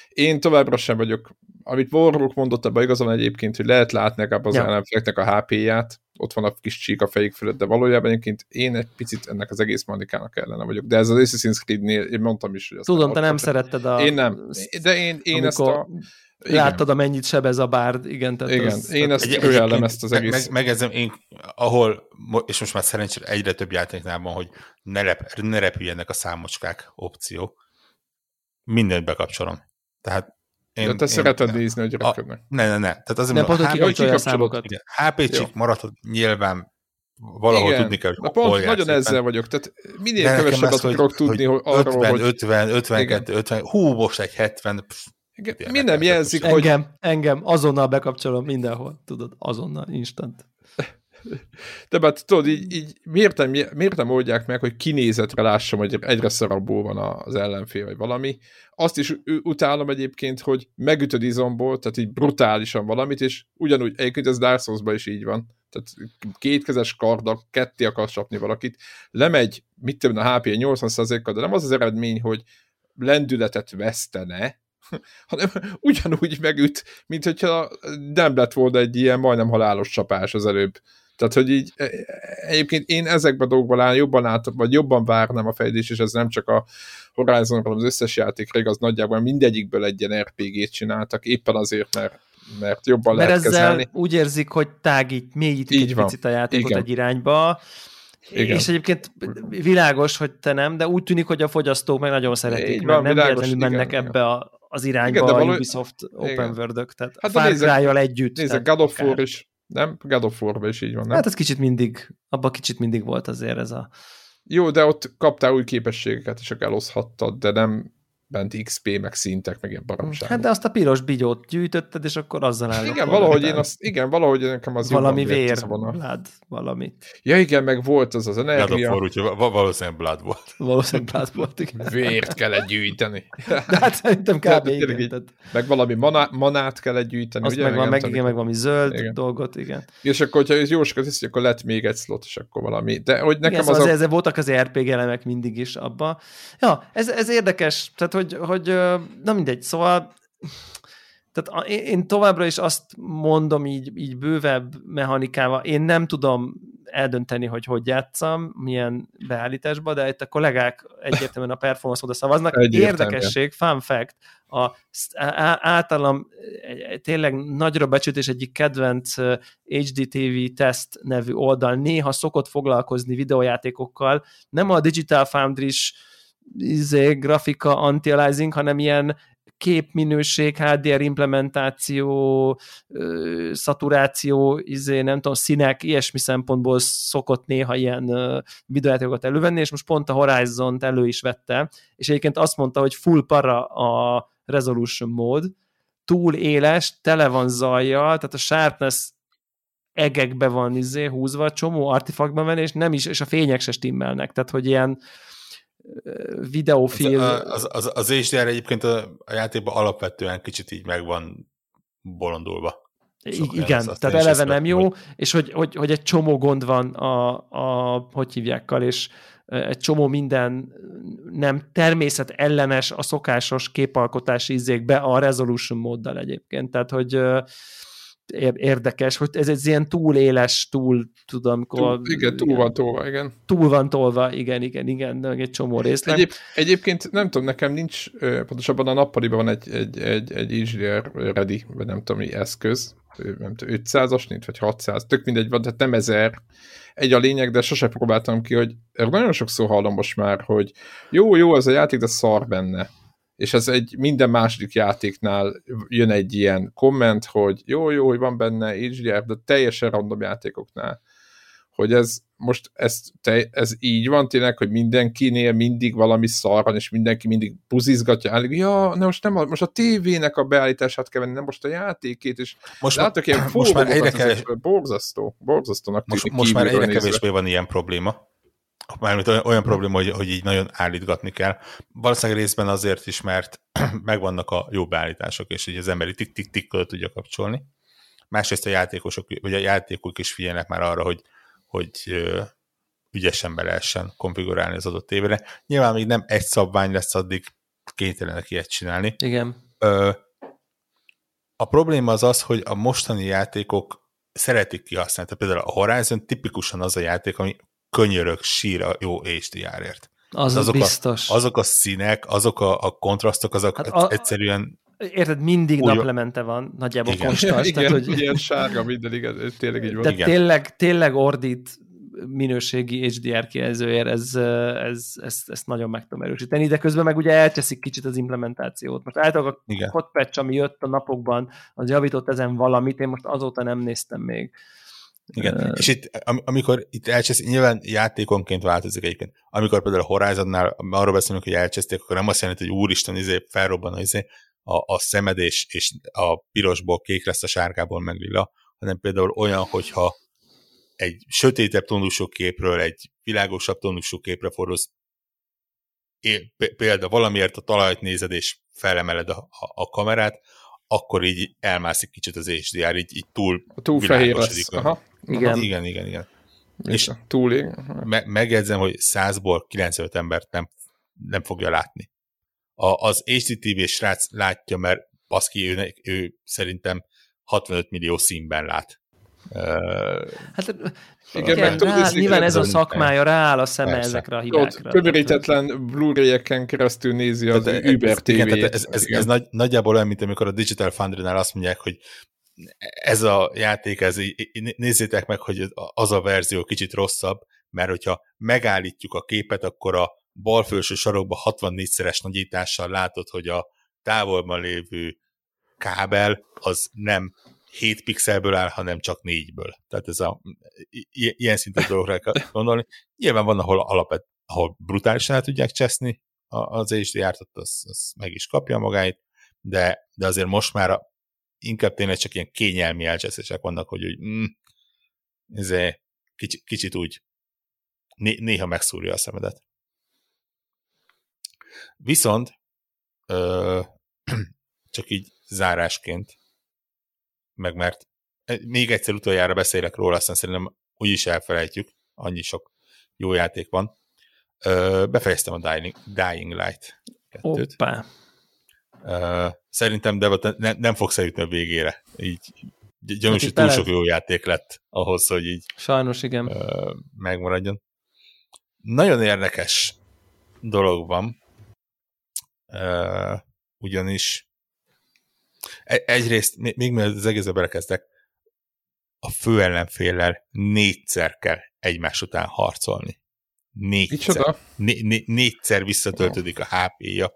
S2: Én továbbra sem vagyok amit Warrock mondott ebben igazán egyébként, hogy lehet látni legalább az ja. ellenféleknek a HP-ját, ott van a kis csík a fejük fölött, de valójában egyébként én egy picit ennek az egész manikának ellene vagyok. De ez az Assassin's Creed-nél, én mondtam is, hogy
S1: Tudom, te nem szeretted a...
S2: Én nem, de én, én ezt a...
S1: Igen. Láttad, amennyit sebez a bárd, igen. Tehát
S2: igen, az, én ezt kölyellem ezt az egész.
S3: Meg, megezem, én, ahol, és most már szerencsére egyre több játéknál van, hogy ne, rep, ne repüljenek a számocskák opció. Mindent bekapcsolom. Tehát
S2: én, De te én, szereted én, nézni, hogy röködnek.
S3: Ne, ne, ne. Tehát
S1: azért nem, pont, hogy kikapcsolja a számokat.
S3: HP csik maradhat nyilván valahol igen. tudni kell, hogy
S2: pont hol nagyon ezzel vagyok, tehát minél kevesebbet tudok tudni hogy arról,
S3: 50, hogy... 50, 52, 50, hú, most egy 70, pff,
S2: igen, minden jelzik,
S1: hogy... Engem, engem azonnal bekapcsolom mindenhol, tudod, azonnal, instant.
S2: De hát tudod, így, így miért, nem, miért nem oldják meg, hogy kinézetre lássam, hogy egyre szarabbul van az ellenfél, vagy valami. Azt is utálom egyébként, hogy megütöd izomból, tehát így brutálisan valamit, és ugyanúgy, egyébként ez Dark souls is így van. Tehát kétkezes kardak, ketté akarsz csapni valakit, lemegy, mit tudom, a HP 80%-kal, de nem az az eredmény, hogy lendületet vesztene, hanem ugyanúgy megüt, mint hogyha nem lett volna egy ilyen majdnem halálos csapás az előbb. Tehát, hogy így e, e, egyébként én ezekben a dolgokban áll, jobban látom, vagy jobban várnám a fejlődés, és ez nem csak a horizon hanem az összes játékra igaz, nagyjából mindegyikből egy ilyen RPG-t csináltak, éppen azért, mert mert jobban mert lehet ezzel kezelni.
S1: úgy érzik, hogy tágít, mélyítik Így egy van. picit a játékot Igen. egy irányba, igen. És egyébként világos, hogy te nem, de úgy tűnik, hogy a fogyasztók meg nagyon szeretik, Így mert van, nem véletlenül mennek igen, ebbe a, az irányba igen, de valami... a Ubisoft Open world tehát hát a Far Cry-jal együtt.
S2: Nézzek, God of War is, nem? God of war is így van, nem?
S1: Hát ez kicsit mindig, abban kicsit mindig volt azért ez a...
S2: Jó, de ott kaptál új képességeket, és akkor eloszhattad, de nem bent XP, meg szintek, meg ilyen baromság.
S1: Hát de azt a piros bigyót gyűjtötted, és akkor azzal állok.
S2: Igen, valahogy én azt, igen, valahogy nekem az
S1: Valami vér, blood, valami.
S2: Ja igen, meg volt az az
S3: energia. Blood úgyhogy valószínűleg blood volt.
S1: Valószínűleg blood volt, igen.
S2: Vért kellett gyűjteni.
S1: De hát szerintem kb. igen. Így,
S2: tehát... Meg valami maná, manát kellett gyűjteni.
S1: Azt ugye? meg, van, meg, igen, meg valami zöld igen. dolgot, igen.
S2: És akkor, hogyha ez jó sokat hiszi, akkor lett még egy slot, és akkor valami. De hogy nekem igen,
S1: az, szóval az, a... ezzel voltak az RPG elemek mindig is abba. Ja, ez, ez érdekes, tehát hogy, hogy na mindegy, szóval tehát én továbbra is azt mondom így, így bővebb mechanikával, én nem tudom eldönteni, hogy hogy játszam, milyen beállításba, de itt a kollégák egyértelműen a performance oda szavaznak. Érdekesség, fun fact, a, általam tényleg nagyra becsült és egyik kedvenc HDTV Test nevű oldal néha szokott foglalkozni videójátékokkal, nem a Digital Foundry-s izé, grafika anti-aliasing, hanem ilyen képminőség, HDR implementáció, szaturáció, izé, nem tudom, színek, ilyesmi szempontból szokott néha ilyen videójátékokat elővenni, és most pont a Horizon-t elő is vette, és egyébként azt mondta, hogy full para a resolution mód, túl éles, tele van zajjal, tehát a sharpness egekbe van izé, húzva, csomó artifaktban van, és nem is, és a fények se stimmelnek, tehát hogy ilyen videófilm.
S3: Az, az, az, az HDR egyébként a, a játékban alapvetően kicsit így meg van bolondulva.
S1: I- igen, az, tehát eleve nem jó, hogy... és hogy, hogy, hogy egy csomó gond van a, a hogy hívjákkal, és egy csomó minden nem természet ellenes a szokásos képalkotási izékbe a resolution móddal egyébként. Tehát, hogy érdekes, hogy ez egy ilyen túl éles, túl, tudom.
S2: Túl, igen, túl van tolva, igen.
S1: Túl van tolva, igen, igen, igen, meg egy csomó részlet.
S2: Egyéb, egyébként nem tudom, nekem nincs, pontosabban a nappaliban van egy, egy, egy, egy engineer ready, vagy nem tudom, mi eszköz, nem tudom, 500-as nincs, vagy 600, tök mindegy van, tehát nem ezer. Egy a lényeg, de sose próbáltam ki, hogy nagyon sokszor hallom most már, hogy jó, jó, ez a játék, de szar benne és ez egy minden második játéknál jön egy ilyen komment, hogy jó, jó, hogy van benne HDR, de teljesen random játékoknál, hogy ez most ez, te, ez így van tényleg, hogy mindenkinél mindig valami szar és mindenki mindig buzizgatja, állíg, ja, ne most nem a, most a tévének a beállítását kell venni, nem most a játékét, és
S3: most látok ilyen most már egyre kevés...
S2: borzasztó, borzasztónak
S3: most, most már egyre kevésbé van ilyen probléma Mármint olyan, olyan probléma, hogy, hogy így nagyon állítgatni kell. Valószínűleg részben azért is, mert megvannak a jó beállítások, és így az emberi tik-tik-tik tudja kapcsolni. Másrészt a játékosok, vagy a játékok is figyelnek már arra, hogy, hogy ügyesen be lehessen konfigurálni az adott tévére. Nyilván még nem egy szabvány lesz, addig kénytelenek ilyet csinálni.
S1: Igen.
S3: A probléma az az, hogy a mostani játékok szeretik kihasználni. Tehát például a Horizon tipikusan az a játék, ami könyörök sír a jó HDR-ért.
S1: Az, azok biztos.
S3: A, azok a színek, azok a, a kontrasztok, azok hát a, egyszerűen
S1: Érted, mindig úgy, naplemente van, nagyjából igen. konstans.
S2: Igen, tehát, hogy... ilyen sárga minden, igen, tényleg így van.
S1: Tehát tényleg, tényleg ordít minőségi HDR kijelzőért, ez, ez, ez, ezt nagyon meg tudom erősíteni, de közben meg ugye elteszik kicsit az implementációt. Most általában a hotpatch, ami jött a napokban, az javított ezen valamit, én most azóta nem néztem még.
S3: Igen, uh, és itt, am, amikor itt elcseszik, nyilván játékonként változik egyébként. Amikor például a Horizonnál arról beszélünk, hogy elcseszték, akkor nem azt jelenti, hogy úristen, izé, felrobban izé, a, a szemedés, és a pirosból kék lesz a sárgából meg lila, hanem például olyan, hogyha egy sötétebb tónusú képről egy világosabb tónusú képre fordulsz, például valamiért a talajt nézed, és felemeled a, a, a kamerát, akkor így elmászik kicsit az HDR, így, így túl,
S2: túl fehér lesz. Aha.
S3: Igen. Igen, igen, igen.
S2: És túl.
S3: Me- megjegyzem, hogy 100-ból 95 embert nem, nem fogja látni a, az HDTV srác látja, mert baszki, ő, ő szerintem 65 millió színben lát.
S1: Hát igen, igen rá, nyilván ez a szakmája, rááll a szeme Persze. ezekre a hibákra.
S2: Kömörítetlen Blu-ray-eken keresztül nézi az tehát, Uber tv
S3: ez, ez, ez, ez nagy, nagyjából olyan, mint amikor a Digital Foundry-nál azt mondják, hogy ez a játék, ez, nézzétek meg, hogy az a verzió kicsit rosszabb, mert hogyha megállítjuk a képet, akkor a bal felső sarokba 64-szeres nagyítással látod, hogy a távolban lévő kábel az nem 7 pixelből áll, hanem csak 4-ből. Tehát ez a ilyen szintű dolgokra kell gondolni. Nyilván van, ahol alapet, ahol brutálisan el tudják cseszni az HDR-t, az, az meg is kapja magáit, de, de azért most már inkább tényleg csak ilyen kényelmi elcseszések vannak, hogy úgy, mm, ezért kicsit, kicsit úgy né, néha megszúrja a szemedet. Viszont ö, csak így zárásként, meg mert e, még egyszer utoljára beszélek róla, aztán szerintem úgyis elfelejtjük, annyi sok jó játék van. Befejeztem a Dying, Dying Light 2-t. Oppá. Szerintem de ne, nem fogsz eljutni a végére. Így gyanús, hogy túl sok jó játék lett ahhoz, hogy így
S1: Sajnos igen.
S3: Megmaradjon. Nagyon érdekes dolog van, ugyanis egyrészt, még mielőtt az egészbe belekezdek, a fő ellenféllel négyszer kell egymás után harcolni. Négyszer. Né, né, négyszer visszatöltődik a HP-ja,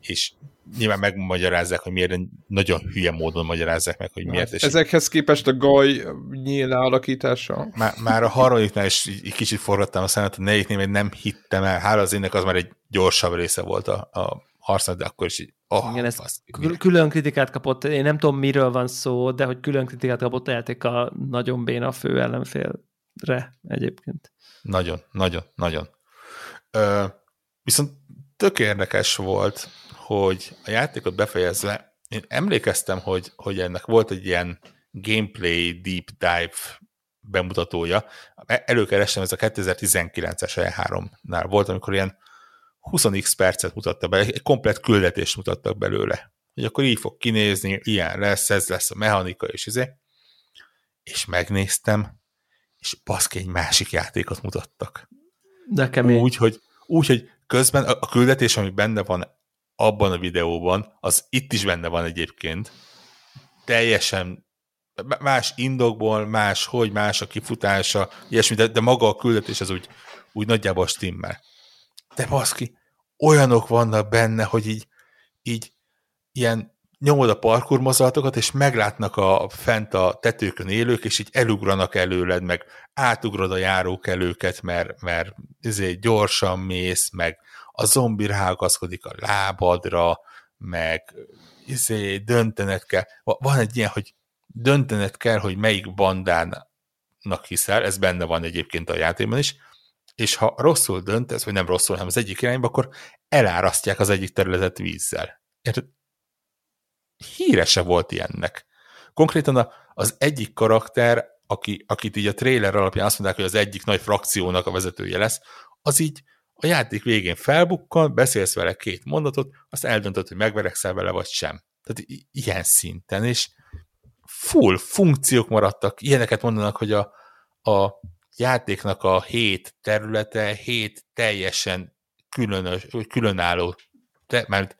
S3: és nyilván megmagyarázzák, hogy miért, nagyon hülye módon magyarázzák meg, hogy miért.
S2: És ezekhez képest a gaj nyíl alakítása?
S3: Már, már a harmadiknál is egy kicsit forgattam a szemet, a negyediknél még nem hittem el, hála az énnek az már egy gyorsabb része volt a, a harcnak, de akkor is
S1: oh, Igen, ez fasz, külön kritikát kapott, én nem tudom miről van szó, de hogy külön kritikát kapott a játék a nagyon béna fő ellenfélre egyébként.
S3: Nagyon, nagyon, nagyon. Ö, viszont tök érdekes volt, hogy a játékot befejezve, én emlékeztem, hogy, hogy ennek volt egy ilyen gameplay deep dive bemutatója. Előkerestem, ez a 2019-es E3-nál volt, amikor ilyen 20x percet mutatta be, egy komplet küldetést mutattak belőle. Hogy akkor így fog kinézni, ilyen lesz, ez lesz a mechanika, és izé. És megnéztem, és baszki egy másik játékot mutattak.
S1: De kemény.
S3: Úgy, hogy, úgy, hogy közben a küldetés, ami benne van abban a videóban, az itt is benne van egyébként, teljesen más indokból, más, hogy más a kifutása, ilyesmi, de, de maga a küldetés az úgy, úgy nagyjából stimmel de baszki, olyanok vannak benne, hogy így, így ilyen nyomod a parkour és meglátnak a fent a tetőkön élők, és így elugranak előled, meg átugrod a járókelőket, mert, mert ezért gyorsan mész, meg a zombi rágaszkodik a lábadra, meg izé, döntened kell. Van egy ilyen, hogy döntened kell, hogy melyik bandának hiszel, ez benne van egyébként a játékban is, és ha rosszul döntesz, vagy nem rosszul, hanem az egyik irányba, akkor elárasztják az egyik területet vízzel. Érted? Híre se volt ilyennek. Konkrétan az egyik karakter, aki, akit így a trailer alapján azt mondják, hogy az egyik nagy frakciónak a vezetője lesz, az így a játék végén felbukkan, beszélsz vele két mondatot, azt eldöntöd, hogy megverekszel vele, vagy sem. Tehát ilyen szinten, és full funkciók maradtak, ilyeneket mondanak, hogy a, a játéknak a hét területe, hét teljesen különös, különálló, te, mert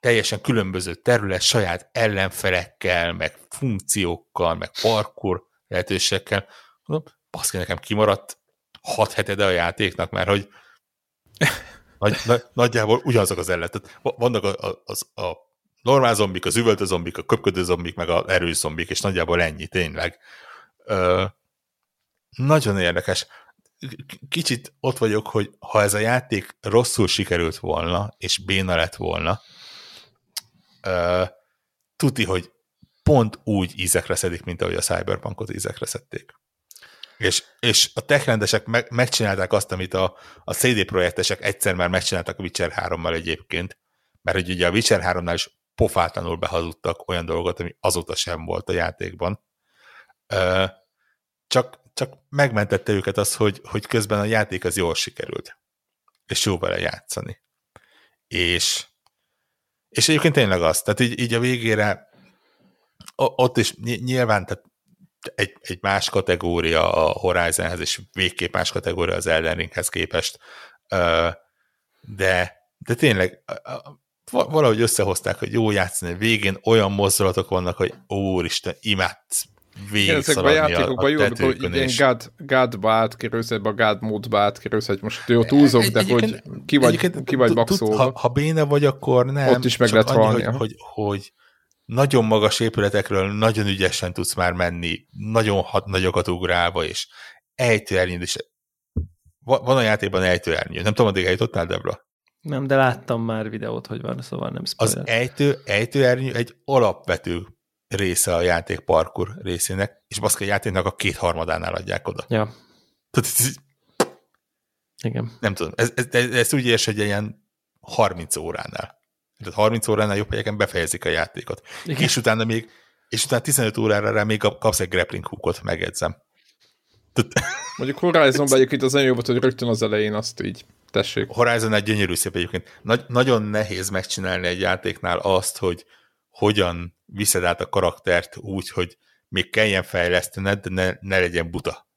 S3: teljesen különböző terület, saját ellenfelekkel, meg funkciókkal, meg parkour lehetőségekkel. Mondom, baszki, nekem kimaradt hat hetede a játéknak, mert hogy nagy, nagy, nagyjából ugyanazok az ellen. Tehát vannak a, a, az, a normál zombik, az üvöltő zombik, a köpködő zombik, meg a erős zombik, és nagyjából ennyi, tényleg. Ö, nagyon érdekes. Kicsit ott vagyok, hogy ha ez a játék rosszul sikerült volna, és béna lett volna, uh, tuti, hogy pont úgy ízekre szedik, mint ahogy a Cyberpunkot ízekre szedték. És, és a techrendesek meg, megcsinálták azt, amit a, a CD projektesek egyszer már megcsináltak a Witcher 3-mal egyébként, mert hogy ugye a Witcher 3-nál is pofátlanul behazudtak olyan dolgot, ami azóta sem volt a játékban. Csak csak megmentette őket az, hogy, hogy közben a játék az jól sikerült, és jó vele játszani. És És egyébként tényleg az, tehát így, így a végére ott is nyilván tehát egy, egy más kategória a Horizonhez, és végképp más kategória az Elden Ringhez képest, de, de tényleg valahogy összehozták, hogy jó játszani, végén olyan mozdulatok vannak, hogy úristen, imádsz
S2: végig Ezekben a játékokban jó, amikor ilyen God, God-ba átkerülsz, ebbe a God módba átkerülsz, hogy most jó, túlzok, de hogy ki vagy, ki vagy baxolva.
S3: Ha, ha béna vagy, akkor nem.
S2: Ott is meg lehet
S3: halni. Hogy, hogy, hogy, nagyon magas épületekről nagyon ügyesen tudsz már menni, nagyon hat, nagyokat ugrálva, és ejtőernyőd is. Van a játékban ejtőernyő. Nem tudom, addig eljutottál, Debra?
S1: Nem, de láttam már videót, hogy van, szóval nem
S3: spoiler. Az ejtő, ejtőernyő egy alapvető része a játék parkour részének, és baszka a játéknak a kétharmadánál adják oda.
S1: Ja. Tehát, ez, Igen.
S3: Nem tudom, ez, ez, ez, ez úgy érs, hogy ilyen 30 óránál. Tehát 30 óránál jobb helyeken befejezik a játékot. Igen. És utána még, és utána 15 órára rá még kapsz egy grappling hookot, megedzem.
S2: Mondjuk Horizonban egyébként az olyan volt, hogy rögtön az elején azt így tessék.
S3: Horizon egy gyönyörű szép egyébként. Nagy, nagyon nehéz megcsinálni egy játéknál azt, hogy hogyan viszed át a karaktert úgy, hogy még kelljen fejlesztened, de ne, ne legyen buta.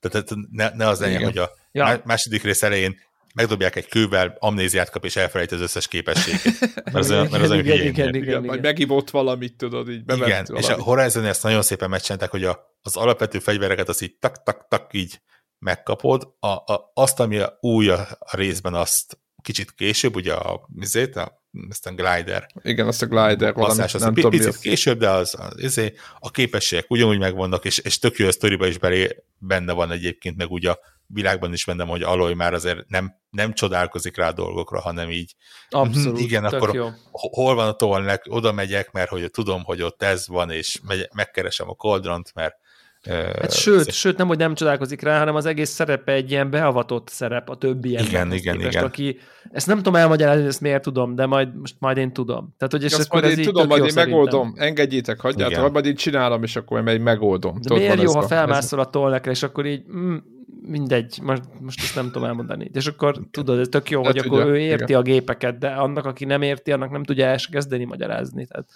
S3: Tehát ne, ne az legyen, hogy a ja. második rész elején megdobják egy kővel, amnéziát kap, és elfelejt az összes képességét. Mert az mert az igen,
S2: igen, igen, igen, Majd megivott valamit, tudod, így
S3: Igen, valamit. és a Horizon ezt nagyon szépen megcsinálták, hogy a, az alapvető fegyvereket az így tak-tak-tak így megkapod, a, a, azt, ami a új a, a részben, azt kicsit később, ugye a, a, ezt a glider.
S2: Igen, azt a glider valami,
S3: az nem tudom, picit később, de az, az, az, a képességek ugyanúgy megvannak, és, és tök jó a sztoriba is belé, benne van egyébként, meg ugye a világban is bennem, hogy Aloy már azért nem, nem csodálkozik rá a dolgokra, hanem így.
S1: Abszolút,
S3: Igen, akkor jó. hol van a tollnek, oda megyek, mert hogy tudom, hogy ott ez van, és megy, megkeresem a koldront, mert
S1: Hát sőt, sőt, nem, hogy nem csodálkozik rá, hanem az egész szerepe egy ilyen beavatott szerep a többi
S3: igen, igen, képest, igen.
S1: aki, ezt nem tudom elmagyarázni, hogy ezt miért tudom, de majd, most majd én tudom. Tehát, hogy és
S2: akkor majd én tudom, majd én megoldom, szerintem. engedjétek, hagyjátok, majd én csinálom, és akkor meg megoldom.
S1: De Tudod, miért jó, ha felmászol a tollekre, és akkor így mm, mindegy, most, most ezt nem tudom elmondani. És akkor tudod, ez tök jó, hogy akkor ő érti igen. a gépeket, de annak, aki nem érti, annak nem tudja kezdeni magyarázni. Tehát,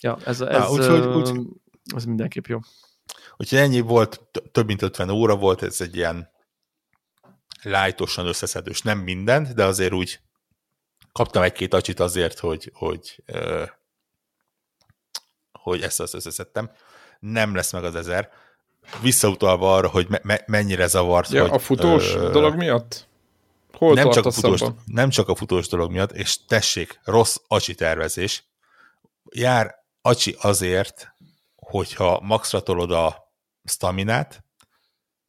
S1: ja, ez, ez, Há, úgy, uh, úgy, ez mindenképp jó.
S3: Úgyhogy ennyi volt, több mint 50 óra volt, ez egy ilyen lájtosan összeszedős, nem mindent, de azért úgy kaptam egy-két acsit azért, hogy, hogy, hogy ezt az összeszedtem. Nem lesz meg az ezer. Visszautalva arra, hogy me- me- mennyire zavart.
S2: Ja,
S3: hogy,
S2: a futós ö, dolog miatt? Hol
S3: nem csak, a futós, nem csak a futós dolog miatt, és tessék, rossz acsi tervezés. Jár acsi azért, hogyha maxra tolod a staminát,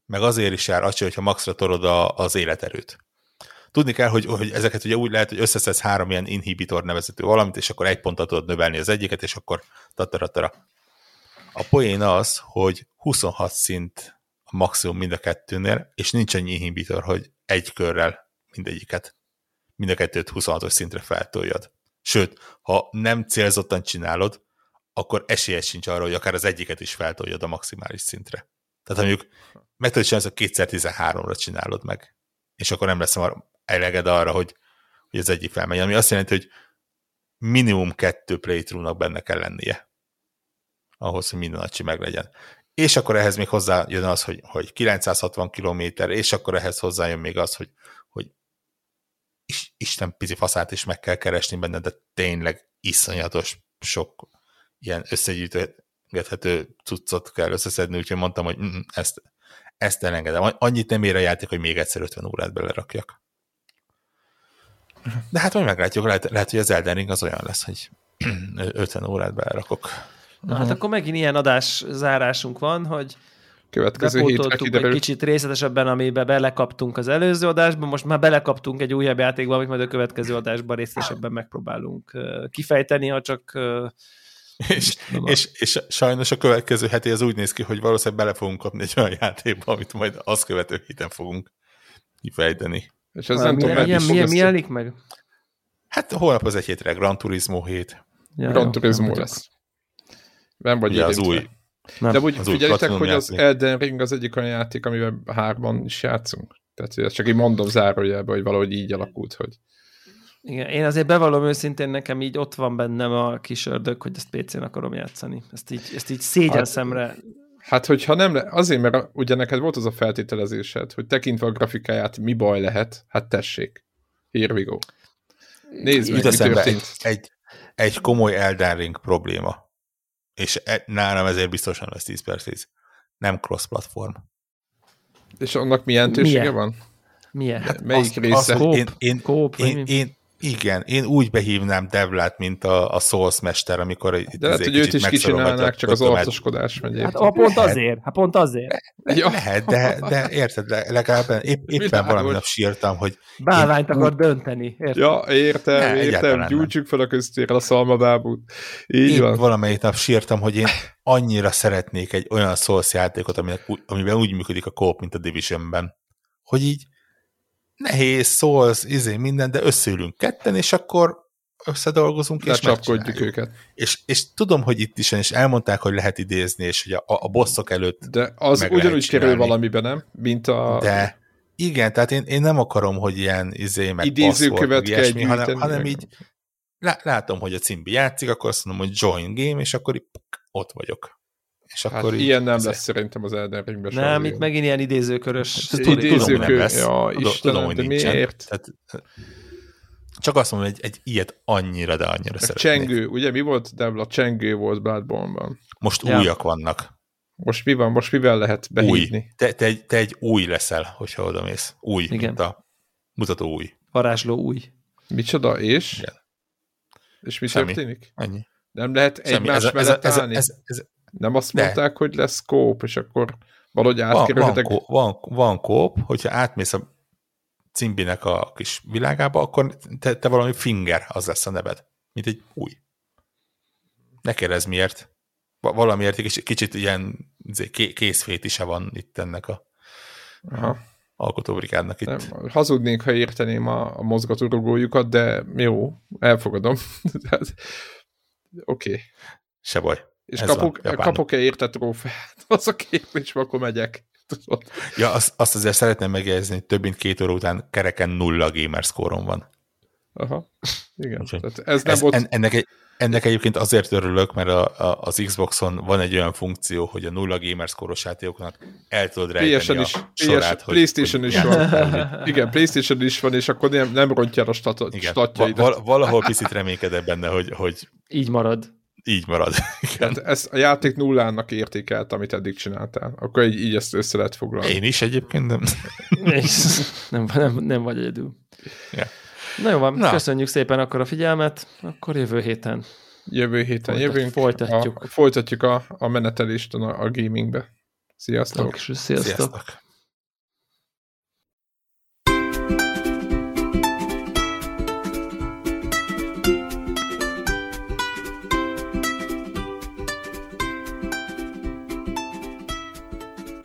S3: meg azért is jár acsi, hogyha maxra tolod a, az életerőt. Tudni kell, hogy, hogy ezeket ugye úgy lehet, hogy összeszedsz három ilyen inhibitor nevezető valamit, és akkor egy pontot tudod növelni az egyiket, és akkor tataratara. A poén az, hogy 26 szint a maximum mind a kettőnél, és nincs annyi inhibitor, hogy egy körrel mindegyiket, mind a kettőt 26-os szintre feltoljad. Sőt, ha nem célzottan csinálod, akkor esélyes sincs arra, hogy akár az egyiket is feltoljad a maximális szintre. Tehát mondjuk meg tudod csinálni, hogy kétszer 13-ra csinálod meg, és akkor nem lesz eleged arra, hogy, hogy az egyik felmegy. Ami azt jelenti, hogy minimum kettő playthrough-nak benne kell lennie ahhoz, hogy minden acsi meglegyen. És akkor ehhez még hozzá jön az, hogy, hogy 960 km, és akkor ehhez hozzájön még az, hogy, hogy Isten pici faszát is meg kell keresni benne, de tényleg iszonyatos sok ilyen összegyűjthető cuccot kell összeszedni, úgyhogy mondtam, hogy mm, ezt, ezt elengedem. Annyit nem ér a játék, hogy még egyszer 50 órát belerakjak. De hát majd meglátjuk, lehet, lehet hogy az Elden Ring az olyan lesz, hogy 50 órát belerakok.
S1: Na hát akkor megint ilyen adás zárásunk van, hogy
S2: következő hétre
S1: kiderül. egy kicsit részletesebben, amiben belekaptunk az előző adásban, most már belekaptunk egy újabb játékba, amit majd a következő adásban részletesebben megpróbálunk kifejteni, ha csak
S3: és, és, és sajnos a következő heti az úgy néz ki, hogy valószínűleg bele fogunk kapni egy olyan játékba, amit majd azt követő héten fogunk kifejteni.
S2: És ez nem tudom,
S1: milyen, milyen, mi jelenik meg?
S3: Hát holnap az egy hétre Gran Turismo hét.
S2: Ja, Gran Turismo lesz. Nem vagy
S3: ja, az új.
S2: Nem. De úgy az figyeljétek, hogy az Elden Ring az egyik olyan játék, amivel hárman is játszunk. Tehát ezt csak így mondom zárójelbe, hogy valahogy így alakult, hogy
S1: Igen, én azért bevallom őszintén, nekem így ott van bennem a kis ördög, hogy ezt PC-n akarom játszani. Ezt így, ezt így szégyen hát, szemre...
S2: Hát, hogyha nem, le, azért, mert ugye neked volt az a feltételezésed, hogy tekintve a grafikáját mi baj lehet, hát tessék. Here we go. Nézd meg, mi történt.
S3: Egy, egy, egy komoly Elden Ring probléma. És e, nálam ezért biztosan lesz 10 per 10. Nem cross-platform.
S2: És annak milyen tősége van?
S1: Milyen? Hát
S2: Melyik azt, része? Azt,
S3: én, én, Kóp, én, én, igen, én úgy behívnám Devlát, mint a, a Souls mester, amikor
S2: itt De lehet, hogy őt is kicsinálnák, csak az arcoskodás megy.
S1: Hát ha pont azért, hát pont azért.
S3: Ja. Lehet, de, de érted, legalább épp, éppen valami nap sírtam, hogy...
S1: Bálványt én, akar dönteni,
S2: érted? Ja, értem, ne, értem, gyújtsuk fel a köztére a szalmabábút. Így
S3: épp van. valamelyik nap sírtam, hogy én annyira szeretnék egy olyan Souls játékot, aminek, amiben úgy működik a kóp, mint a Divisionben, hogy így nehéz, szólsz, izé, minden, de összeülünk ketten, és akkor összedolgozunk, és
S2: csapkodjuk őket.
S3: És, és tudom, hogy itt is, és elmondták, hogy lehet idézni, és hogy a, a bosszok előtt
S2: De az ugyanúgy kerül valamiben, nem? Mint a...
S3: De igen, tehát én, én nem akarom, hogy ilyen izé, meg
S2: kell ilyesmi,
S3: hanem, hanem így látom, hogy a cimbi játszik, akkor azt mondom, hogy join game, és akkor így, ott vagyok. És
S2: hát akkor ilyen nem lesz szerintem az Elden Ringben.
S1: Nem, itt megint ilyen idézőkörös.
S2: Idézőkör, ja, Istenem, tudom, hogy de nincsen. miért? Tehát,
S3: csak azt mondom, hogy egy, egy ilyet annyira, de annyira a szeretnék.
S2: Csengő, ugye mi volt Devla? Csengő volt Bloodborne-ban.
S3: Most ja. újak vannak.
S2: Most mi van? Most mivel lehet behívni?
S3: Új. Te, te, egy, te egy új leszel, hogyha oda mész. Új, Igen. mint a mutató új.
S1: Varázsló új.
S2: Micsoda, és? Igen. És mi Semmi. történik?
S3: Ennyi.
S2: Nem lehet egymás ez, mellett ez, állni? Ez, ez, ez, nem azt De. mondták, hogy lesz kóp, és akkor valahogy átkerülhetek?
S3: Van, van, van, van kóp, hogyha átmész a cimbinek a kis világába, akkor te, te valami finger, az lesz a neved. Mint egy új. Ne kérdezz miért. Valamiért egy kicsit ilyen izé, készfétise van itt ennek a Aha. alkotóbrikádnak itt.
S2: Nem, hazudnék, ha érteném a, a mozgatórugójukat, de jó, elfogadom. Oké. Okay.
S3: Se baj.
S2: És kapok, kapok-e érte trófeát? Az a kérdés, akkor megyek.
S3: Tudod? Ja, azt, azt azért szeretném megjegyezni, hogy több mint két óra után kereken nulla gamer score van.
S2: Aha, igen. Tehát ez nem ez, volt...
S3: ennek, egy, ennek egyébként azért örülök, mert a, a, az Xboxon van egy olyan funkció, hogy a nulla gamer score-os játékoknak el tudod rejteni a is, sorát. PS,
S2: hogy, PlayStation hogy is van. Igen, PlayStation is van, és akkor nem, nem rontja a stat, statjaidat.
S3: Val, valahol picit reménykedek benne, hogy, hogy...
S1: Így marad
S3: így marad.
S2: Tehát ezt a játék nullának értékelt, amit eddig csináltál. Akkor így, így ezt össze lehet foglalni.
S3: Én is egyébként nem.
S1: nem, nem, nem vagy egyedül.
S3: Ja.
S1: Na jó van, Na. köszönjük szépen akkor a figyelmet, akkor jövő héten.
S2: Jövő héten Folytat, jövünk.
S1: Folytatjuk.
S2: A, folytatjuk a, a menetelést a, a gamingbe. Sziasztok!
S1: Sziasztok! Sziasztok.